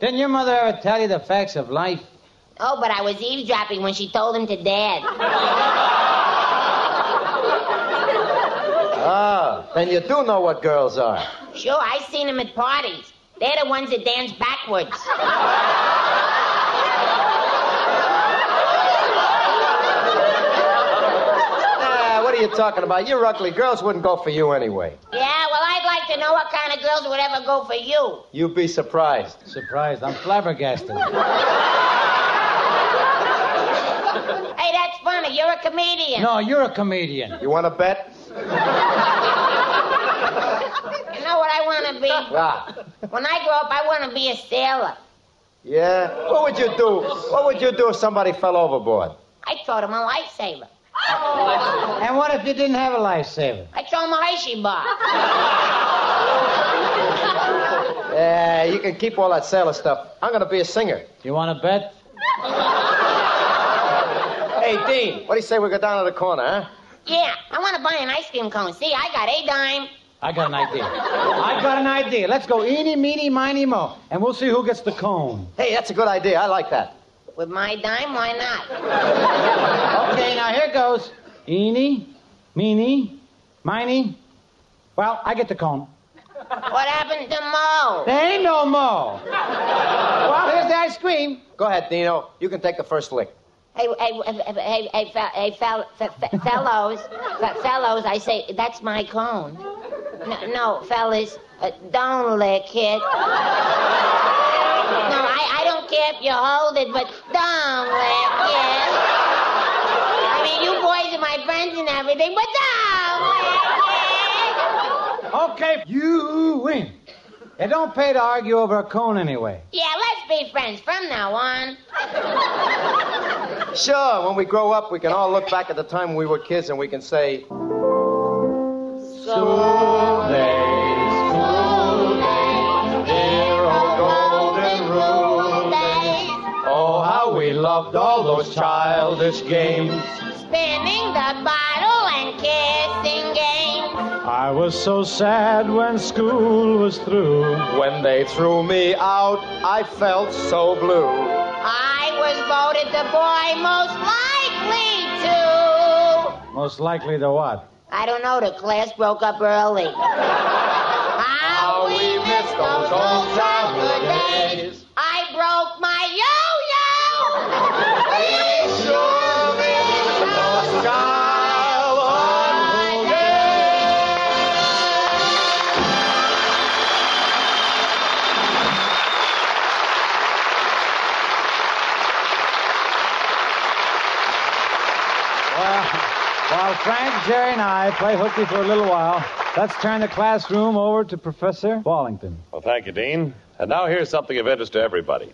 didn't your mother ever tell you the facts of life?
Oh, but I was eavesdropping when she told him to Dad.
Ah, then you do know what girls are.
Sure, I seen them at parties. They're the ones that dance backwards.
Ah, what are you talking about? You're ugly. Girls wouldn't go for you anyway.
Yeah, well, I'd like to know what kind of girls would ever go for you.
You'd be surprised.
Surprised. I'm flabbergasted.
Hey, that's funny. You're a comedian.
No, you're a comedian.
You want to bet?
You know what I want to be? When I grow up, I want to be a sailor.
Yeah? What would you do? What would you do if somebody fell overboard?
I'd throw them a lifesaver. Oh.
And what if you didn't have a lifesaver?
I'd throw him a Hershey bar.
Yeah, you can keep all that sailor stuff. I'm going to be a singer.
You want to bet?
Hey, Dean, what do you say we go down to the corner, huh?
Yeah, I want to buy an ice cream cone. See, I got a dime.
I got an idea. I got an idea. Let's go eeny, meeny, miny, mo, and we'll see who gets the cone.
Hey, that's a good idea. I like that.
With my dime, why not?
Okay, now here goes. Eeny, meeny, miny. Well, I get the cone.
What happened to Mo?
There ain't no mo. Well, here's the ice cream.
Go ahead, Dino. You can take the first lick.
Hey, hey, hey, hey, hey, fel- hey fel- fe- fe- fellows, fellows, I say, that's my cone. No, no fellas, uh, don't lick it. No, I, I don't care if you hold it, but don't lick it. I mean, you boys are my friends and everything, but don't lick it.
Okay, you win. It don't pay to argue over a cone anyway.
Yeah, let's be friends from now on.
Sure, when we grow up, we can all look back at the time we were kids and we can say,
School days, school days, dear old golden rule days. Oh, how we loved all those childish games.
Spinning the bottle and kissing games.
I was so sad when school was through.
When they threw me out, I felt so blue.
I was voted the boy most likely to.
Most likely to what?
I don't know, the class broke up early. How we miss those old childhood days. I broke my yo-yo.
While Frank, Jerry, and I play hooky for a little while, let's turn the classroom over to Professor Wallington.
Well, thank you, Dean. And now here's something of interest to everybody.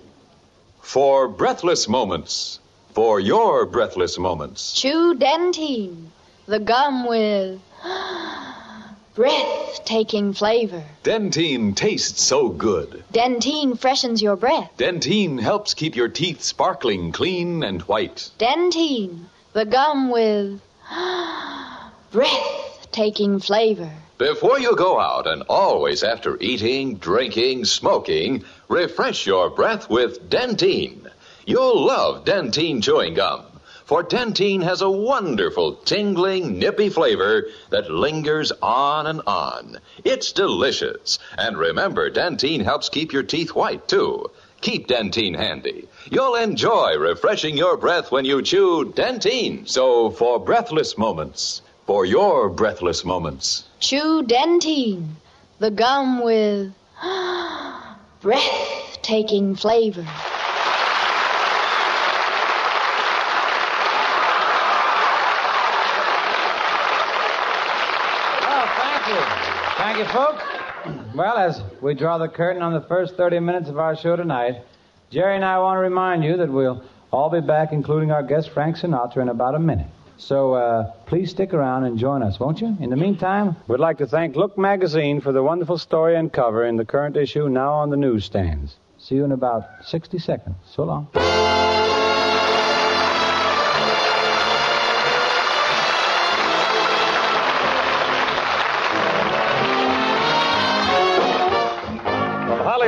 For breathless moments, for your breathless moments,
Chew Dentyne, the gum with breathtaking flavor.
Dentyne tastes so good.
Dentyne freshens your breath.
Dentyne helps keep your teeth sparkling clean and white.
Dentyne, the gum with breathtaking flavor.
Before you go out and always after eating, drinking, smoking, refresh your breath with Dentyne. You'll love Dentyne chewing gum. For Dentyne has a wonderful, tingling, nippy flavor that lingers on and on. It's delicious. And remember, Dentyne helps keep your teeth white, too. Keep Dentyne handy. You'll enjoy refreshing your breath when you chew Dentyne. So, for breathless moments, for your breathless moments,
Chew Dentyne, the gum with breathtaking flavor.
Well, Thank you. Thank you, folks. Well, as we draw the curtain on the first 30 minutes of our show tonight, Jerry and I want to remind you that we'll all be back, including our guest Frank Sinatra, in about a minute. So uh, please stick around and join us, won't you? In the meantime, we'd like to thank Look Magazine for the wonderful story and cover in the current issue now on the newsstands. See you in about 60 seconds. So long.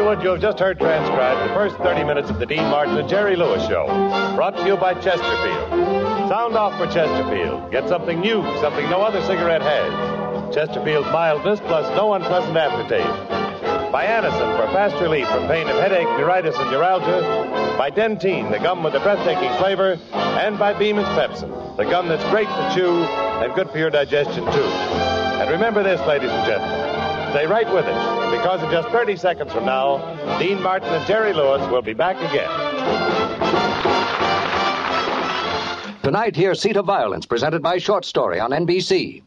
You have just heard transcribed the first 30 minutes of the Dean Martin and Jerry Lewis Show, brought to you by Chesterfield. Sound off for Chesterfield. Get something new, something no other cigarette has. Chesterfield's mildness plus no unpleasant aftertaste. By Anacin for fast relief from pain of headache, neuritis, and neuralgia. By Dentyne, the gum with the breathtaking flavor. And by Beeman's Pepsin, the gum that's great to chew and good for your digestion, too. And remember this, ladies and gentlemen. Stay right with us, because in just 30 seconds from now, Dean Martin and Jerry Lewis will be back again.
Tonight, hear Seat of Violence, presented by Short Story on NBC.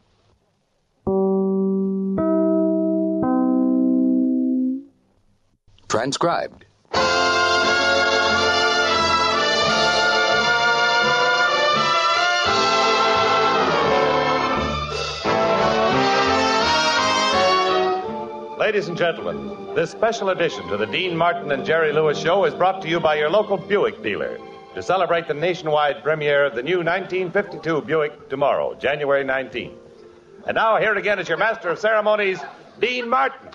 Transcribed.
Ladies and gentlemen, this special edition to the Dean Martin and Jerry Lewis Show is brought to you by your local Buick dealer to celebrate the nationwide premiere of the new 1952 Buick tomorrow, January 19th. And now, here again is your master of ceremonies, Dean Martin.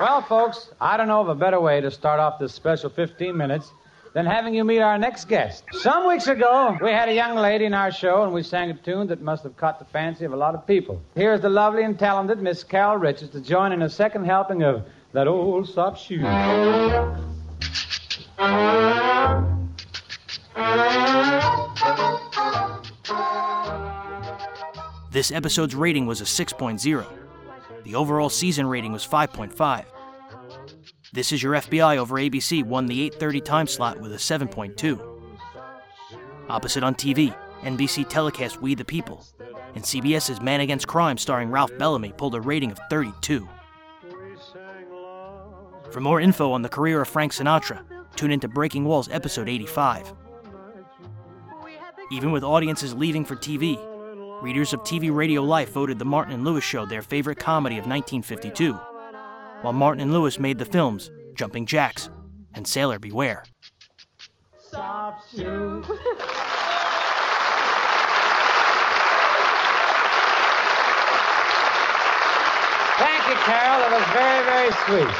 Well, folks, I don't know of a better way to start off this special 15 minutes than having you meet our next guest. Some weeks ago, we had a young lady in our show, and we sang a tune that must have caught the fancy of a lot of people. Here's the lovely and talented Miss Carol Richards to join in a second helping of that old soft shoe.
This episode's rating was a 6.0. The overall season rating was 5.5. This is Your FBI over ABC won the 8:30 time slot with a 7.2. Opposite on TV, NBC telecast We the People, and CBS's Man Against Crime starring Ralph Bellamy pulled a rating of 32. For more info on the career of Frank Sinatra, tune into Breaking Walls episode 85. Even with audiences leaving for TV, readers of TV Radio Life voted The Martin and Lewis Show their favorite comedy of 1952, while Martin and Lewis made the films Jumping Jacks and Sailor Beware.
Soft.
Thank you, Carol. It was very, very sweet.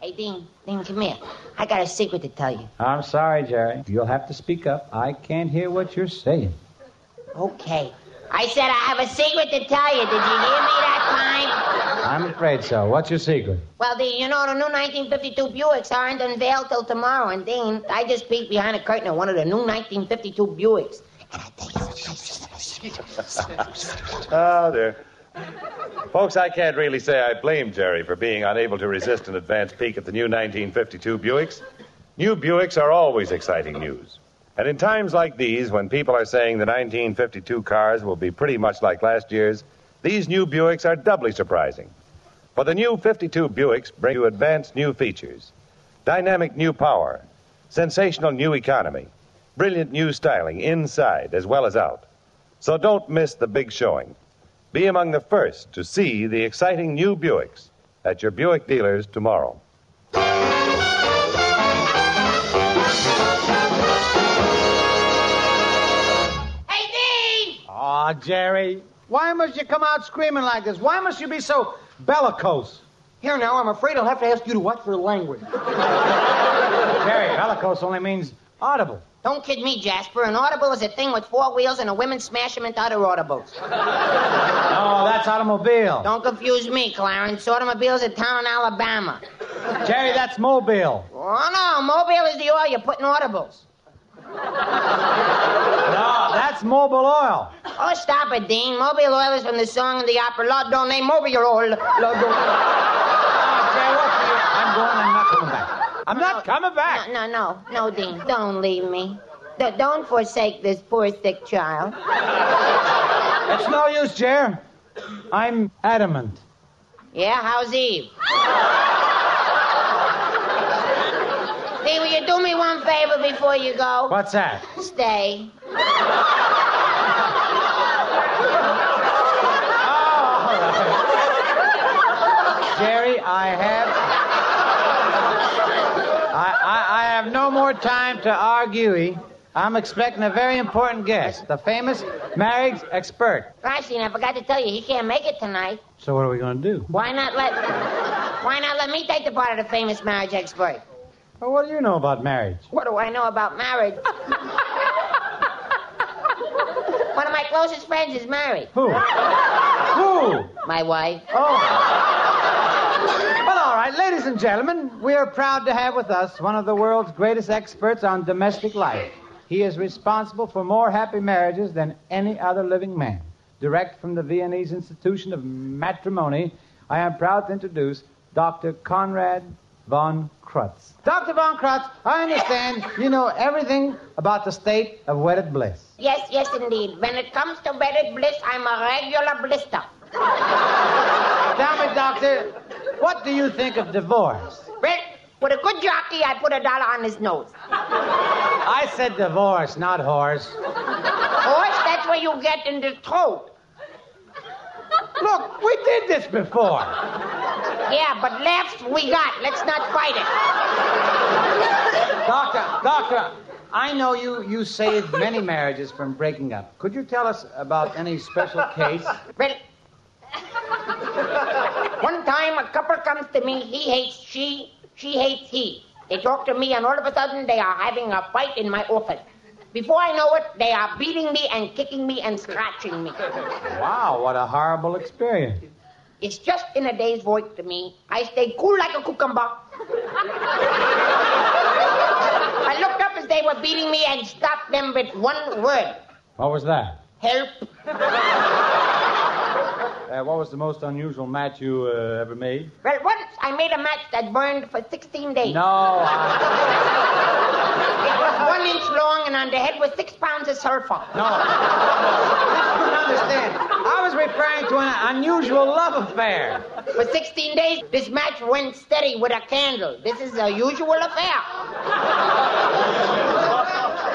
Hey, Dean, Dean, come here. I got a secret to tell you.
I'm sorry, Jerry. You'll have to speak up. I can't hear what you're saying.
Okay. I said I have a secret to tell you. Did you hear me that time?
I'm afraid so. What's your secret?
Well, Dean, you know the new 1952 Buicks aren't unveiled till tomorrow. And, Dean, I just peeked behind the curtain of one of the new 1952 Buicks.
Ah, oh, dear. Folks, I can't really say I blame Jerry for being unable to resist an advance peek at the new 1952 Buicks. New Buicks are always exciting news. And in times like these, when people are saying the 1952 cars will be pretty much like last year's, these new Buicks are doubly surprising. For the new 52 Buicks bring you advanced new features, dynamic new power, sensational new economy, brilliant new styling inside as well as out. So don't miss the big showing. Be among the first to see the exciting new Buicks at your Buick dealers tomorrow. Hey D!
Aw, Jerry, why must you come out screaming like this? Why must you be so bellicose?
Here now, I'm afraid I'll have to ask you to watch your language.
Jerry, bellicose only means audible.
Don't kid me, Jasper. An audible is a thing with four wheels and a women smash them into other automobiles.
Oh, that's automobile.
Don't confuse me, Clarence. Automobile's a town in Alabama.
Jerry, that's mobile.
Oh, no. Mobile is the oil you put in audibles.
No, that's mobile oil.
Oh, stop it, Dean. Mobile oil is from the song of the opera, La donna è mobile oil. Lord, don't...
I'm going. I'm not coming back. I'm not coming back.
No, no, no, no, Dean. Don't leave me. D- don't forsake this poor sick child.
It's no use, Jer. I'm adamant.
Yeah, how's Eve? See, will you do me one favor before you go?
What's that?
Stay. Oh.
Jerry, I have. I, I, I have no more time to argue. I'm expecting a very important guest, the famous marriage expert.
Actually, I forgot to tell you, he can't make it tonight.
So what are we going to do?
Why not let Why not let me take the part of the famous marriage expert?
Well, what do you know about marriage?
What do I know about marriage? One of my closest friends is married.
Who? Who?
My wife.
Oh. Well, all right, ladies and gentlemen, we are proud to have with us one of the world's greatest experts on domestic life. He is responsible for more happy marriages than any other living man. Direct from the Viennese Institution of Matrimony, I am proud to introduce Dr. Conrad von Krutz. Dr. von Krutz, I understand you know everything about the state of wedded bliss.
Yes, yes, indeed. When it comes to wedded bliss, I'm a regular blister.
Tell me, Doctor, what do you think of divorce?
Well, with a good jockey, I put a dollar on his nose.
I said divorce, not horse.
Horse, that's where you get in the throat.
Look, we did this before.
Yeah, but laughs we got. Let's not fight it.
Doctor, doctor, I know you, you saved many marriages from breaking up. Could you tell us about any special case?
Well, one time a couple comes to me, he hates she, she hates he. They talk to me, and all of a sudden they are having a fight in my office. Before I know it, they are beating me and kicking me and scratching me.
Wow, what a horrible experience.
It's just in a day's work to me. I stay cool like a cucumber. I looked up as they were beating me and stopped them with one word
What was that?
help.
Uh, what was the most unusual match you uh, ever made?
Well, once I made a match that burned for 16 days.
No.
It was one inch long, and on the head was six pounds of sulfur.
No. You don't understand. I was referring to an unusual love affair.
For 16 days, this match went steady with a candle. This is a usual affair.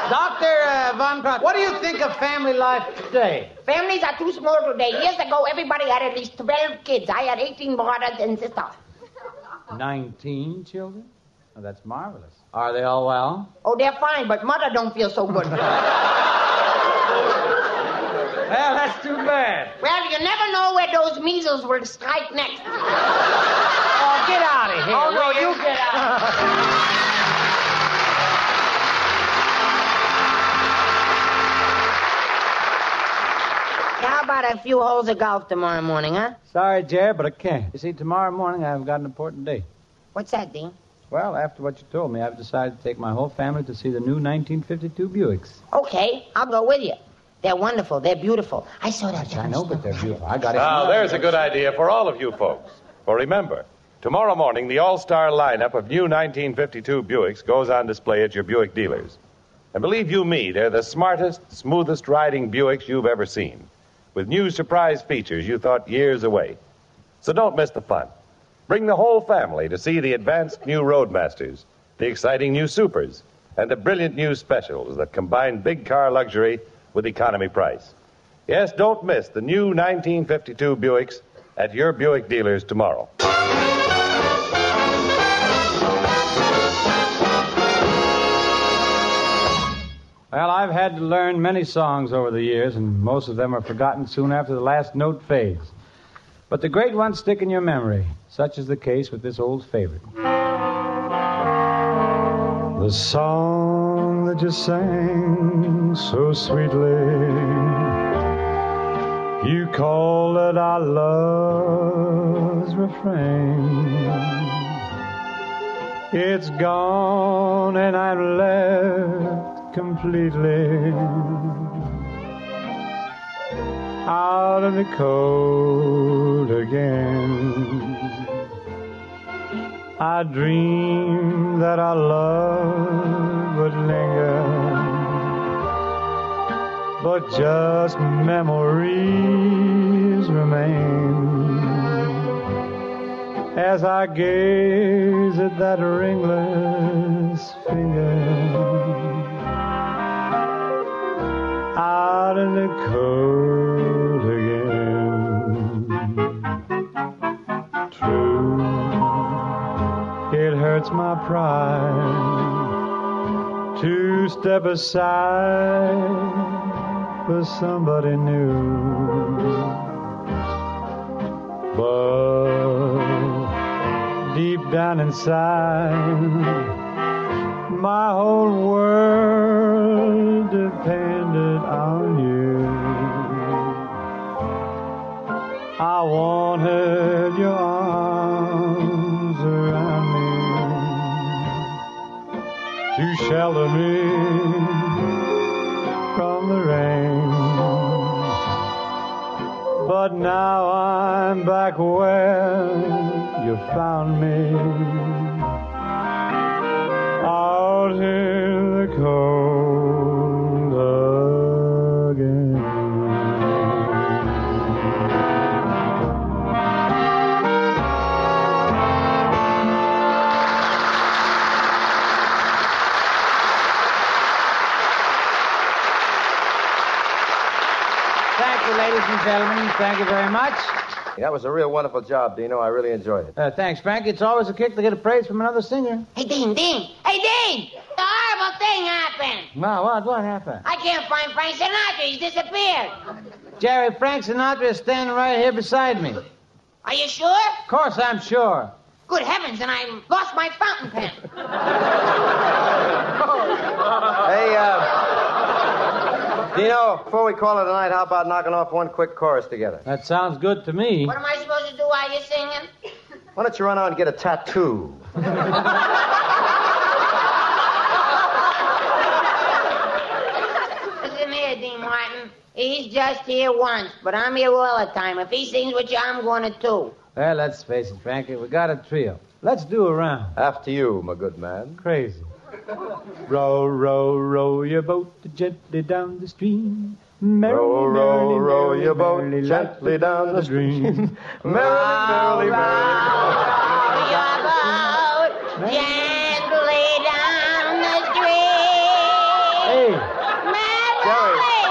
Dr. Von what do you think of family life today?
Families are too small today. Years ago, everybody had at least 12 kids. I had 18 brothers and sisters.
19 children? Oh, that's marvelous. Are they all well?
Oh, they're fine, but mother don't feel so good.
Well, that's too bad.
well, you never know where those measles will strike next.
Oh, get out of here.
Oh, no, you get out. about a few holes of golf tomorrow morning, huh?
Sorry, Jerry, but I can't. You see, tomorrow morning I've got an important date.
What's that, Dean?
Well, after what you told me, I've decided to take my whole family to see the new 1952 Buicks.
Okay, I'll go with you. They're wonderful. They're beautiful. I saw that.
I know, but they're beautiful. I got it.
Now, there's a good idea for all of you folks. For remember, tomorrow morning, the all star lineup of new 1952 Buicks goes on display at your Buick dealers. And believe you me, they're the smartest, smoothest riding Buicks you've ever seen, with new surprise features you thought years away. So don't miss the fun. Bring the whole family to see the advanced new Roadmasters, the exciting new Supers, and the brilliant new specials that combine big car luxury with economy price. Yes, don't miss the new 1952 Buicks at your Buick dealers tomorrow.
Well, I've had to learn many songs over the years, and most of them are forgotten soon after the last note fades. But the great ones stick in your memory. Such is the case with this old favorite. The song that you sang so sweetly, you call it our love's refrain. It's gone and I'm left completely out in the cold again. I dreamed that our love would linger but just memories remain. As I gaze at that ringless finger out in the cold again. True, it hurts my pride to step aside for somebody new. But deep down inside, my whole world on you. I wanted your arms around me to shelter me from the rain. But now I'm back where you found me gentlemen. Thank you very much.
That was a real wonderful job, Dino. I really enjoyed it.
Uh, thanks, Frank. It's always a kick to get a praise from another singer.
Hey, Dean, Dean. Hey, Dean! The horrible thing happened.
No, what? What happened?
I can't find Frank Sinatra. He's disappeared.
Jerry, Frank Sinatra is standing right here beside me.
Are you sure?
Of course I'm sure.
Good heavens, and I lost my fountain pen.
Hey, uh, Dino, before we call it a night, how about knocking off one quick chorus together?
That sounds good to me.
What am I supposed to do while you're singing?
Why don't you run out and get a tattoo?
Listen here, Dean Martin. He's just here once, but I'm here all the time. If he sings with you, I'm going to too.
Well, let's face it, Frankie. We got a trio. Let's do a round.
After you, my good man.
Crazy. Row, row, row your boat gently down the stream. Merrily,
Row, row,
merrily,
row
merrily,
your boat
merrily,
gently down the stream. Merrily, merrily, merrily.
Your boat gently down the stream.
Hey,
Merrily,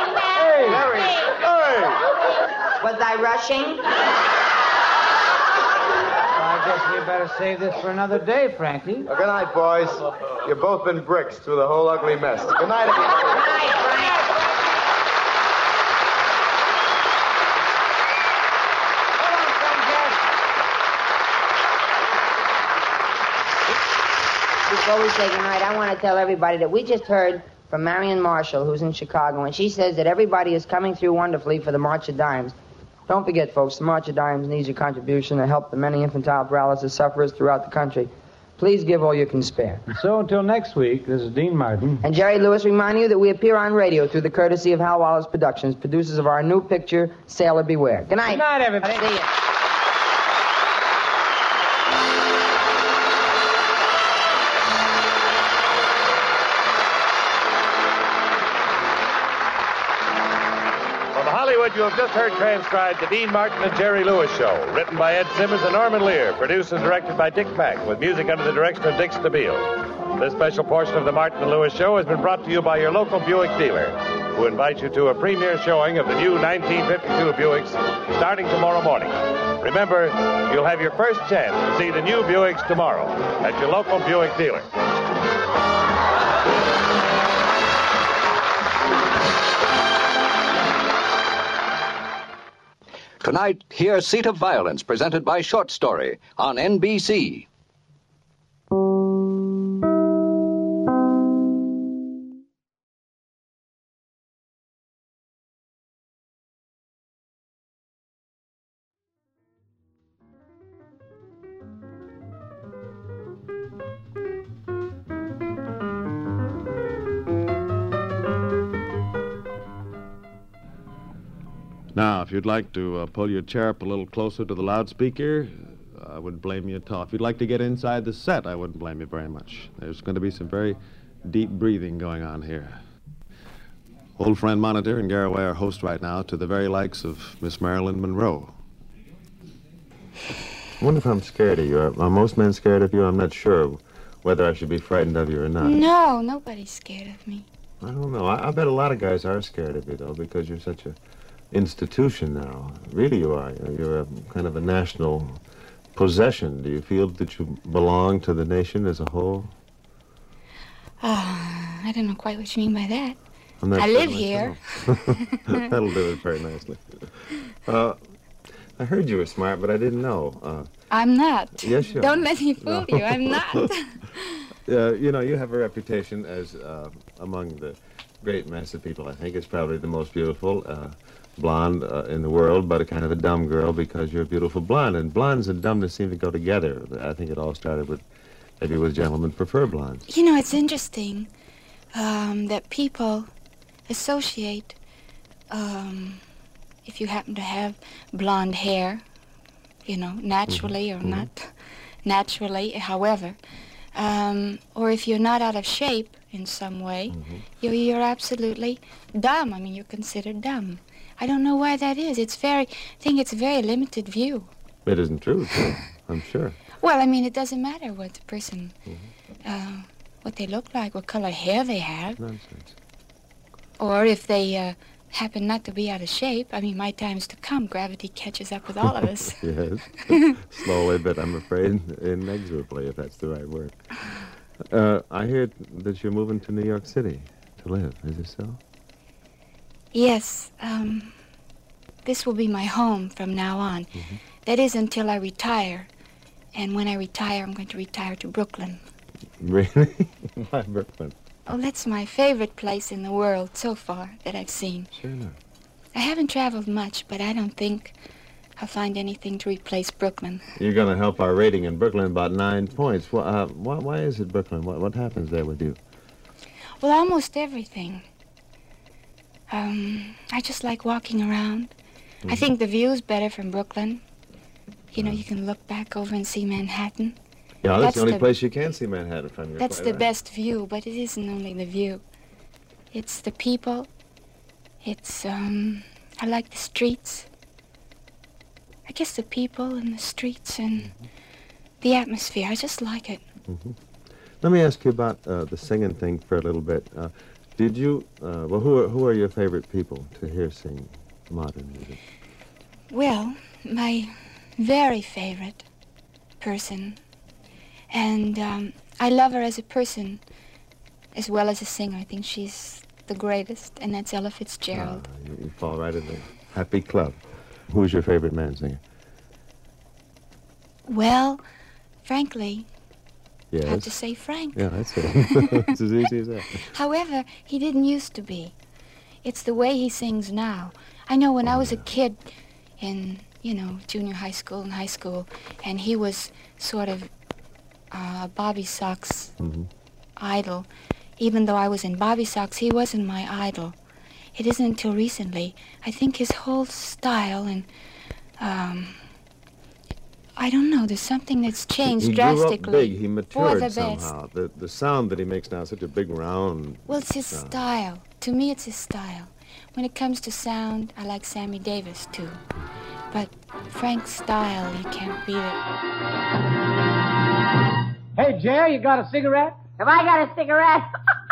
merrily. Was I rushing?
I better save this for another day, Frankie.
Well, good night, boys. You've both been bricks through the whole ugly mess. Good night, everybody. Good night, Frank.
Before we say goodnight, I want to tell everybody that we just heard from Marion Marshall, who's in Chicago, and she says that everybody is coming through wonderfully for the March of Dimes. Don't forget, folks, the March of Dimes needs your contribution to help the many infantile paralysis sufferers throughout the country. Please give all you can spare.
So until next week, this is Dean Martin.
And Jerry Lewis remind you that we appear on radio through the courtesy of Hal Wallis Productions, producers of our new picture, Sailor Beware. Good night.
Good night, everybody.
See you.
Have just heard transcribed the Dean Martin and Jerry Lewis Show, written by Ed Simmons and Norman Lear, produced and directed by Dick Mack, with music under the direction of Dick Stabile. This special portion of the Martin and Lewis Show has been brought to you by your local Buick dealer, who invites you to a premiere showing of the new 1952 Buicks starting tomorrow morning. Remember, you'll have your first chance to see the new Buicks tomorrow at your local Buick dealer.
Tonight, hear Seat of Violence presented by Short Story on NBC.
If you'd like to uh, pull your chair up a little closer to the loudspeaker, I wouldn't blame you at all. If you'd like to get inside the set, I wouldn't blame you very much. There's going to be some very deep breathing going on here.
Old friend Monitor and Garroway are host right now to the very likes of Miss Marilyn Monroe.
I wonder if I'm scared of you. Are, are most men scared of you? I'm not sure whether I should be frightened of you or not.
No, nobody's scared of me.
I don't know. I, I bet a lot of guys are scared of you, though, because you're such a institution now. Really, you are. You're, a kind of a national possession. Do you feel that you belong to the nation as a whole?
Oh, I don't know quite what you mean by that. I
sure
live here.
That'll do it very nicely. Uh, I heard you were smart, but I didn't know. Uh,
I'm not.
Yes, you
Don't
are.
let me fool
No.
you. I'm not.
uh, you know, you have a reputation as uh, among the great mass of people. I think it's probably the most beautiful uh, blonde uh, in the world, but a kind of a dumb girl because you're a beautiful blonde. And blondes and dumbness seem to go together. I think it all started with maybe with gentlemen prefer blondes.
You know, it's interesting um, that people associate, um, if you happen to have blonde hair, you know, naturally or not naturally, however, um, or if you're not out of shape in some way, you're, you're absolutely dumb. I mean, you're considered dumb. I don't know why that is. It's very, I think it's a very limited view.
It isn't true, too, I'm sure.
Well, I mean, it doesn't matter what the person, uh, what they look like, what color hair they have,
Nonsense.
or if they uh, happen not to be out of shape. I mean, my time's to come. Gravity catches up with all of us.
yes. Slowly, but I'm afraid inexorably, if that's the right word. Uh, I hear that you're moving to New York City to live. Is it so?
Yes, um, this will be my home from now on. That is until I retire. And when I retire, I'm going to retire to Brooklyn.
Really? Why Brooklyn?
Oh, that's my favorite place in the world so far that I've seen.
Sure enough.
I haven't traveled much, but I don't think I'll find anything to replace Brooklyn.
You're going to help our rating in Brooklyn about nine points. Wh- uh, why, why is it Brooklyn? What, what happens there with you?
Well, almost everything. Um, I just like walking around. I
Mhm.
think the view's better from Brooklyn. You know, you can look back over and see Manhattan.
Yeah, that's,
That's
the only
the-
place you can see Manhattan from. You're
That's the
right.
best view, but it isn't only the view. It's the people. It's, um, I like the streets. I guess the people and the streets and the atmosphere. I just like it.
Mhm. Let me ask you about uh, the singing thing for a little bit. Uh, did you, uh, well, who are, who are your favorite people to hear sing modern music?
Well, my very favorite person, and um, I love her as a person as well as a singer. I think she's the greatest, and that's Ella Fitzgerald.
You, you fall right in the happy club. Who's your favorite man singer?
Well, frankly,
Yes.
To say Frank.
Yeah, that's it. it's as easy as that.
However, he didn't used to be. It's the way he sings now. I know when I was a kid in, you know, junior high school and high school, and he was sort of uh, Bobby Sox
Mhm.
idol. Even though I was in Bobby Sox, he wasn't my idol. It isn't until recently. I think his whole style and, um, I don't know, there's something that's changed
he
drastically.
grew up big. He
for
matured
the best.
somehow. The the sound that he makes now is such a big round.
Well, it's his
sound.
style. To me, it's his style. When it comes to sound, I like Sammy Davis too. But Frank's style, you can't beat it.
Hey, Jerry, you got a cigarette?
Have I got a cigarette?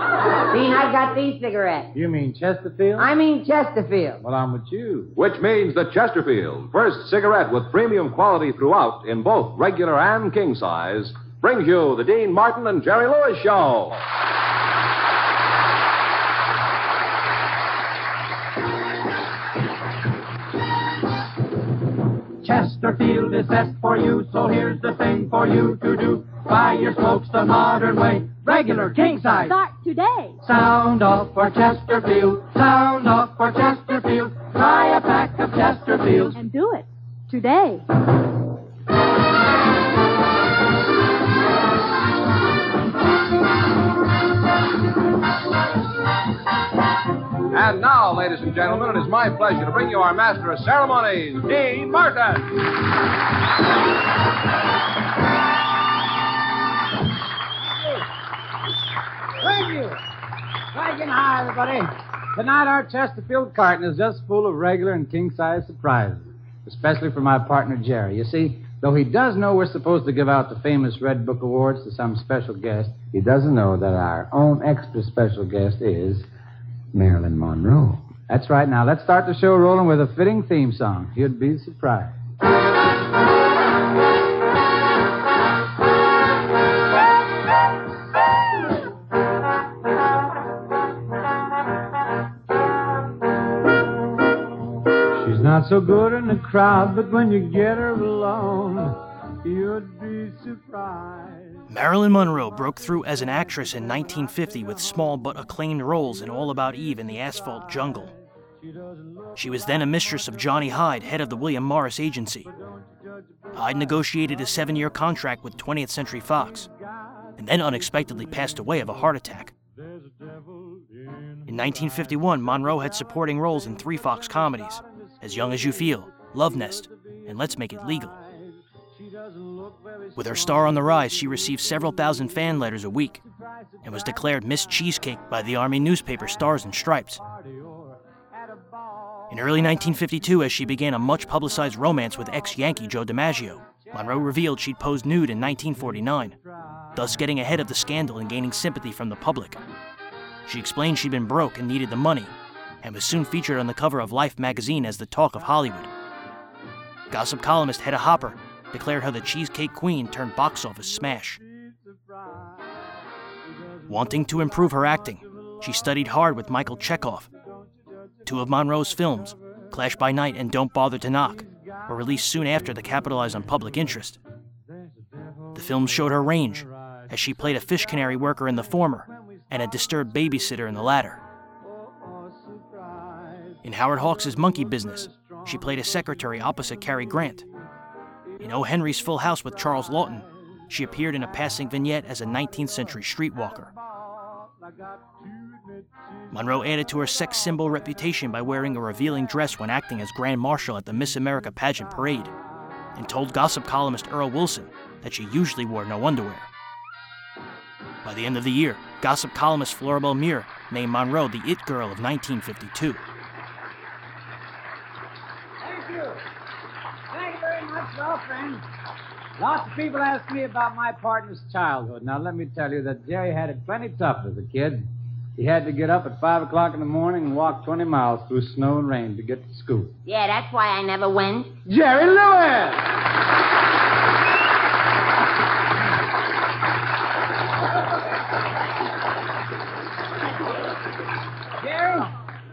Dean, I got these cigarettes.
You mean Chesterfield?
I mean Chesterfield.
Well, I'm with you.
Which means the Chesterfield, first cigarette with premium quality throughout in both regular and king size, brings you the Dean Martin and Jerry Lewis Show.
Chesterfield is best for you, so here's the thing for you to do. Buy your smokes the modern way, regular king size.
Start today.
Sound off for Chesterfield, sound off for Chesterfield. Try a pack of Chesterfields.
And do it today.
And now, ladies and gentlemen, it is my pleasure to bring you our master of ceremonies, Dean Martin.
Thank you. Striking high, everybody. Tonight, our Chesterfield carton is just full of regular and king size surprises, especially for my partner, Jerry. You see, though he does know we're supposed to give out the famous Red Book Awards to some special guest, he doesn't know that our own extra special guest is Marilyn Monroe. That's right. Now, let's start the show rolling with a fitting theme song. You'd be surprised. So good in the crowd, but when you get her alone, you'd be surprised.
Marilyn Monroe broke through as an actress in 1950 with small but acclaimed roles in All About Eve and The Asphalt Jungle. She was then a mistress of Johnny Hyde, head of the William Morris Agency. Hyde negotiated a seven year contract with 20th Century Fox, and then unexpectedly passed away of a heart attack. In 1951, Monroe had supporting roles in three Fox comedies As Young as You Feel, Love Nest, and Let's Make It Legal. With her star on the rise, she received several thousand fan letters a week and was declared Miss Cheesecake by the Army newspaper Stars and Stripes. In early 1952, as she began a much publicized romance with ex Yankee Joe DiMaggio, Monroe revealed she'd posed nude in 1949, thus getting ahead of the scandal and gaining sympathy from the public. She explained she'd been broke and needed the money, and was soon featured on the cover of Life magazine as the talk of Hollywood. Gossip columnist Hedda Hopper declared how the Cheesecake Queen turned box office smash. Wanting to improve her acting, she studied hard with Michael Chekhov. Two of Monroe's films, Clash by Night and Don't Bother to Knock, were released soon after to capitalize on public interest. The films showed her range, as she played a fish cannery worker in the former and a disturbed babysitter in the latter. In Howard Hawks' Monkey Business, she played a secretary opposite Cary Grant. In O. Henry's Full House with Charles Laughton, she appeared in a passing vignette as a 19th century streetwalker. Monroe added to her sex symbol reputation by wearing a revealing dress when acting as Grand Marshal at the Miss America pageant parade, and told gossip columnist Earl Wilson that she usually wore no underwear. By the end of the year, gossip columnist Florabel Muir named Monroe the It Girl of 1952.
Thank you. Thank you very much, girlfriend. Lots of people ask me about my partner's childhood. Now, let me tell you that Jerry had it plenty tough as a kid. He had to get up at 5 o'clock in the morning and walk 20 miles through snow and rain to get to school.
Yeah, that's why I never went.
Jerry Lewis!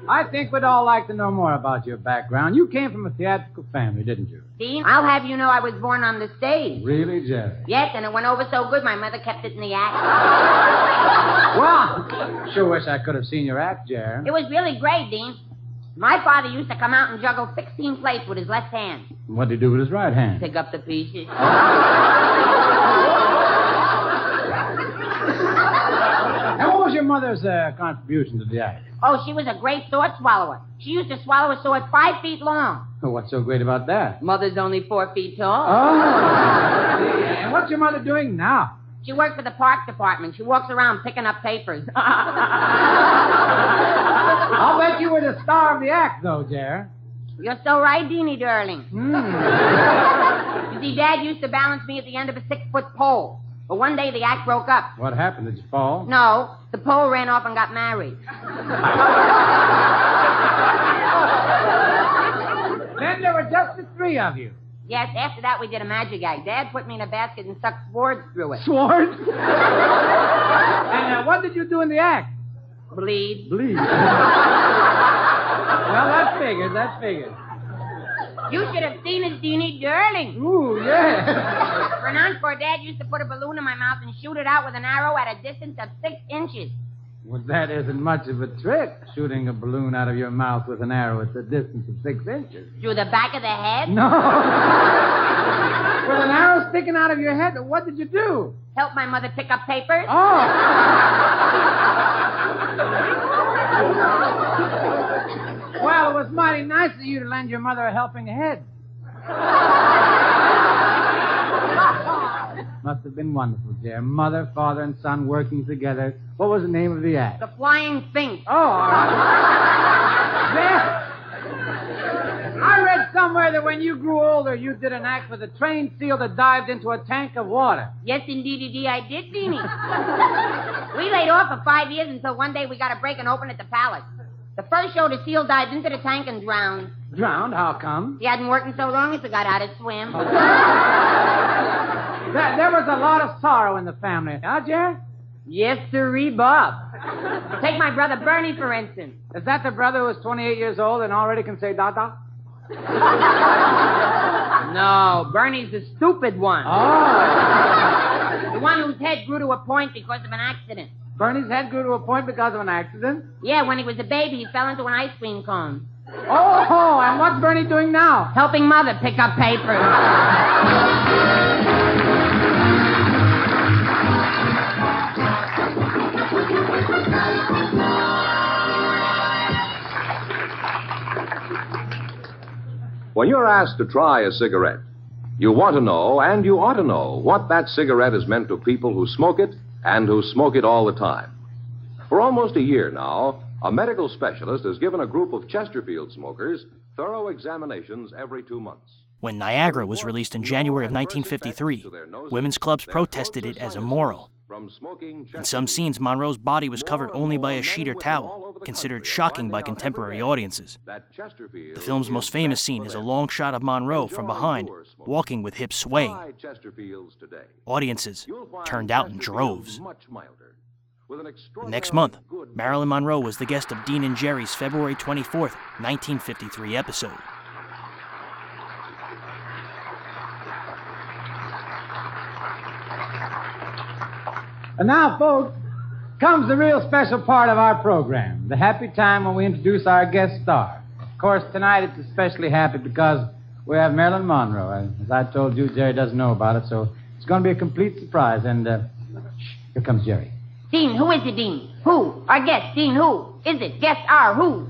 I think we'd all like to know more about your background. You came from a theatrical family, didn't you?
Dean, I'll have you know I was born on the stage.
Really, Jerry?
Yes, and it went over so good my mother kept it in the act.
Well, sure wish I could have seen your act, Jerry.
It was really great, Dean. My father used to come out and juggle 16 plates with his left hand.
What'd he do with his right hand?
Pick up the pieces.
And what was your mother's uh, contribution to the act?
Oh, she was a great sword swallower. She used to swallow a sword five feet long.
Oh, What's so great about that?
Mother's only four feet tall.
Oh. and what's your mother doing now?
She works for the park department. She walks around picking up papers.
I'll bet you were the star of the act, though, Jerry.
You're so right, Deanie darling.
Hmm.
You see, Dad used to balance me at the end of a six-foot pole. But one day the act broke up.
What happened? Did you fall?
No, the pole ran off and got married.
Then there were just the three of you.
Yes, after that we did a magic act. Dad put me in a basket and stuck swords through it.
Swords? and uh, what did you do in the act?
Bleed.
Bleed. well, that figures. That figures.
You should have seen his Deanie darling.
Ooh, yeah.
For an encore, Dad used to put a balloon in my mouth and shoot it out with an arrow at a distance of six inches.
Well, that isn't much of a trick, shooting a balloon out of your mouth with an arrow at the distance of six inches.
Through the back of the head?
No. with an arrow sticking out of your head, what did you do?
Help my mother pick up papers?
Was oh. mighty nice of you to lend your mother a helping hand. Must have been wonderful, dear. Mother, father, and son working together. What was the name of the act?
The Flying Fink.
Oh, all right. There. I read somewhere that when you grew older, you did an act with a trained seal that dived into a tank of water.
Yes, indeed, indeed, I did, Beanie. we laid off for five years until one day we got a break and opened at the palace. The first show, the seal dived into the tank and drowned.
Drowned? How come?
He hadn't worked in so long as he forgot how to swim. Oh.
There, there was a lot of sorrow in the family. Huh, Jerry?
Yes, sirree, Bob. Take my brother Bernie, for instance.
Is that the brother who is 28 years old and already can say da-da?
No, Bernie's the stupid one.
Oh.
The one whose head grew to a point because of an accident.
Bernie's head grew to a point because of an accident?
Yeah, when he was a baby, he fell into an ice cream cone.
Oh, and what's Bernie doing now?
Helping Mother pick up papers.
When you're asked to try a cigarette, you want to know, and you ought to know, what that cigarette has meant to people who smoke it and who smoke it all the time. For almost a year now, a medical specialist has given a group of Chesterfield smokers thorough examinations every two months.
When Niagara was released in January of 1953, women's clubs protested it as immoral. In some scenes, Monroe's body was covered only by a sheet or towel, considered shocking by contemporary audiences. The film's most famous scene is a long shot of Monroe from behind, walking with hips swaying. Audiences turned out in droves. Next month, Marilyn Monroe was the guest of Dean and Jerry's February 24th, 1953 episode.
And now, folks, comes the real special part of our program, the happy time when we introduce our guest star. Of course, tonight it's especially happy because we have Marilyn Monroe. As I told you, Jerry doesn't know about it, so it's going to be a complete surprise. And uh, shh, here comes Jerry.
Dean, who is it, Dean? Who? Our guest, Dean, who? Is it? Guest are who?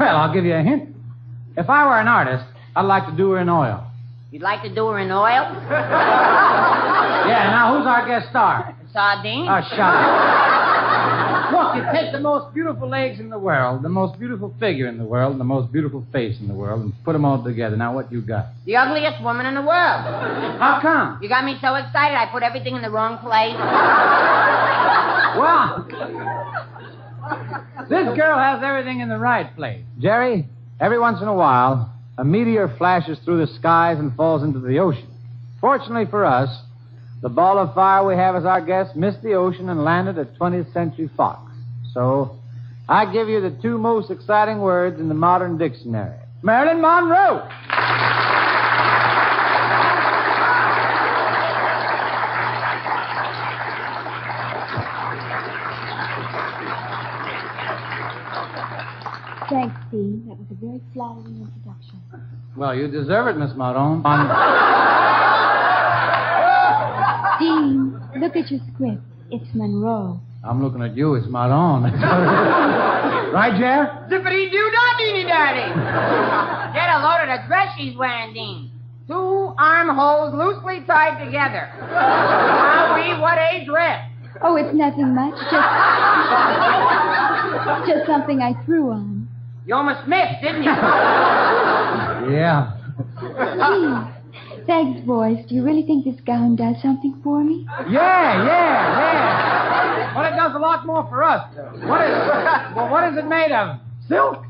Well, I'll give you a hint. If I were an artist, I'd like to do her in oil.
You'd like to do her in oil?
Yeah, now who's our guest star?
Sardine?
Oh, shut up. Look, you take the most beautiful legs in the world, the most beautiful figure in the world, the most beautiful face in the world, and put them all together. Now, what you got?
The ugliest woman in the world.
How come?
You got me so excited I put everything in the wrong place.
Well, this girl has everything in the right place. Jerry, every once in a while, a meteor flashes through the skies and falls into the ocean. Fortunately for us, the ball of fire we have as our guest missed the ocean and landed at 20th Century Fox. So, I give you the two most exciting words in the modern dictionary Marilyn Monroe.
Thanks, Dean. That was a very flattering introduction.
Well, you deserve it, Miss Maron.
Dean, look at your script. It's Monroe.
I'm looking at you, it's Maron. right, Jer?
Zippity doo dah, Deanie Daddy. Get a load of the dress she's wearing, Dean. Two armholes loosely tied together. Wowee, what a dress.
Oh, it's nothing much. Just, just something I threw on.
You almost missed, didn't you?
Yeah.
Gee, thanks, boys. Do you really think this gown does something for me?
Yeah, yeah, yeah. Well, it does a lot more for us. What is, well, what is it made of? Silk?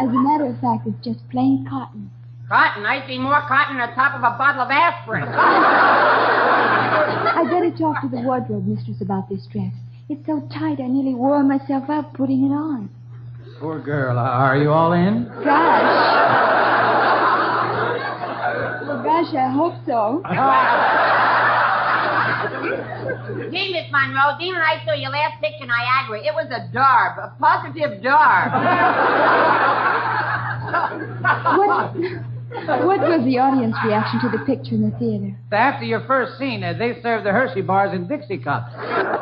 As a matter of fact, it's just plain cotton.
Cotton. I see more cotton on the top of a bottle of aspirin.
I'd better talk to the wardrobe mistress about this dress. It's so tight, I nearly wore myself out putting it on.
Poor girl. Uh, are you all in?
Gosh. Well, gosh, I hope so.
Dean, Miss Monroe, Dean and I saw your last picture, in Niagara. It was a darb, a positive darb.
What, what was the audience reaction to the picture in the theater?
After your first scene, uh, they served the Hershey bars in Dixie cups.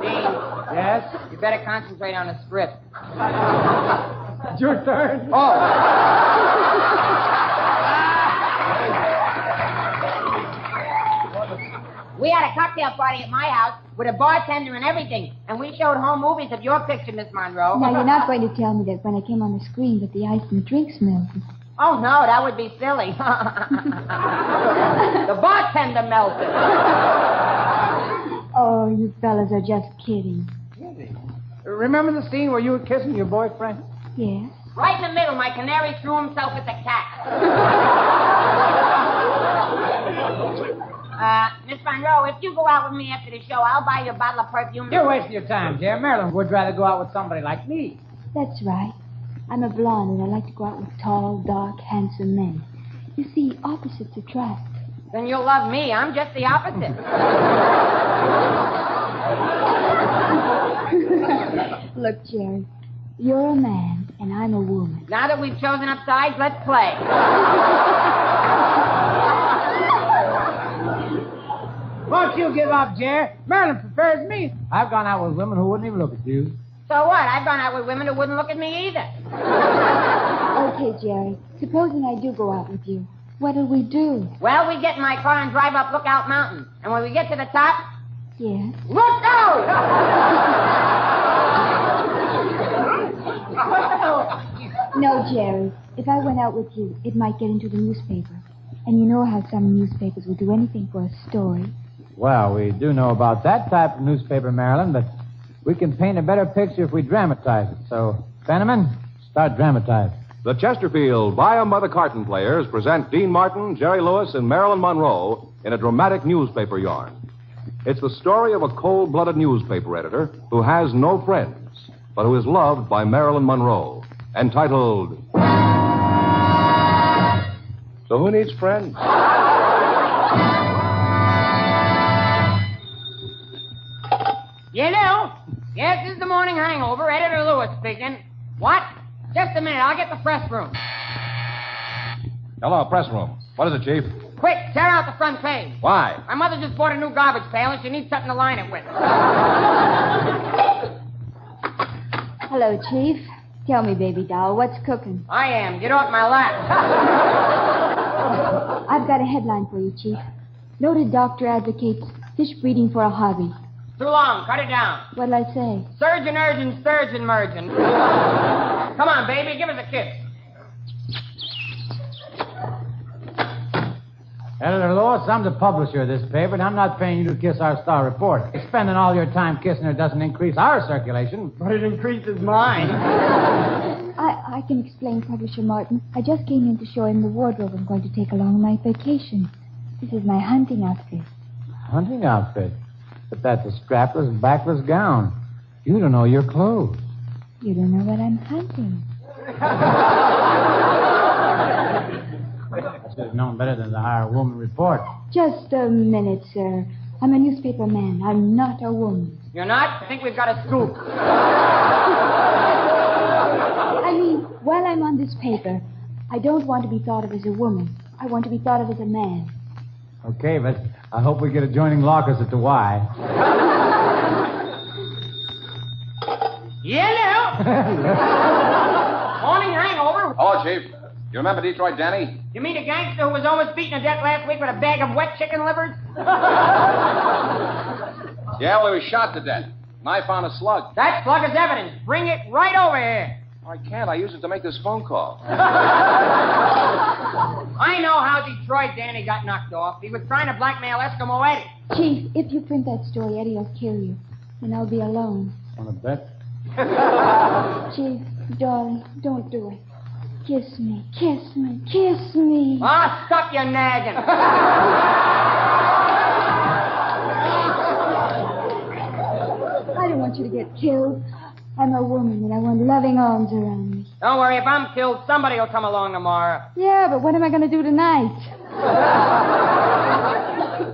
Dean.
Yes?
You better concentrate on the script.
It's your turn. Oh.
we had a cocktail party at my house with a bartender and everything, and we showed home movies of your picture, Miss Monroe.
Now, you're not going to tell me that when I came on the screen that the ice and drinks melted.
Oh, no, that would be silly. the bartender melted.
Oh, you fellas are just kidding. Kidding?
Remember the scene where you were kissing your boyfriend?
Yes.
Right in the middle, my canary threw himself at the cat. Uh, Miss Monroe, if you go out with me after the show, I'll buy you a bottle of perfume.
You're wasting your time, dear. Marilyn would rather go out with somebody like me.
That's right. I'm a blonde and I like to go out with tall, dark, handsome men. You see, opposites attract.
Then you'll love me. I'm just the opposite.
Look, Jerry, you're a man and I'm a woman.
now that we've chosen up sides, let's play.
Won't you give up, Jerry? Marilyn prefers me. I've gone out with women who wouldn't even look at you.
So what? I've gone out with women who wouldn't look at me either.
Okay, Jerry, supposing I do go out with you. What'll we do?
Well, we get in my car and drive up Lookout Mountain. And when we get to the top,
Yes.
look out!
No, Jerry. If I went out with you, it might get into the newspaper. And you know how some newspapers will do anything for a story.
Well, we do know about that type of newspaper, Marilyn, but we can paint a better picture if we dramatize it. So, Fenneman, start dramatizing.
The Chesterfield Buy 'em by the Carton Players present Dean Martin, Jerry Lewis, and Marilyn Monroe in a dramatic newspaper yarn. It's the story of a cold blooded newspaper editor who has no friends, but who is loved by Marilyn Monroe, entitled So Who Needs Friends?
You know? Yes, this is the morning hangover. Editor Lewis speaking. What? Just a minute. I'll get the press room.
Hello, press room. What is it, Chief?
Quick, tear out the front page.
Why?
My mother just bought a new garbage pail and she needs something to line it with.
Hello, Chief. Tell me, baby doll, what's cooking?
I am. Get off my lap.
I've got a headline for you, Chief. Noted doctor advocates fish breeding for a hobby.
Too long. Cut it down.
What'll I say?
Surgeon, urgent, surgeon, merging. Come on, baby. Give us a kiss.
Editor Lewis, I'm the publisher of this paper, and I'm not paying you to kiss our star reporter. Spending all your time kissing her doesn't increase our circulation, but it increases mine.
I, I can explain, Publisher Martin. I just came in to show him the wardrobe I'm going to take along on my vacation. This is my hunting outfit.
Hunting outfit. But that's a strapless, backless gown. You don't know your clothes.
You don't know what I'm hunting.
I should have known better than to hire a woman reporter.
Just a minute, sir. I'm a newspaper man. I'm not a woman.
You're not? I think we've got a scoop.
I mean, while I'm on this paper, I don't want to be thought of as a woman. I want to be thought of as a man.
Okay, but I hope we get adjoining lockers at the Y.
Yellow. Morning hangover.
Hello, Chief. You remember Detroit Danny?
You mean the gangster who was almost beaten to death last week with a bag of wet chicken livers?
Yeah, well, he was shot to death. Knife on a slug.
That slug is evidence. Bring it right over here.
I can't. I use it to make this phone call.
I know how Detroit Danny got knocked off. He was trying to blackmail Eskimo Eddie.
Chief, if you print that story, Eddie will kill you. And I'll be alone.
Want to bet?
Chief, darling, don't do it. Kiss me, kiss me, kiss me.
Ah, stop your nagging.
I don't want you to get killed. I'm a woman and I want loving arms around me.
Don't worry, if I'm killed, somebody will come along tomorrow.
Yeah, but what am I going to do tonight?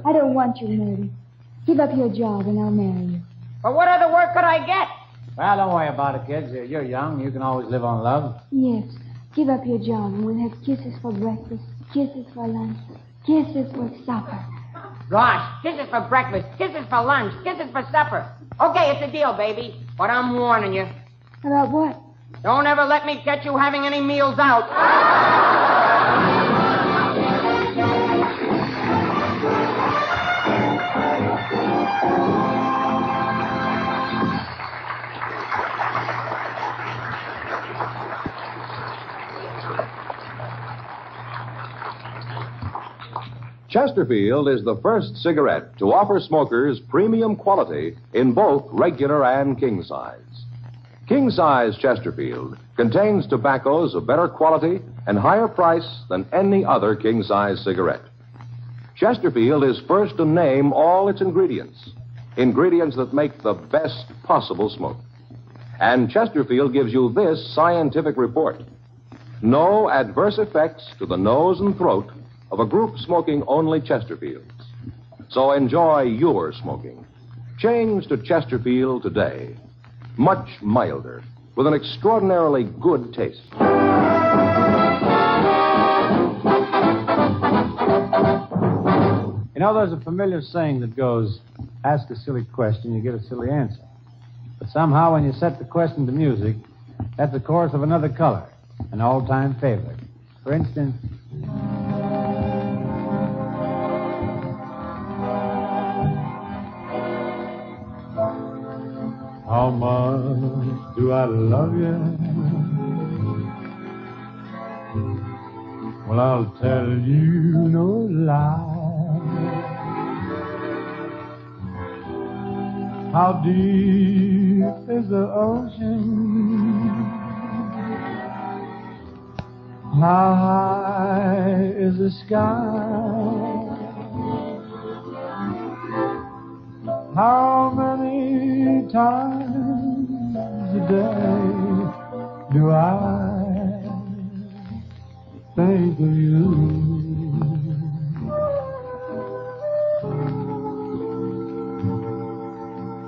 I don't want you murdered. Give up your job and I'll marry you.
But what other work could I get?
Well, don't worry about it, kids. You're- You're young. You can always live on love.
Yes. Give up your job and we'll have kisses for breakfast, kisses for lunch, kisses for supper.
Gosh, this is for breakfast, This is for lunch, This is for supper. Okay, it's a deal, baby. But I'm warning you.
About what?
Don't ever let me catch you having any meals out.
Chesterfield is the first cigarette to offer smokers premium quality in both regular and king size. King size Chesterfield contains tobaccos of better quality and higher price than any other king size cigarette. Chesterfield is first to name all its ingredients, ingredients that make the best possible smoke. And Chesterfield gives you this scientific report. No adverse effects to the nose and throat of a group smoking only Chesterfields. So enjoy your smoking. Change to Chesterfield today. Much milder, with an extraordinarily good taste.
You know, there's a familiar saying that goes, ask a silly question, you get a silly answer. But somehow, when you set the question to music, that's the chorus of another color, an all time favorite. For instance, How much do I love you? Well, I'll tell you no lie. How deep is the ocean? How high is the sky? How many times a day do I think of you?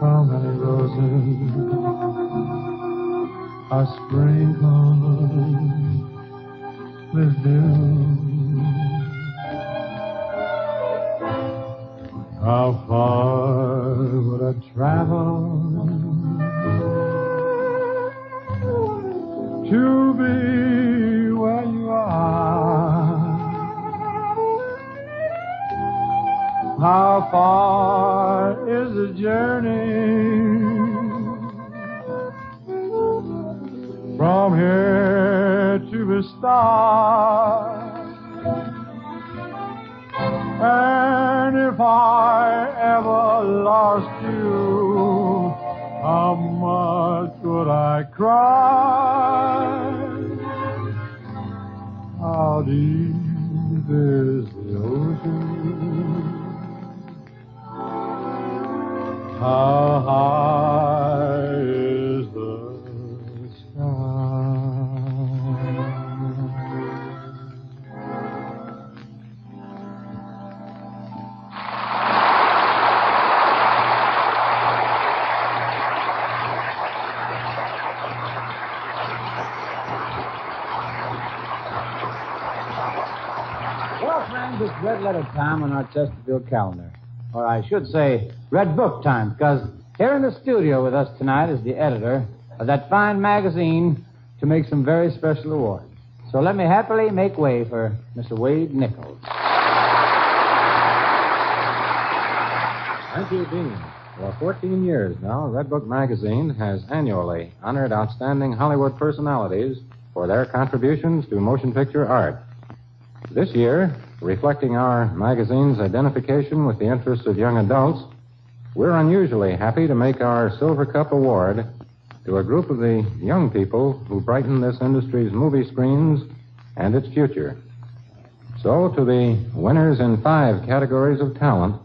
How many roses are sprinkled with dew? How far journey from here to the stars? And if I ever lost you, how much would I cry? How deep red letter time on our Chesterfield calendar. Or I should say, red book time, because here in the studio with us tonight is the editor of that fine magazine to make some very special awards. So let me happily make way for Mr. Wade Nichols.
Thank you, Dean. For 14 years now, Redbook magazine has annually honored outstanding Hollywood personalities for their contributions to motion picture art. This year, reflecting our magazine's identification with the interests of young adults, we're unusually happy to make our Silver Cup Award to a group of the young people who brighten this industry's movie screens and its future. So, to the winners in five categories of talent,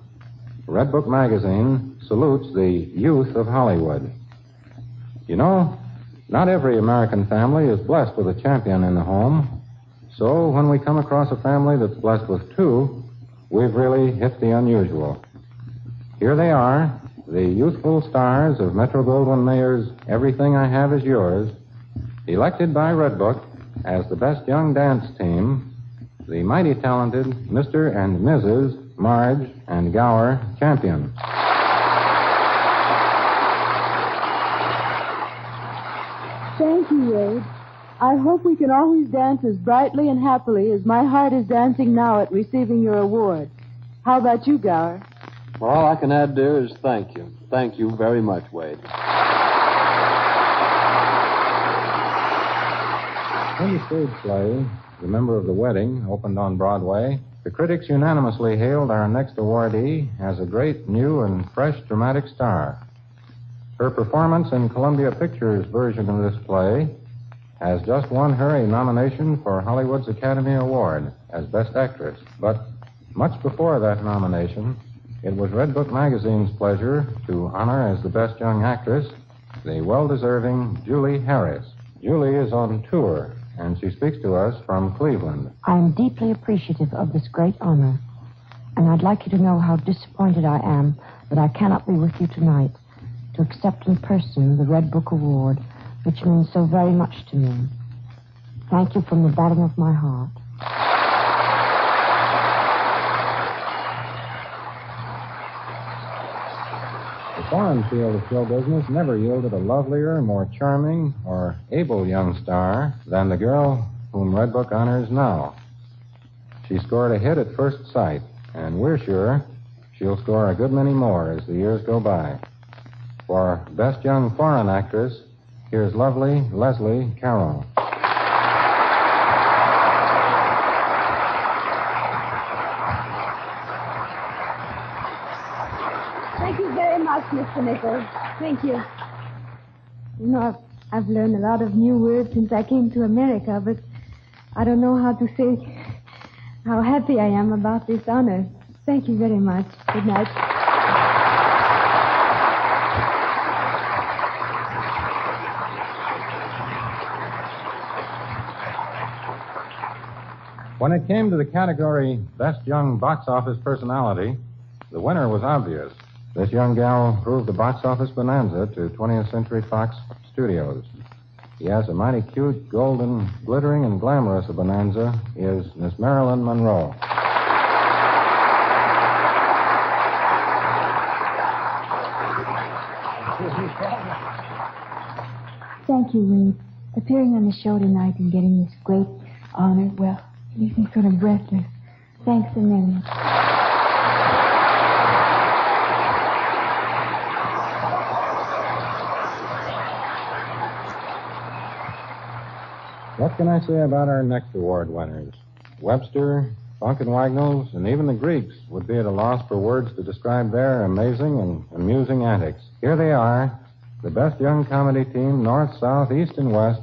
Redbook magazine salutes the youth of Hollywood. You know, not every American family is blessed with a champion in the home. So when we come across a family that's blessed with two, we've really hit the unusual. Here they are, the youthful stars of Metro Goldwyn Mayer's Everything I Have Is Yours, elected by Redbook as the best young dance team, the mighty talented Mr. and Mrs. Marge and Gower Champions.
Thank
Thank you, Wade. I hope we can always dance as brightly and happily as my heart is dancing now at receiving your award. How about you, Gower?
Well, all I can add, dear, is thank you. Thank you very much, Wade.
When the stage play, The Member of the Wedding, opened on Broadway, the critics unanimously hailed our next awardee as a great, new, and fresh dramatic star. Her performance in Columbia Pictures' version of this play has just won her a nomination for Hollywood's Academy Award as Best Actress. But much before that nomination, it was Redbook Magazine's pleasure to honor as the Best Young Actress the well deserving Julie Harris. Julie is on tour, and she speaks to us from Cleveland.
I am deeply appreciative of this great honor, and I'd like you to know how disappointed I am that I cannot be with you tonight to accept in person the Redbook Award, which means so very much to me. Thank you from the bottom of my heart.
The foreign field of show business never yielded a lovelier, more charming, or able young star than the girl whom Redbook honors now. She scored a hit at first sight, and we're sure she'll score a good many more as the years go by. For Best Young Foreign Actress, here's lovely Leslie Caron.
Thank you very much, Mr. Nichols. Thank you. You know, I've, I've learned a lot of new words since I came to America, but I don't know how to say how happy I am about this honor. Thank you very much. Good night.
When it came to the category Best Young Box Office Personality, the winner was obvious. This young gal proved the box office bonanza to 20th Century Fox Studios. Yes, a mighty cute, golden, glittering, and glamorous a bonanza is Miss Marilyn Monroe.
Thank you, Wade. Appearing on the show tonight and getting this great honor, well, leaves me sort of breathless. Thanks a million.
What can I say about our next award winners? Webster, Funk and Wagnalls, and even the Greeks would be at a loss for words to describe their amazing and amusing antics. Here they are, the best young comedy team, North, South, East, and West,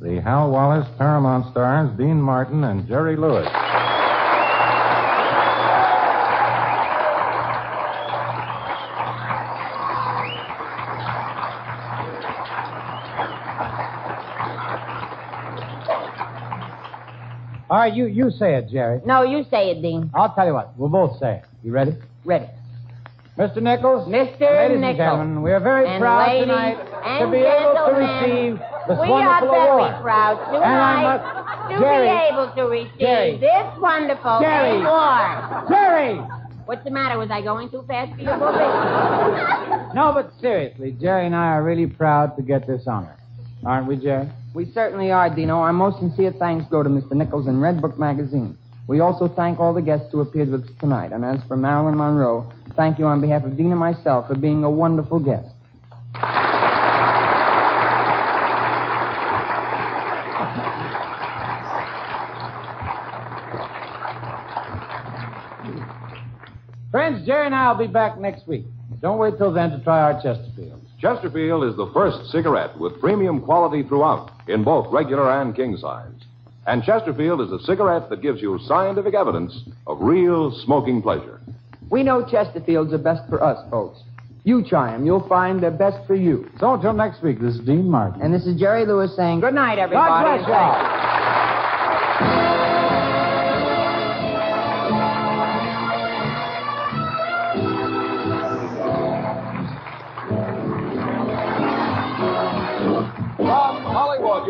the Hal Wallis Paramount stars, Dean Martin and Jerry Lewis.
All right, you, you say it, Jerry.
No, you say it, Dean.
I'll tell you what. We'll both say it. You ready?
Ready.
Mr. Nichols.
Mr.
Ladies and gentlemen, we are very
And
proud
ladies
tonight
and
to be able to receive this
we
wonderful
are very
award.
proud
And I
tonight
must-
to
Jerry.
be able to receive
Jerry.
this wonderful
Jerry.
award.
Jerry!
What's the matter? Was I going too fast for you, Bobby?
No, but seriously, Jerry and I are really proud to get this honor. Aren't we, Jerry?
We certainly are, Dino. Our most sincere thanks go to Mr. Nichols and Redbook Magazine. We also thank all the guests who appeared with us tonight. And as for Marilyn Monroe, thank you on behalf of Dean and myself for being a wonderful guest.
Friends, Jerry and I will be back next week. Don't wait till then to try our Chesterfield.
Chesterfield is the first cigarette with premium quality throughout, in both regular and king size. And Chesterfield is a cigarette that gives you scientific evidence of real smoking pleasure.
We know Chesterfields are best for us, folks. You try 'em. You'll find they're best for you.
So until next week, this is Dean Martin.
And this is Jerry Lewis saying good night, everybody.
God bless you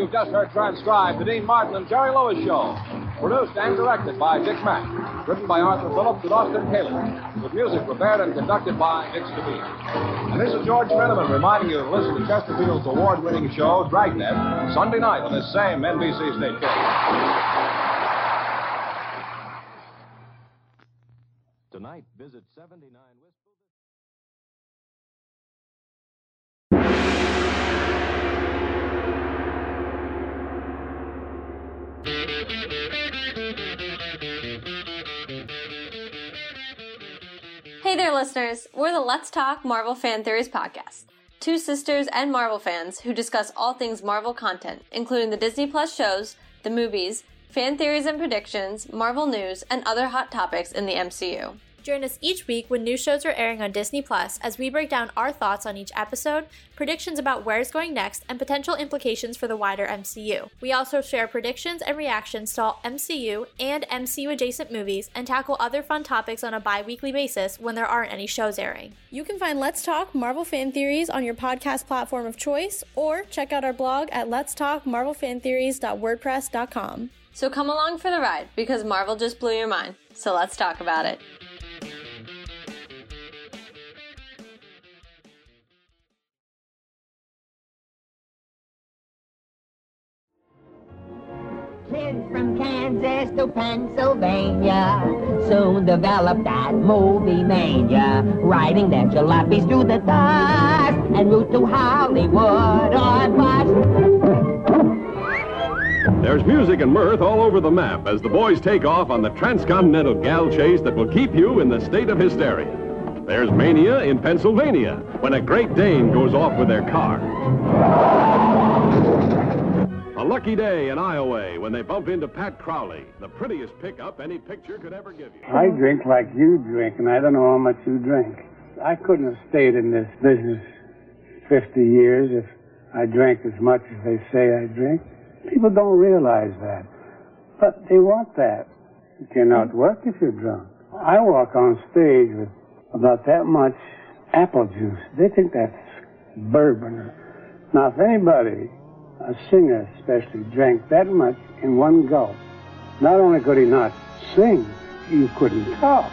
you've just heard transcribed the Dean Martin and Jerry Lewis Show. Produced and directed by Dick Mack. Written by Arthur Phillips and Austin Taylor. with music prepared and conducted by Dick Stabile. And this is George Fenneman reminding you to listen to Chesterfield's award-winning show, Dragnet, Sunday night on this same NBC station. Tonight, visit 79
Hey there, listeners. We're the Let's Talk Marvel Fan Theories podcast. Two sisters and Marvel fans who discuss all things Marvel content, including the Disney Plus shows, the movies, fan theories and predictions, Marvel news, and other hot topics in the MCU.
Join us each week when new shows are airing on Disney Plus as we break down our thoughts on each episode, predictions about where it's going next, and potential implications for the wider MCU. We also share predictions and reactions to all MCU and MCU adjacent movies and tackle other fun topics on a bi weekly basis when there aren't any shows airing.
You can find Let's Talk Marvel Fan Theories on your podcast platform of choice or check out our blog at Let's Talk letstalkmarvelfantheories.wordpress.com.
So come along for the ride because Marvel just blew your mind. So let's talk about it.
From Kansas to Pennsylvania soon developed that movie mania, riding their jalopies through the dust and route to Hollywood or bust.
There's music and mirth all over the map as the boys take off on the transcontinental gal chase that will keep you in the state of hysteria. There's mania in Pennsylvania when a Great Dane goes off with their car. Lucky day in Iowa when they bump into Pat Crowley, the prettiest pickup any picture could ever give you.
I drink like you drink, and I don't know how much you drink. I couldn't have stayed in this business 50 years if I drank as much as they say I drink. People don't realize that. But they want that. You cannot work if you're drunk. I walk on stage with about that much apple juice. They think that's bourbon. Now, if anybody, a singer especially, drank that much in one gulp, not only could he not sing, you couldn't talk.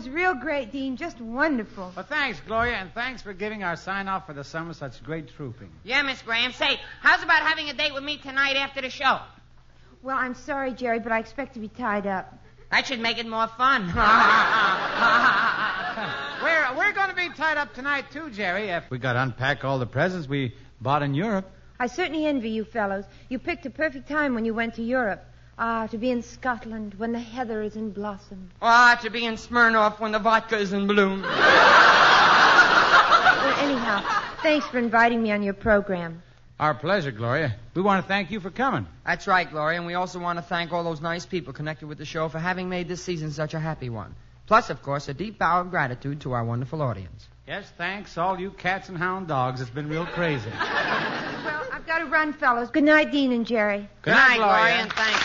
Was real great, Dean. Just wonderful.
Well, thanks, Gloria, and thanks for giving our sign off for the summer such great trooping.
Yeah, Miss Grahame. Say, how's about having a date with me tonight after the show?
Well, I'm sorry, Jerry, but I expect to be tied up.
That should make it more fun.
We're, we're going to be tied up tonight, too, Jerry. If we got to unpack all the presents we bought in Europe.
I certainly envy you fellows. You picked a perfect time when you went to Europe. Ah, to be in Scotland when the heather is in blossom.
Ah, to be in Smirnoff when the vodka is in bloom.
Well, anyhow, thanks for inviting me on your program.
Our pleasure, Gloria. We want to thank you for coming.
That's right, Gloria, and we also want to thank all those nice people connected with the show for having made this season such a happy one. Plus, of course, a deep bow of gratitude to our wonderful audience.
Yes, thanks, all you cats and hound dogs. It's been real crazy.
Well, I've got to run, fellows. Good night, Dean and Jerry.
Good night, Gloria.
and thanks.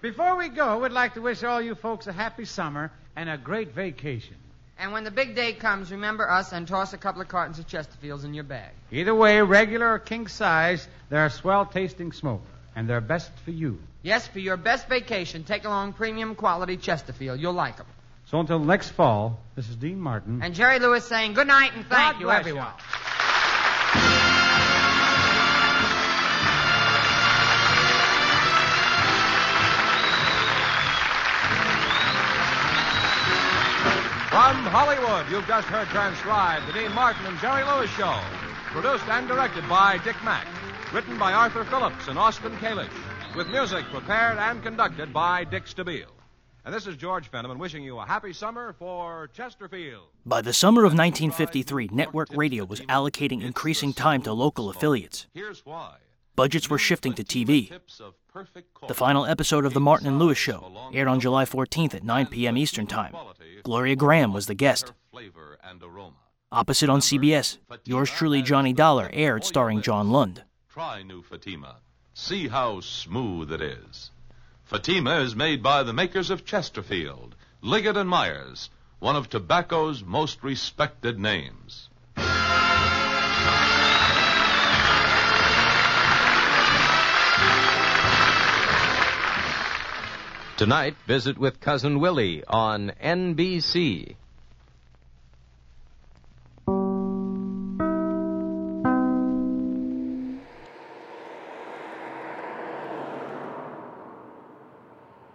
Before we go, we'd like to wish all you folks a happy summer and a great vacation.
And when the big day comes, remember us and toss a couple of cartons of Chesterfields in your bag.
Either way, regular or king size, they're swell tasting smoke, and they're best for you.
Yes, for your best vacation, take along premium quality Chesterfield. You'll like them.
So until next fall, this is Dean Martin.
And Jerry Lewis saying good night and thank
God
you, everyone.
From Hollywood, you've just heard transcribed the Dean Martin and Jerry Lewis Show. Produced and directed by Dick Mack. Written by Arthur Phillips and Austin Kalish. With music prepared and conducted by Dick Stabile. And this is George Fenneman wishing you a happy summer for Chesterfield.
By the summer of 1953, network radio was allocating increasing time to local affiliates.
Here's why.
Budgets were shifting to TV. The final episode of The Martin and Lewis Show aired on July 14th at 9 p.m. Eastern Time. Gloria Grahame was the guest. Opposite on CBS, yours truly, Johnny Dollar, aired starring John Lund.
Try new Fatima. See how smooth it is. Fatima is made by the makers of Chesterfield, Liggett and Myers, one of tobacco's most respected names.
Tonight, visit with Cousin Willie on NBC.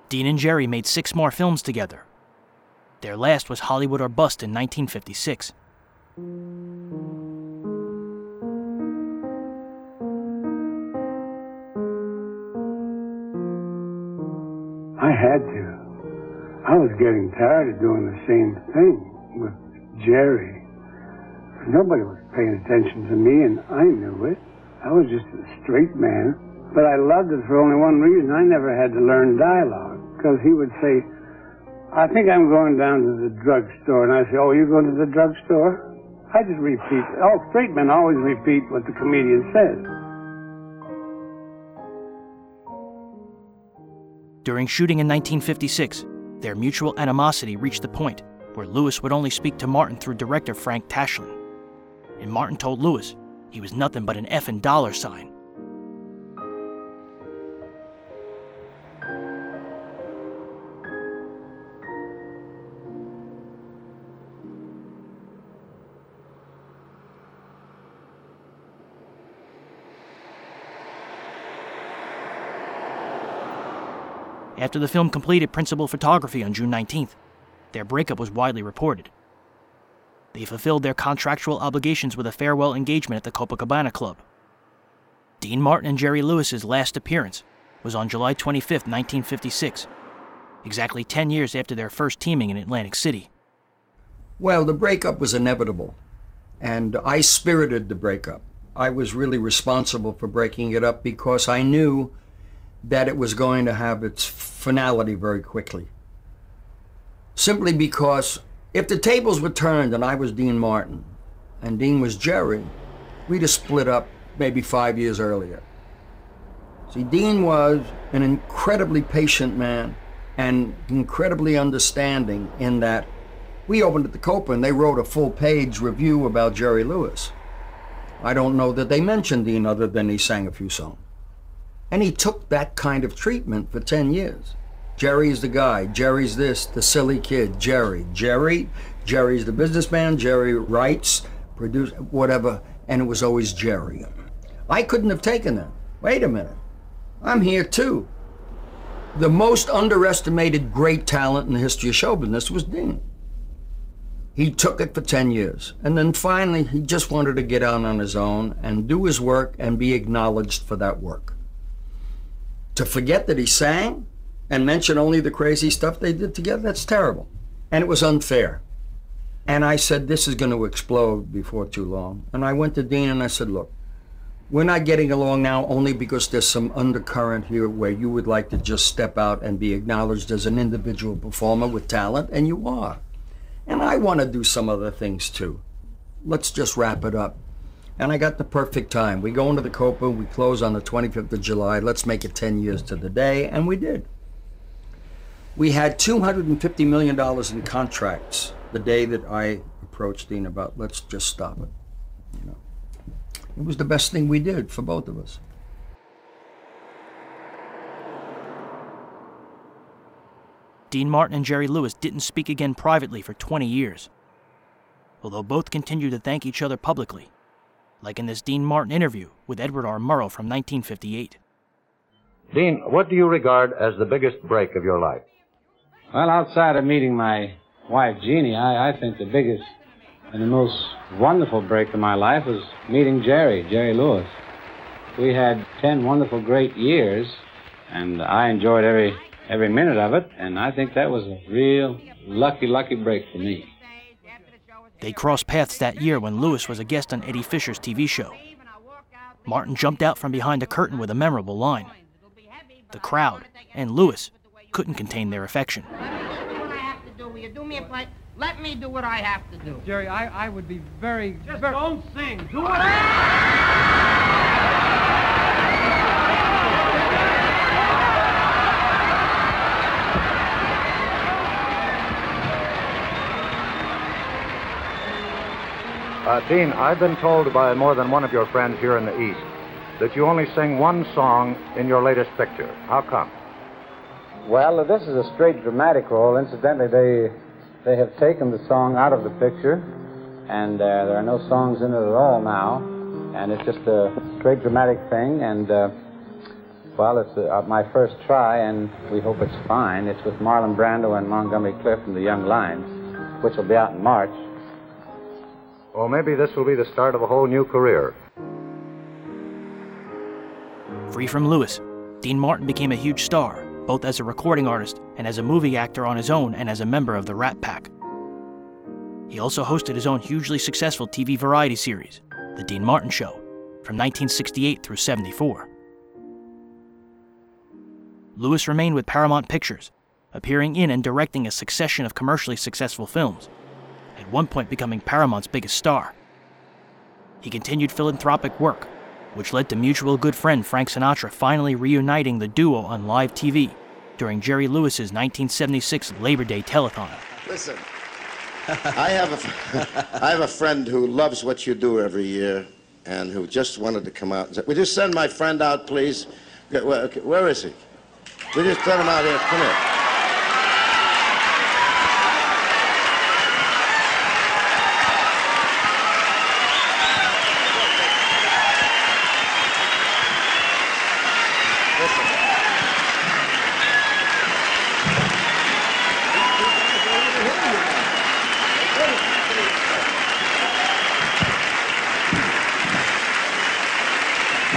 Dean and Jerry made six more films together. Their last was Hollywood or Bust in 1956.
I had to. I was getting tired of doing the same thing with Jerry. Nobody was paying attention to me, and I knew it. I was just a straight man. But I loved it for only one reason. I never had to learn dialogue. Because he would say, I think I'm going down to the drugstore. And I say, Oh, you're going to the drugstore? I just repeat. Oh, straight men always repeat what the comedian says.
During shooting in 1956, their mutual animosity reached the point where Lewis would only speak to Martin through director Frank Tashlin. And Martin told Lewis he was nothing but an effing dollar sign. After the film completed principal photography on June 19th, their breakup was widely reported. They fulfilled their contractual obligations with a farewell engagement at the Copacabana Club. Dean Martin and Jerry Lewis's last appearance was on July 25, 1956, exactly 10 years after their first teaming in Atlantic City.
Well, the breakup was inevitable, and I spirited the breakup. I was really responsible for breaking it up because I knew that it was going to have its finality very quickly. Simply because if the tables were turned and I was Dean Martin and Dean was Jerry, we'd have split up maybe five years earlier. See, Dean was an incredibly patient man and incredibly understanding in that we opened at the Copa and they wrote a full page review about Jerry Lewis. I don't know that they mentioned Dean other than he sang a few songs. And he took that kind of treatment for 10 years. Jerry's the guy. Jerry's this, the silly kid. Jerry. Jerry. Jerry's the businessman. Jerry writes, produce, whatever. And it was always Jerry. I couldn't have taken that. Wait a minute. I'm here too. The most underestimated great talent in the history of show business was Dean. He took it for 10 years. And then finally, he just wanted to get out on his own and do his work and be acknowledged for that work to forget that he sang and mention only the crazy stuff they did together, that's terrible. And it was unfair. And I said, this is going to explode before too long. And I went to Dean and I said, look, we're not getting along now only because there's some undercurrent here where you would like to just step out and be acknowledged as an individual performer with talent, and you are. And I want to do some other things too. Let's just wrap it up. And I got the perfect time. We go into the Copa, we close on the 25th of July. Let's make it 10 years to the day, and we did. We had $250 million in contracts the day that I approached Dean about, let's just stop it. You know, it was the best thing we did for both of us.
Dean Martin and Jerry Lewis didn't speak again privately for 20 years, although both continued to thank each other publicly like in this Dean Martin interview with Edward R. Murrow from 1958.
Dean, what do you regard as the biggest break of your life?
Well, outside of meeting my wife, Jeannie, I, I think the biggest and the most wonderful break of my life was meeting Jerry, Jerry Lewis. We had 10 wonderful, great years, and I enjoyed every, every minute of it, and I think that was a real lucky, lucky break for me.
They crossed paths that year when Lewis was a guest on Eddie Fisher's TV show. Martin jumped out from behind a curtain with a memorable line. The crowd and Lewis couldn't contain their affection.
Will you do me a play? Let me do what I have to do.
Jerry, I, I would be very.
Just
very...
don't sing. Do what I.
Uh, Dean, I've been told by more than one of your friends here in the East that you only sing one song in your latest picture. How come?
Well, this is a straight dramatic role. Incidentally, they they have taken the song out of the picture, and uh, there are no songs in it at all now. And it's just a straight dramatic thing. And uh, well, it's uh, my first try, and we hope it's fine. It's with Marlon Brando and Montgomery Clift and the Young Lions, which will be out in March.
Well, maybe this will be the start of a whole new career.
Free from Lewis, Dean Martin became a huge star, both as a recording artist and as a movie actor on his own and as a member of the Rat Pack. He also hosted his own hugely successful TV variety series, The Dean Martin Show, from 1968 through 74. Lewis remained with Paramount Pictures, appearing in and directing a succession of commercially successful films, at one point becoming Paramount's biggest star. He continued philanthropic work, which led to mutual good friend Frank Sinatra finally reuniting the duo on live TV during Jerry Lewis's 1976 Labor Day telethon.
Listen, I have a, I have a friend who loves what you do every year, and who just wanted to come out and say, "Would you send my friend out, please? Where, where is he? We just send him out here? Come here."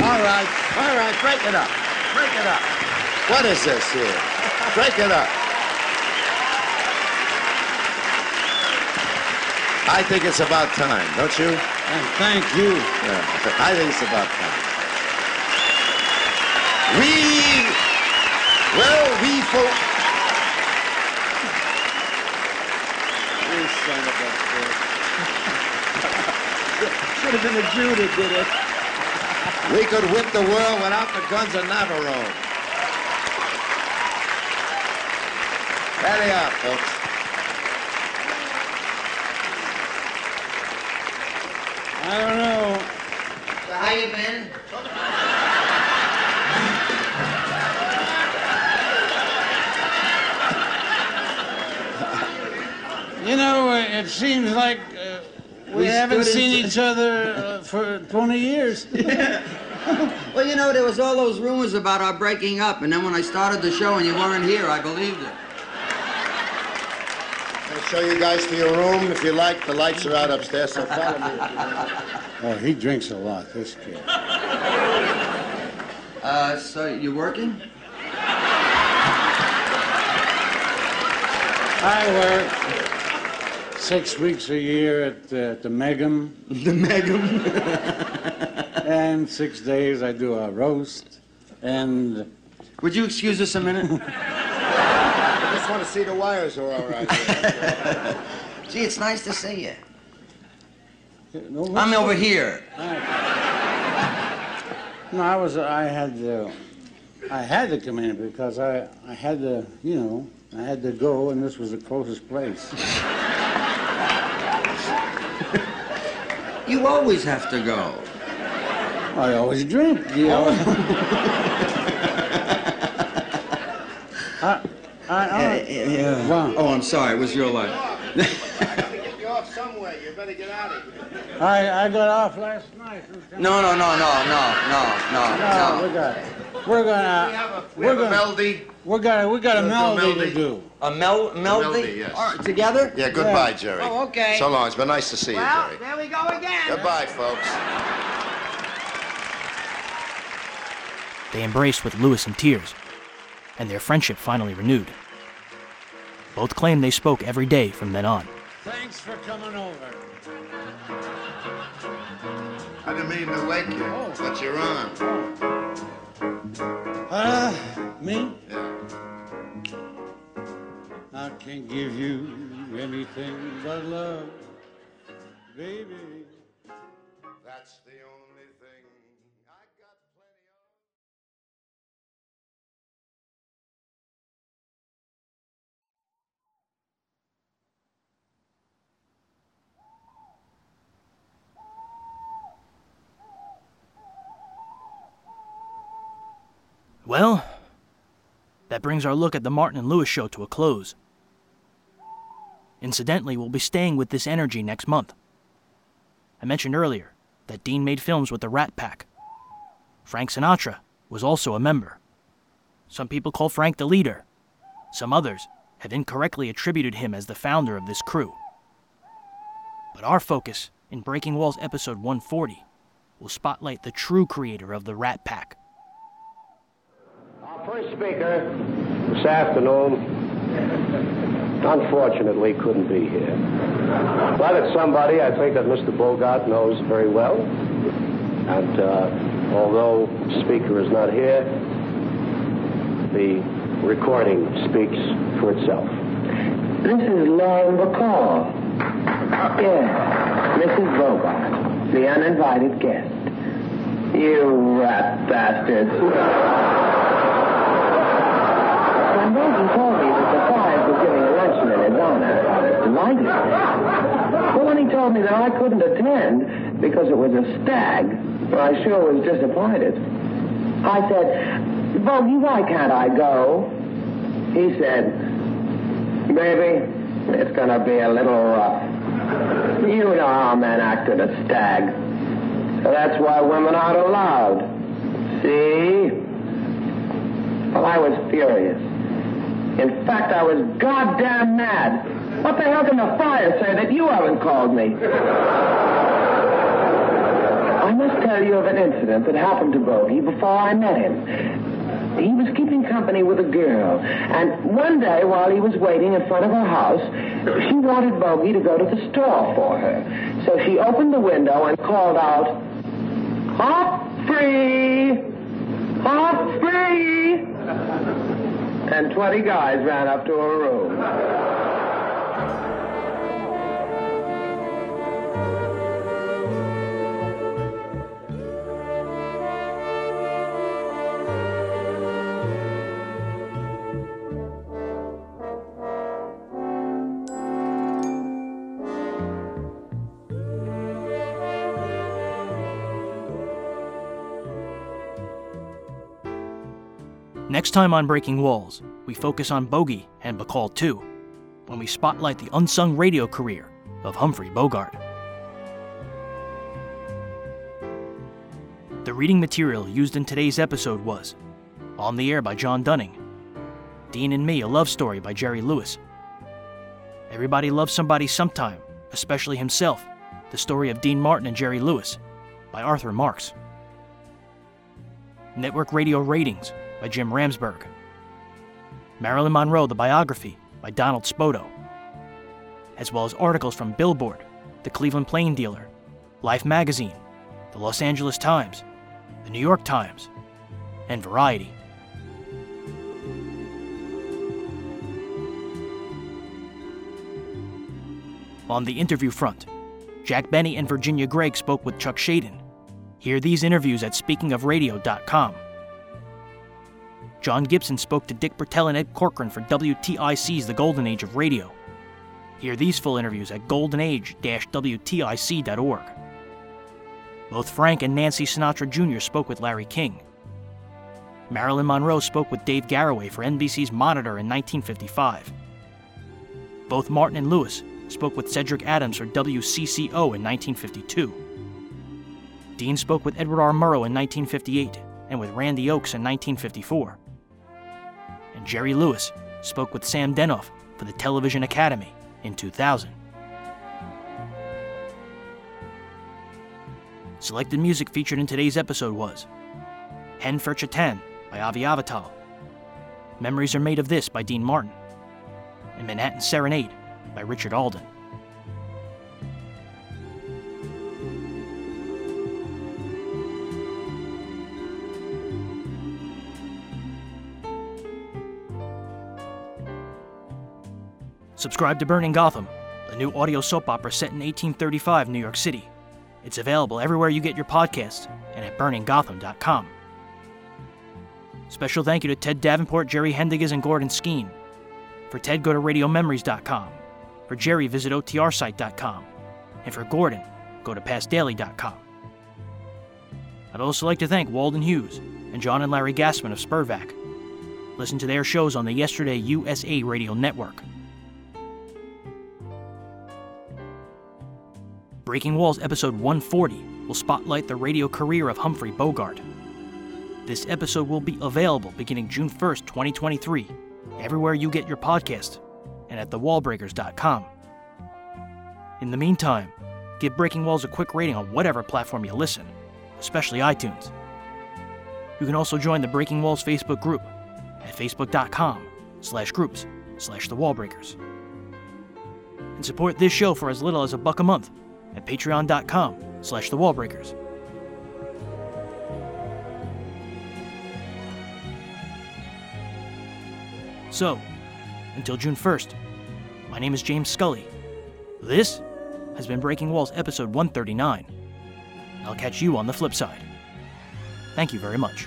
All right, all right, break it up. Break it up. What is this here? Break it up. I think it's about time, don't you?
And thank you.
Yeah, I think it's about time. We, well, we folk. You son of a bitch. Should have been a Jew that did it. We could whip the world without the guns of Navarro. Ready up, folks.
I don't know.
How you been?
You know, it seems like uh, we,
We
haven't seen each other uh, for 20 years.
Well, you know, there was all those rumors about our breaking up, and then when I started the show and you weren't here, I believed it.
I'll show you guys to your room if you like. The lights are out upstairs, so follow me. if you like.
Oh, he drinks a lot, this kid.
Uh, so you're working?
I work six weeks a year at uh, the Megum.
The Megum.
and six days I do a roast. And
Would you excuse us a minute?
I want to see the wires are all right.
Gee, it's nice to see you.
No,
I'm over here.
No, I was. I had. to. I had to come in because I. I had to. You know. I had to go, and this was the closest place.
You always have to go.
I always drink. You oh. know? I, I, I,
Yeah, yeah.
Wow.
Oh, I'm sorry. It was your line.
I got to get you off somewhere. You better get out of here.
I, I got off last night.
No, no, no, no, no, no, no,
No,
no.
we got. We're gonna.
We have
Uh,
a melody.
We got. We got a
We'll do
melody
melody.
to do.
A mel melody?
melody, yes.
All right, together?
Yeah, goodbye, Jerry.
Oh, okay.
So long. It's been nice to see
Well,
you, Jerry.
there we go again.
Goodbye, folks.
They embraced with Lewis in tears, and their friendship finally renewed. Both claim they spoke every day from then on.
Thanks for coming over.
I didn't mean to wake you, but you're on.
Ah, me?
Yeah.
I can't give you anything but love, baby.
That's the only thing.
Well, that brings our look at the Martin and Lewis show to a close. Incidentally, we'll be staying with this energy next month. I mentioned earlier that Dean made films with the Rat Pack. Frank Sinatra was also a member. Some people call Frank the leader. Some others have incorrectly attributed him as the founder of this crew. But our focus in Breaking Walls episode 140 will spotlight the true creator of the Rat Pack.
Our first speaker this afternoon, unfortunately, couldn't be here. But it's somebody I think that Mr. Bogart knows very well. And uh, although the speaker is not here, the recording speaks for itself.
This is Lauren Bacall. Yes, Mrs. Bogart, the uninvited guest. You rat bastards. Bogey told me that the Five was giving a luncheon in I was delighted. But when he told me that I couldn't attend because it was a stag, I sure was disappointed. I said, Bogey, why can't I go? He said, Baby, it's going to be a little rough. You know how men act at a stag. So that's why women aren't allowed. See? Well, I was furious. In fact, I was goddamn mad. What the hell can the fire say that you haven't called me? I must tell you of an incident that happened to Bogey before I met him. He was keeping company with a girl, and one day while he was waiting in front of her house, she wanted Bogey to go to the store for her. So she opened the window and called out, Hop free! Hop free! And 20 guys ran up to her room.
Next time on Breaking Walls, we focus on Bogey and Bacall 2 when we spotlight the unsung radio career of Humphrey Bogart. The reading material used in today's episode was On the Air by John Dunning, Dean and Me, a love story by Jerry Lewis, Everybody Loves Somebody Sometime, especially himself, the story of Dean Martin and Jerry Lewis by Arthur Marx, Network Radio Ratings by Jim Ramsburg. Marilyn Monroe, the biography by Donald Spoto, as well as articles from Billboard, the Cleveland Plain Dealer, Life Magazine, the Los Angeles Times, the New York Times, and Variety. On the interview front, Jack Benny and Virginia Gregg spoke with Chuck Schaden. Hear these interviews at speakingofradio.com. John Gibson spoke to Dick Bertel and Ed Corcoran for WTIC's The Golden Age of Radio. Hear these full interviews at goldenage-wtic.org. Both Frank and Nancy Sinatra Jr. spoke with Larry King. Marilyn Monroe spoke with Dave Garroway for NBC's Monitor in 1955. Both Martin and Lewis spoke with Cedric Adams for WCCO in 1952. Dean spoke with Edward R. Murrow in 1958 and with Randy Oakes in 1954. Jerry Lewis spoke with Sam Denoff for the Television Academy in 2000. Selected music featured in today's episode was Hen for Chatan by Avi Avital, Memories Are Made of This by Dean Martin, and Manhattan Serenade by Richard Alden. Subscribe to Burning Gotham, a new audio soap opera set in 1835 New York City. It's available everywhere you get your podcasts and at burninggotham.com. Special thank you to Ted Davenport, Jerry Haendiges, and Gordon Skeen. For Ted, go to radiomemories.com. For Jerry, visit otrsite.com. And for Gordon, go to pastdaily.com. I'd also like to thank Walden Hughes and John and Larry Gassman of SPERDVAC. Listen to their shows on the Yesterday USA Radio Network. Breaking Walls episode 140 will spotlight the radio career of Humphrey Bogart. This episode will be available beginning June 1st, 2023, everywhere you get your podcast and at thewallbreakers.com. In the meantime, give Breaking Walls a quick rating on whatever platform you listen, especially iTunes. You can also join the Breaking Walls Facebook group at facebook.com slash groups slash the wallbreakers. And support this show for as little as a buck a month at patreon.com slash the wallbreakers. So, until June 1st, my name is James Scully. This has been Breaking Walls episode 139. I'll catch you on the flip side. Thank you very much.